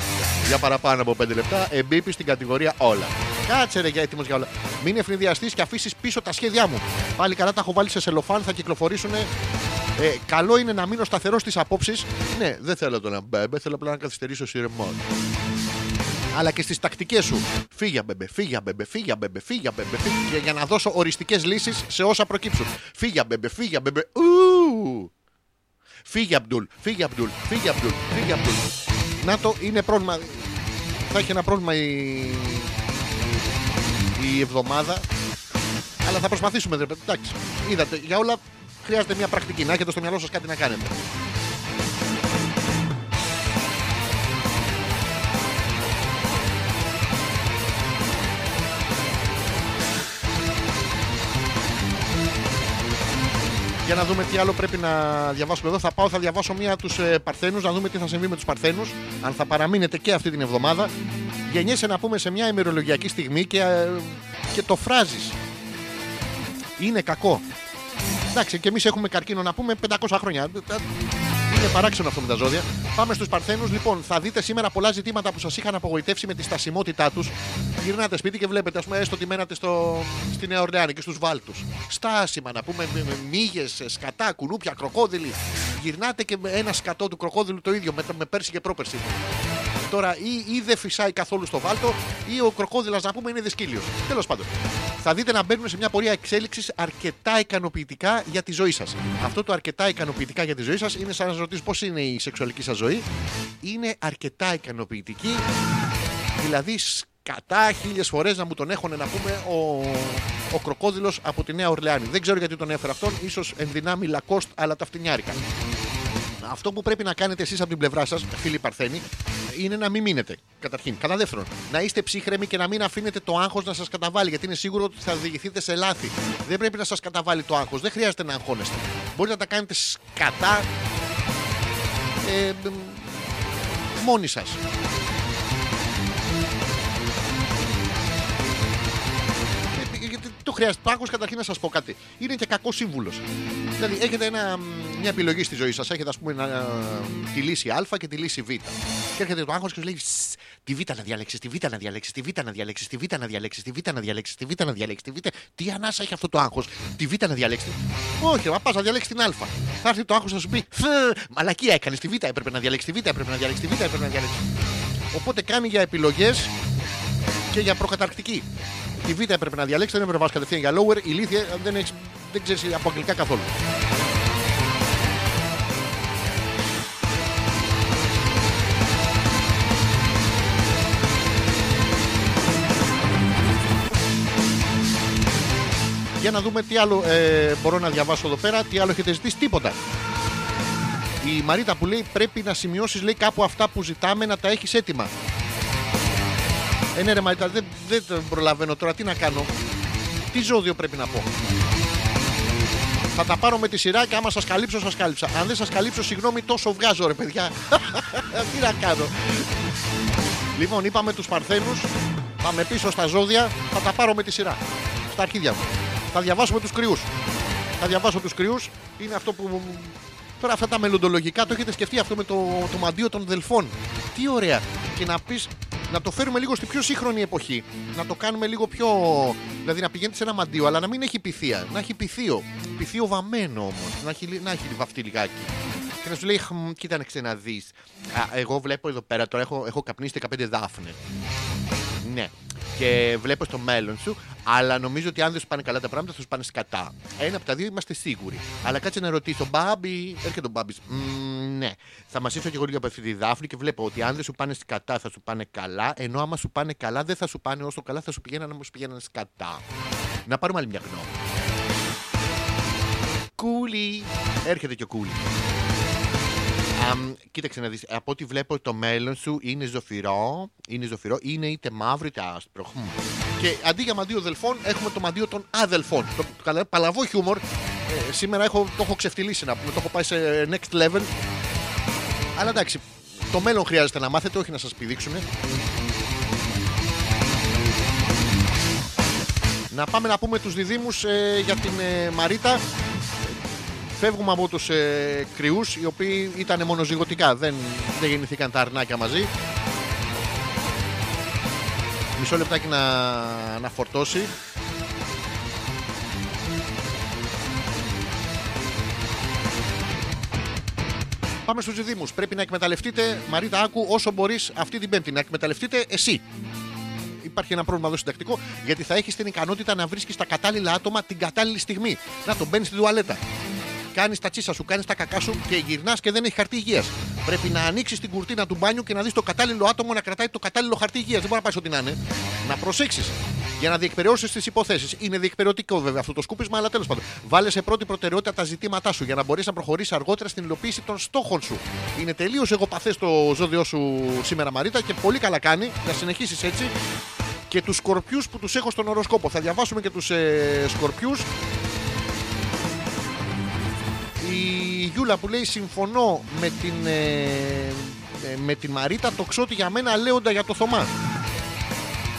Για παραπάνω από 5 λεπτά, εμπίπτει στην κατηγορία όλα. Κάτσε ρε για έτοιμος για όλα. Μην ευνηδιαστείς και αφήσεις πίσω τα σχέδιά μου. Πάλι καλά τα έχω βάλει σε σελοφάν, θα κυκλοφορήσουν. Ε, καλό είναι να μείνω σταθερός στις απόψεις. Ναι, δεν θέλω τον Αμπέμπε, θέλω απλά να καθυστερήσω σειρμόν αλλά και στις τακτικές σου. Φύγε, μπεμπε, φύγε, μπεμπε, φύγε, μπεμπε, φύγε, μπεμπε, φύγε. Και για να δώσω οριστικές λύσεις σε όσα προκύψουν. Φύγε, μπεμπε, φύγε, μπεμπε. Ου! Φύγε, Αμπτούλ, φύγε, Αμπτούλ, φύγε, Αμπτούλ, φύγε, Αμπτούλ. Να το, είναι πρόβλημα. Θα έχει ένα πρόβλημα η, η εβδομάδα. Αλλά θα προσπαθήσουμε. Δε, εντάξει, είδατε, για όλα χρειάζεται μια πρακτική. Να έχετε στο μυαλό σας κάτι να κάνετε. Για να δούμε τι άλλο πρέπει να διαβάσουμε εδώ. Θα πάω, θα διαβάσω μία τους ε, Παρθένους, να δούμε τι θα συμβεί με τους Παρθένους. Αν θα παραμείνετε και αυτή την εβδομάδα. Γεννιέσαι να πούμε σε μια ημερολογιακή στιγμή και, ε, και το φράζεις. Είναι κακό. Εντάξει, και εμείς έχουμε καρκίνο να πούμε 500 χρόνια. Είναι παράξενο αυτό με τα ζώδια. Πάμε στους Παρθένους. Λοιπόν, θα δείτε σήμερα πολλά ζητήματα που σας είχαν απογοητεύσει με τη στασιμότητά τους. Γυρνάτε σπίτι και βλέπετε, ας πούμε, έστω ότι μένατε στο, στη Νέα Ορλεάνη και στους Βάλτους. Στάσιμα, να πούμε, με, με μύγες, σκατά, κουνούπια, κροκόδιλοι. Γυρνάτε και με ένα σκατό του κροκόδιλου το ίδιο με, με πέρσι και πρόπερσι. Τώρα ή, ή δεν φυσάει καθόλου στο βάλτο ή ο κροκόδηλας να πούμε είναι δυσκύλιος. Τέλος πάντων. Θα δείτε να μπαίνουμε σε μια πορεία εξέλιξης αρκετά ικανοποιητικά για τη ζωή σας. Αυτό το αρκετά ικανοποιητικά για τη ζωή σας είναι σαν να σας ρωτήσω πώς είναι η σεξουαλική σας ζωή; Είναι αρκετά ικανοποιητική. Δηλαδή σκατά χίλιες φορές να μου τον έχωνε να πούμε ο, ο κροκόδηλος από τη Νέα Ορλεάνη. Δεν ξέρω γιατί τον έφερα αυτόν, ίσως εν δυνάμει Λακόστ, αλλά τα φτηνιάρικα. Αυτό που πρέπει να κάνετε εσείς από την πλευρά σας, φίλοι Παρθένοι, είναι να μην μείνετε. Καταρχήν. Κατά δεύτερον, να είστε ψύχρεμοι και να μην αφήνετε το άγχος να σας καταβάλει. Γιατί είναι σίγουρο ότι θα διηγηθείτε σε λάθη. Δεν πρέπει να σας καταβάλει το άγχος. Δεν χρειάζεται να αγχώνεστε. Μπορείτε να τα κάνετε σκατά ε, μ, μόνοι σας. Γιατί το χρειάζεται. Το άγχος καταρχήν να σας πω κάτι. Είναι και κακός σύμβουλος. Δηλαδή, έχετε ένα, μια επιλογή στη ζωή σας. Έχετε, ας πούμε, ένα, τη λύση Α και τη λύση Β. Και έρχεται το άγχος και σου λέει «Σσ, τη Β να διαλέξει, τη Β να διαλέξει, τη Β να διαλέξει, τη Β να διαλέξει, τη Β να διαλέξει, τη Β να διαλέξει, τη Β. Τι ανάσα έχει αυτό το άγχο, τη Β να διαλέξει. Όχι, μα πα να διαλέξει την Α. Θα έρθει το άγχο να σου πει «Φ, Μαλακία έκανε, τη Β έπρεπε να διαλέξει, τη Β έπρεπε να διαλέξει, τη Β έπρεπε να διαλέξει. Οπότε κάνει για επιλογέ και για προκαταρκτική. Τη Β έπρεπε να διαλέξει, δεν έπρεπε να πας κατευθείαν για lower. Η ηλίθεια δεν, έχεις, δεν ξέρει από αγγλικά καθόλου. Για να δούμε τι άλλο ε, μπορώ να διαβάσω εδώ πέρα, τι άλλο έχετε ζητήσει, τίποτα. Η Μαρίτα που λέει πρέπει να σημειώσεις λέει κάπου αυτά που ζητάμε να τα έχεις έτοιμα. Ε, ναι, ρε Μαρίτα, δεν, δεν το προλαβαίνω τώρα. Τι να κάνω; Τι ζώδιο πρέπει να πω; Θα τα πάρω με τη σειρά και άμα σας καλύψω, σας κάλυψα. Αν δεν σας καλύψω, συγγνώμη, τόσο βγάζω, ρε παιδιά. Τι να κάνω; Λοιπόν, είπαμε τους Παρθένους. Πάμε πίσω στα ζώδια. Θα τα πάρω με τη σειρά. Στα αρχίδια μου. Θα διαβάσουμε τους κρυούς. Θα διαβάσω τους κρυούς. Είναι αυτό που. Τώρα αυτά τα μελλοντολογικά το έχετε σκεφτεί αυτό με το, το μαντίο των Δελφών. Τι ωραία. Και να πεις να το φέρουμε λίγο στη πιο σύγχρονη εποχή. Να το κάνουμε λίγο πιο. Δηλαδή να πηγαίνει σε ένα μαντίο, αλλά να μην έχει πυθία. Να έχει πυθίο. Πυθίο βαμμένο όμως. Να έχει, λι- να έχει βαφτεί λιγάκι. και να σου λέει «Χμ, κοίτα να ξαναδεί. Εγώ βλέπω εδώ πέρα τώρα έχω, έχω καπνίσει 15 δάφνε. Ναι. Και βλέπω στο μέλλον σου, αλλά νομίζω ότι αν δεν σου πάνε καλά τα πράγματα θα σου πάνε σκατά. Ένα από τα δύο είμαστε σίγουροι. Αλλά κάτσε να ρωτήσω, Μπάμπι, έρχεται ο Μπάμπης. Ναι. Θα μας ήρθε και εγώ λίγο από αυτή τη δάφνη και βλέπω ότι αν δεν σου πάνε σκατά θα σου πάνε καλά, ενώ άμα σου πάνε καλά δεν θα σου πάνε όσο καλά θα σου πηγαίναν άμα σου πηγαίναν σκατά. Να πάρουμε άλλη μια γνώμη. Κούλι. Έρχεται και ο Κούλι. Αμ, κοίταξε να δεις, από ό,τι βλέπω το μέλλον σου είναι ζωφυρό, είναι ζωφυρό, είναι είτε μαύρο είτε άσπρο. Χμ. Και αντί για μαντίο δελφών έχουμε το μαντίο των αδελφών. Το, το καλά- παλαβό χιούμορ. Ε, σήμερα έχω, το έχω ξεφτυλίσει να πούμε, το έχω πάει σε next level. Αλλά εντάξει, το μέλλον χρειάζεται να μάθετε, όχι να σας πηδήξουν. Να πάμε να πούμε τους διδήμους ε, για την ε, Μαρίτα. Φεύγουμε από τους ε, κρυούς, οι οποίοι ήταν μονοζυγωτικά, δεν, δεν γεννηθήκαν τα αρνάκια μαζί. Μισό λεπτάκι να, να φορτώσει. Πάμε στους διδήμους. Πρέπει να εκμεταλλευτείτε, Μαρίτα Άκου, όσο μπορείς αυτή την Πέμπτη. Να εκμεταλλευτείτε εσύ υπάρχει ένα πρόβλημα εδώ συντακτικό, γιατί θα έχεις την ικανότητα να βρίσκεις τα κατάλληλα άτομα την κατάλληλη στιγμή. Να τον μπαίνεις στην τουαλέτα. Κάνεις τα τσίσα σου, κάνεις τα κακά σου και γυρνάς και δεν έχει χαρτί υγείας. Πρέπει να ανοίξεις την κουρτίνα του μπάνιου και να δεις το κατάλληλο άτομο να κρατάει το κατάλληλο χαρτί υγείας. Δεν μπορεί να πάει ό,τι να είναι. Να προσέξεις για να διεκπαιρεώσεις τις υποθέσεις. Είναι διεκπαιρεωτικό βέβαια αυτό το σκούπισμα, αλλά τέλος πάντων. Βάλε σε πρώτη προτεραιότητα τα ζητήματά σου για να μπορείς να προχωρήσεις αργότερα στην υλοποίηση των στόχων σου. Είναι τελείως εγωπαθές το ζώδιό σου σήμερα, Μαρίτα, και πολύ καλά κάνει να συνεχίσεις έτσι και τους σκορπιούς που τους έχω στον οροσκόπο. Θα διαβάσουμε και τους ε, σκορπιούς. Η Γιούλα που λέει συμφωνώ με την, ε, ε, με την Μαρίτα το ξότι για μένα λέοντα για το Θωμά.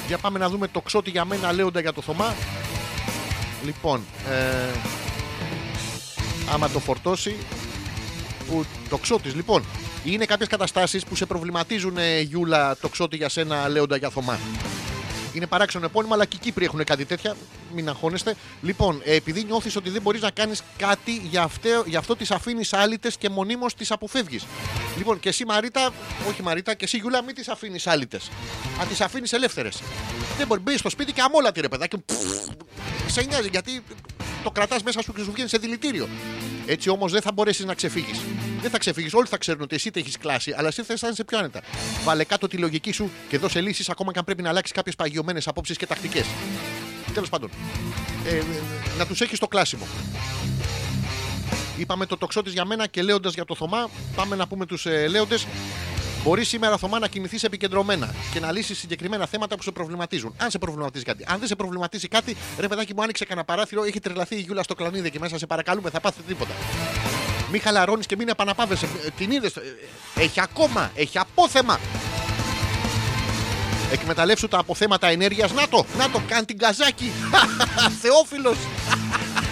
Για πάμε να δούμε το ξότι για μένα λέοντα για το Θωμά. Λοιπόν, ε, άμα το φορτώσει που το ξώτης λοιπόν είναι κάποιες καταστάσεις που σε προβληματίζουν ε, Γιούλα το ξότι για σένα λέοντα για Θωμά είναι παράξενο επώνυμο, αλλά και οι Κύπροι έχουν κάτι τέτοια. Μην αγχώνεστε. Λοιπόν, ε, επειδή νιώθεις ότι δεν μπορείς να κάνεις κάτι, γι' αυτό, γι αυτό τι αφήνεις άλυτες και μονίμως τι αποφεύγεις. Λοιπόν, και εσύ Μαρίτα, όχι Μαρίτα, και εσύ Γιούλα, μην τις αφήνεις άλυτες. Αν τις αφήνεις ελεύθερες. Δεν μπορεί, μπει στο σπίτι και αμόλατη ρε παιδάκι. Πφ, Σε νοιάζει γιατί το κρατάς μέσα σου και σου βγαίνει σε δηλητήριο. Έτσι όμως δεν θα μπορέσεις να ξεφύγεις. Δεν θα ξεφύγεις. Όλοι θα ξέρουν ότι εσύ te έχεις κλάσει, αλλά εσύ θα αισθάνεσαι πιο άνετα. Βάλε κάτω τη λογική σου και δώσε λύσεις ακόμα και αν πρέπει να αλλάξεις κάποιες παγιωμένες απόψεις και τακτικές. Τέλος πάντων. Ε, ε, να τους έχεις στο κλάσιμο. Είπαμε το τοξό τη για μένα και λέοντας για το Θωμά, πάμε να πούμε τους ε, λέοντες. Μπορείς σήμερα, Θωμά, να κινηθεί επικεντρωμένα και να λύσεις συγκεκριμένα θέματα που σε προβληματίζουν. Αν σε προβληματίζει κάτι. Αν δεν σε προβληματίζει κάτι, ρε παιδάκι μου, άνοιξε κανένα παράθυρο, έχει τρελαθεί η Γιούλα στο κλανίδι και μέσα, σε παρακαλούμε, θα πάθετε τίποτα. Μην χαλαρώνεις και μην επαναπάβεσαι. Ε, Την είδες. Έχει ακόμα, έχει απόθεμα. Εκμεταλλεύσου τα αποθέματα ενέργειας. Να το, να το, κάνει την καζάκι. Θεόφιλος.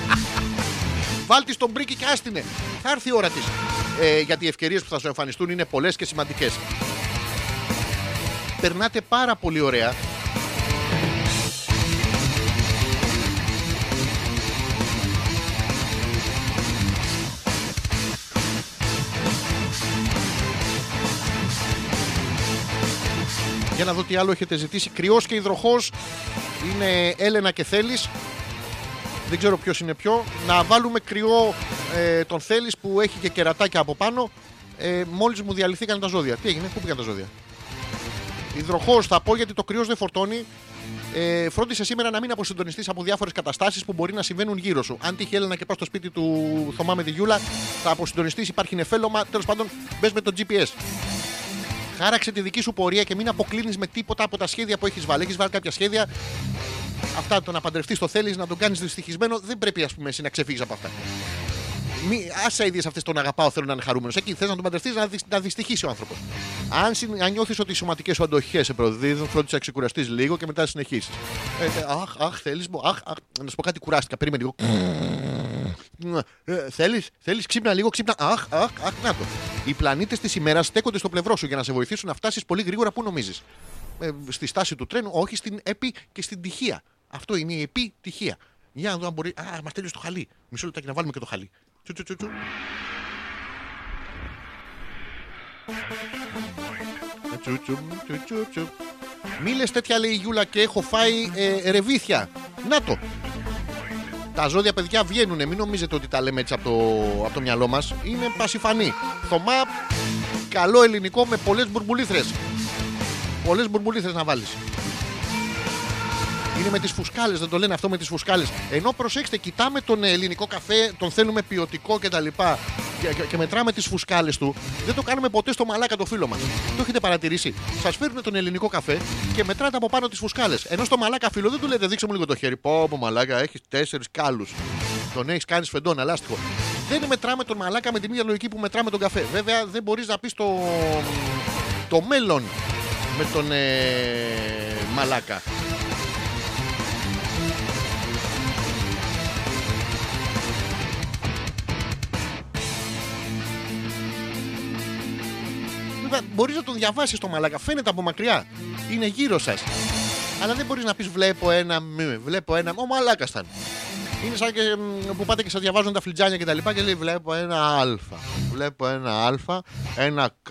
Βάλτη στον μπρίκι και άστινε. Θα έρθει η ώρα της. Ε, γιατί οι ευκαιρίες που θα σου εμφανιστούν είναι πολλές και σημαντικές. Περνάτε πάρα πολύ ωραία. Για να δω τι άλλο έχετε ζητήσει. Κρυός και υδροχός είναι Έλενα και Θέλει. Δεν ξέρω ποιος είναι ποιο. Να βάλουμε κρυό ε, τον Θέλει που έχει και κερατάκια από πάνω. Ε, Μόλις μου διαλυθήκαν τα ζώδια. Τι έγινε, πού πήγαν τα ζώδια; Υδροχός θα πω γιατί το κρυός δεν φορτώνει. Ε, φρόντισε σήμερα να μην αποσυντονιστείς από διάφορες καταστάσεις που μπορεί να συμβαίνουν γύρω σου. Αν τύχει Έλενα και πας στο σπίτι του Θωμά με τη Γιούλα, θα αποσυντονιστείς, υπάρχει νεφέλωμα. Τέλος πάντων, μπες με το GPS. Χάραξε τη δική σου πορεία και μην αποκλίνεις με τίποτα από τα σχέδια που έχεις βάλει. Έχεις βάλει κάποια σχέδια. Αυτά το να παντρευτείς το θέλεις, να τον κάνεις δυστυχισμένο, δεν πρέπει ας πούμε, εσύ να ξεφύγεις από αυτά. Μη, άσε ίδιες αυτές τον αγαπάω, θέλω να είναι χαρούμενος. Εκεί θες να τον παντρευτείς, να, δυσ- να δυστυχήσει ο άνθρωπος. Αν, συν- αν νιώθεις ότι οι σωματικές σου αντοχές σε προδίδουν, φρόντισε να ξεκουραστείς λίγο και μετά συνεχίσεις. Ε, ε, αχ, αχ, θέλεις μου, αχ, αχ. Να σου πω κάτι, κουράστηκα. Περίμενε λίγο. Ε, θέλεις, θέλεις, ξύπνα λίγο, ξύπνα. Αχ, αχ, αχ, να το. Οι πλανήτες της ημέρας στέκονται στο πλευρό σου για να σε βοηθήσουν να φτάσεις πολύ γρήγορα που νομίζεις; Ε, στη στάση του τρένου, όχι στην επί και στην τυχεία. Αυτό είναι η επιτυχία. Για να δω αν μπορεί. Α, μας τέλειωσε το χαλί. Μισό λεπτάκι να βάλουμε και το χαλί. Τσου, τσου, τσου, τσου. Τσουτσουμ, τσουτσουτσουμ. Μη λες τέτοια λέει η Γιούλα και έχω φάει ε, ρεβίθια. Να το. Τα ζώδια παιδιά βγαίνουν. Μην νομίζετε ότι τα λέμε έτσι από το, από το μυαλό μας. Είναι πασιφανή. Θωμά, καλό ελληνικό με πολλές μπουρμπουλήθρες. Πολλές μπουρμπουλήθρες να βάλεις. Είναι με τις φουσκάλες, δεν το λένε αυτό με τις φουσκάλες. Ενώ προσέξτε, κοιτάμε τον ελληνικό καφέ, τον θέλουμε ποιοτικό κτλ. Και, και, και μετράμε τις φουσκάλες του. Δεν το κάνουμε ποτέ στο μαλάκα το φίλο μας. Το έχετε παρατηρήσει. Σας φέρνουν τον ελληνικό καφέ και μετράτε από πάνω τις φουσκάλες. Ενώ στο μαλάκα φίλο δεν του λέτε, δείξε μου λίγο το χέρι. Πω, πω μαλάκα, έχεις τέσσερις κάλους. Τον έχεις κάνεις σφεντόνα, λάστιχο. Δεν μετράμε τον μαλάκα με την ίδια λογική που μετράμε τον καφέ. Βέβαια δεν μπορείς να πεις το, το μέλλον με τον ε, μαλάκα. Μπορείς να τον διαβάσεις το μαλάκα. Φαίνεται από μακριά. Είναι γύρω σας. Αλλά δεν μπορείς να πεις βλέπω ένα μ, βλέπω ένα. Ο μαλάκας ήταν. Είναι σαν και μ, που πάτε και σας διαβάζουν τα φλιτζάνια και τα λοιπά και λέει βλέπω ένα α. Βλέπω ένα α, ένα κ,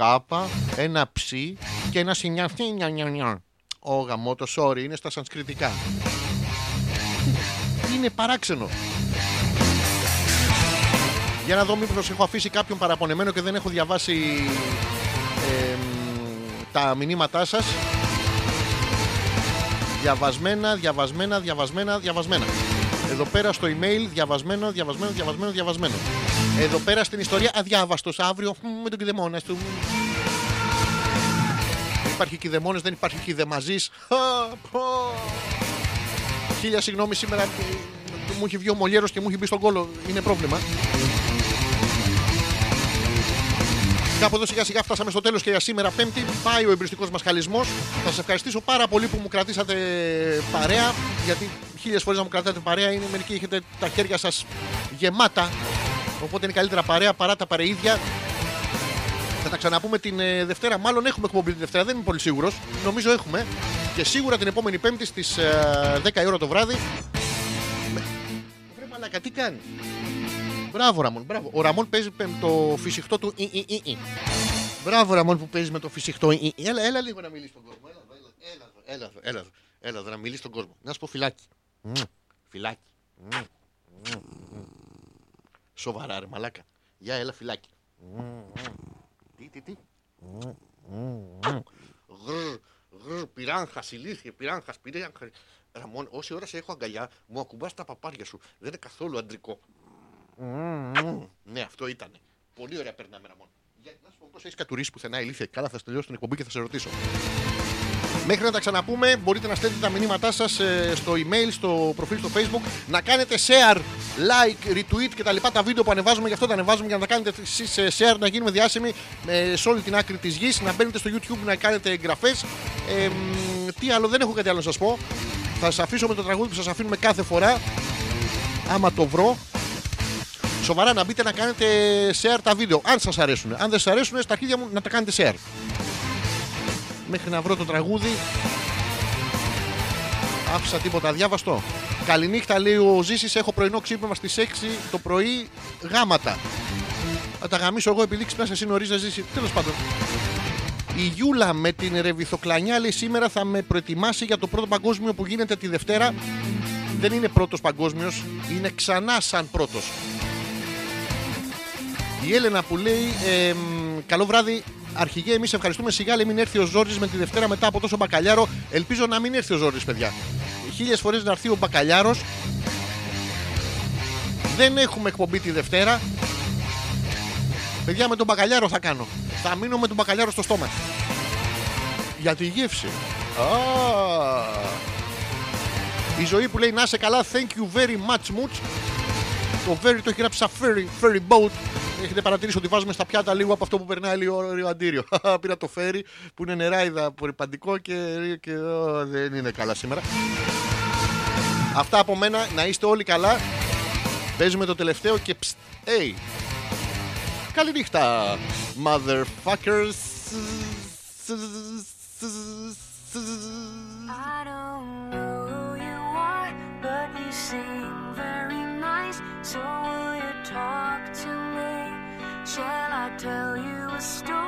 ένα ψ και ένα σινιαφτή νια νια νια. Ο γαμότο, sorry, είναι στα σανσκριτικά. Είναι παράξενο. Για να δω μήπως έχω αφήσει κάποιον παραπονεμένο και δεν έχω διαβάσει ε, τα μηνύματά σας διαβασμένα, διαβασμένα, διαβασμένα, διαβασμένα. Εδώ πέρα στο email διαβασμένο, διαβασμένο, διαβασμένο, διαβασμένο. Εδώ πέρα στην ιστορία αδιάβαστος αύριο μ, με τον κηδεμόνας του. Δεν υπάρχει κηδεμόνες, δεν υπάρχει κηδεμαζής. Α, πω. Χίλια συγγνώμη σήμερα που που μου έχει βγει ο Μολιέρος και μου έχει μπει στον κόλο. Είναι πρόβλημα. Κάπου εδώ σιγά σιγά φτάσαμε στο τέλος και για σήμερα Πέμπτη. Πάει ο εμπριστικός μας χαλισμός. Θα σας ευχαριστήσω πάρα πολύ που μου κρατήσατε παρέα. Γιατί χίλιες φορές να μου κρατάτε παρέα είναι μερικοί έχετε τα χέρια σας γεμάτα. Οπότε είναι καλύτερα παρέα παρά τα παρεΐδια. Θα τα ξαναπούμε την ε, Δευτέρα. Μάλλον έχουμε εκπομπή τη Δευτέρα, δεν είμαι πολύ σίγουρος. Νομίζω έχουμε. Και σίγουρα την επόμενη Πέμπτη στις 10 η ώρα το βράδυ. Με- Βρε μαλάκα, τι κάνει; Μπράβο, Ραμόν. Μπράβο. Ο Ραμόν παίζει με το φυσιχτό του. Ι, ι, ι, ι. Μπράβο, Ραμόν που παίζει με το φυσιχτό. Ι, ι. Έλα, έλα λίγο να μιλήσεις στον κόσμο. Έλα, εδώ, έλα, έλα, εδώ, έλα, εδώ, έλα, εδώ, να μιλήσεις στον κόσμο. Να σου πω φυλάκι. Μμμ, Φυλάκι. Μμμ, μμμ, μμμ. Σοβαρά, ρε μαλάκα. Για έλα, φυλάκι. Τι, τι, τι. Γρρ, γρρ, πυράγχας, ηλίθιε, πυράγχας, πυράγχας. Ραμόν, όση ώρα σε έχω αγκαλιά, μου ακουμπάς τα παπάρια σου. Δεν είναι καθόλου αντρικό. Ναι, αυτό ήταν. Πολύ ωραία περνάμε, Ραμόν. Για να σου πω πώς έχεις κατουρίσει πουθενά ηλίθεια. Καλά, θα σε τελειώσω την εκπομπή και θα σε ρωτήσω. Μέχρι να τα ξαναπούμε, μπορείτε να στέλνετε τα μηνύματά σας στο email, στο προφίλ στο facebook, να κάνετε share, like, retweet και τα λοιπά τα βίντεο που ανεβάζουμε. Γι' αυτό τα ανεβάζουμε για να τα κάνετε εσείς share, να γίνουμε διάσημοι ε, σε όλη την άκρη της γης. Να μπαίνετε στο YouTube να κάνετε εγγραφές. Ε, μ, τι άλλο, δεν έχω κάτι άλλο να σας πω. Θα σας αφήσω με το τραγούδι που σας αφήνουμε κάθε φορά. Άμα το βρω, Σοβαρά να μπείτε να κάνετε share τα βίντεο. Αν σας αρέσουν. Αν δεν σας αρέσουν, στα αρχίδια μου να τα κάνετε share. Μέχρι να βρω το τραγούδι. Άφησα τίποτα διάβαστο. Καληνύχτα λέει ο Ζήσης Έχω πρωινό ξύπνημα στις 6 το πρωί γάματα. Θα τα γαμίσω εγώ επειδή ξυπνάς εσύ νωρίς να ζήσει. Τέλος πάντων. Η Γιούλα με την ρεβιθοκλανιά λέει σήμερα θα με προετοιμάσει για το πρώτο παγκόσμιο που γίνεται τη Δευτέρα. Δεν είναι πρώτος παγκόσμιος, είναι ξανά σαν πρώτος. Η Έλενα που λέει εμ, Καλό βράδυ. Αρχηγέ, εμείς ευχαριστούμε. Σιγά λέει μην έρθει ο Ζόρι με τη Δευτέρα μετά από τόσο μπακαλιάρο. Ελπίζω να μην έρθει ο Ζόρι, παιδιά. Χίλιες φορές να έρθει ο μπακαλιάρος. Δεν έχουμε εκπομπή τη Δευτέρα. Παιδιά, με τον μπακαλιάρο θα κάνω. Θα μείνω με τον μπακαλιάρο στο στόμα. Για τη γεύση. Α. Η ζωή που λέει να είσαι καλά. Thank you very much, much. Το very το έχει γράψει σαν ferry, ferry boat. Έχετε παρατηρήσει ότι βάζουμε στα πιάτα λίγο από αυτό που περνάει λίγο ριοαντήριο. Πήρα το φέρι που είναι νεράιδα απορριπαντικό και, και ω, δεν είναι καλά σήμερα. Αυτά από μένα. Να είστε όλοι καλά. Παίζουμε το τελευταίο και ψ, hey. Καληνύχτα, motherfuckers. I don't story.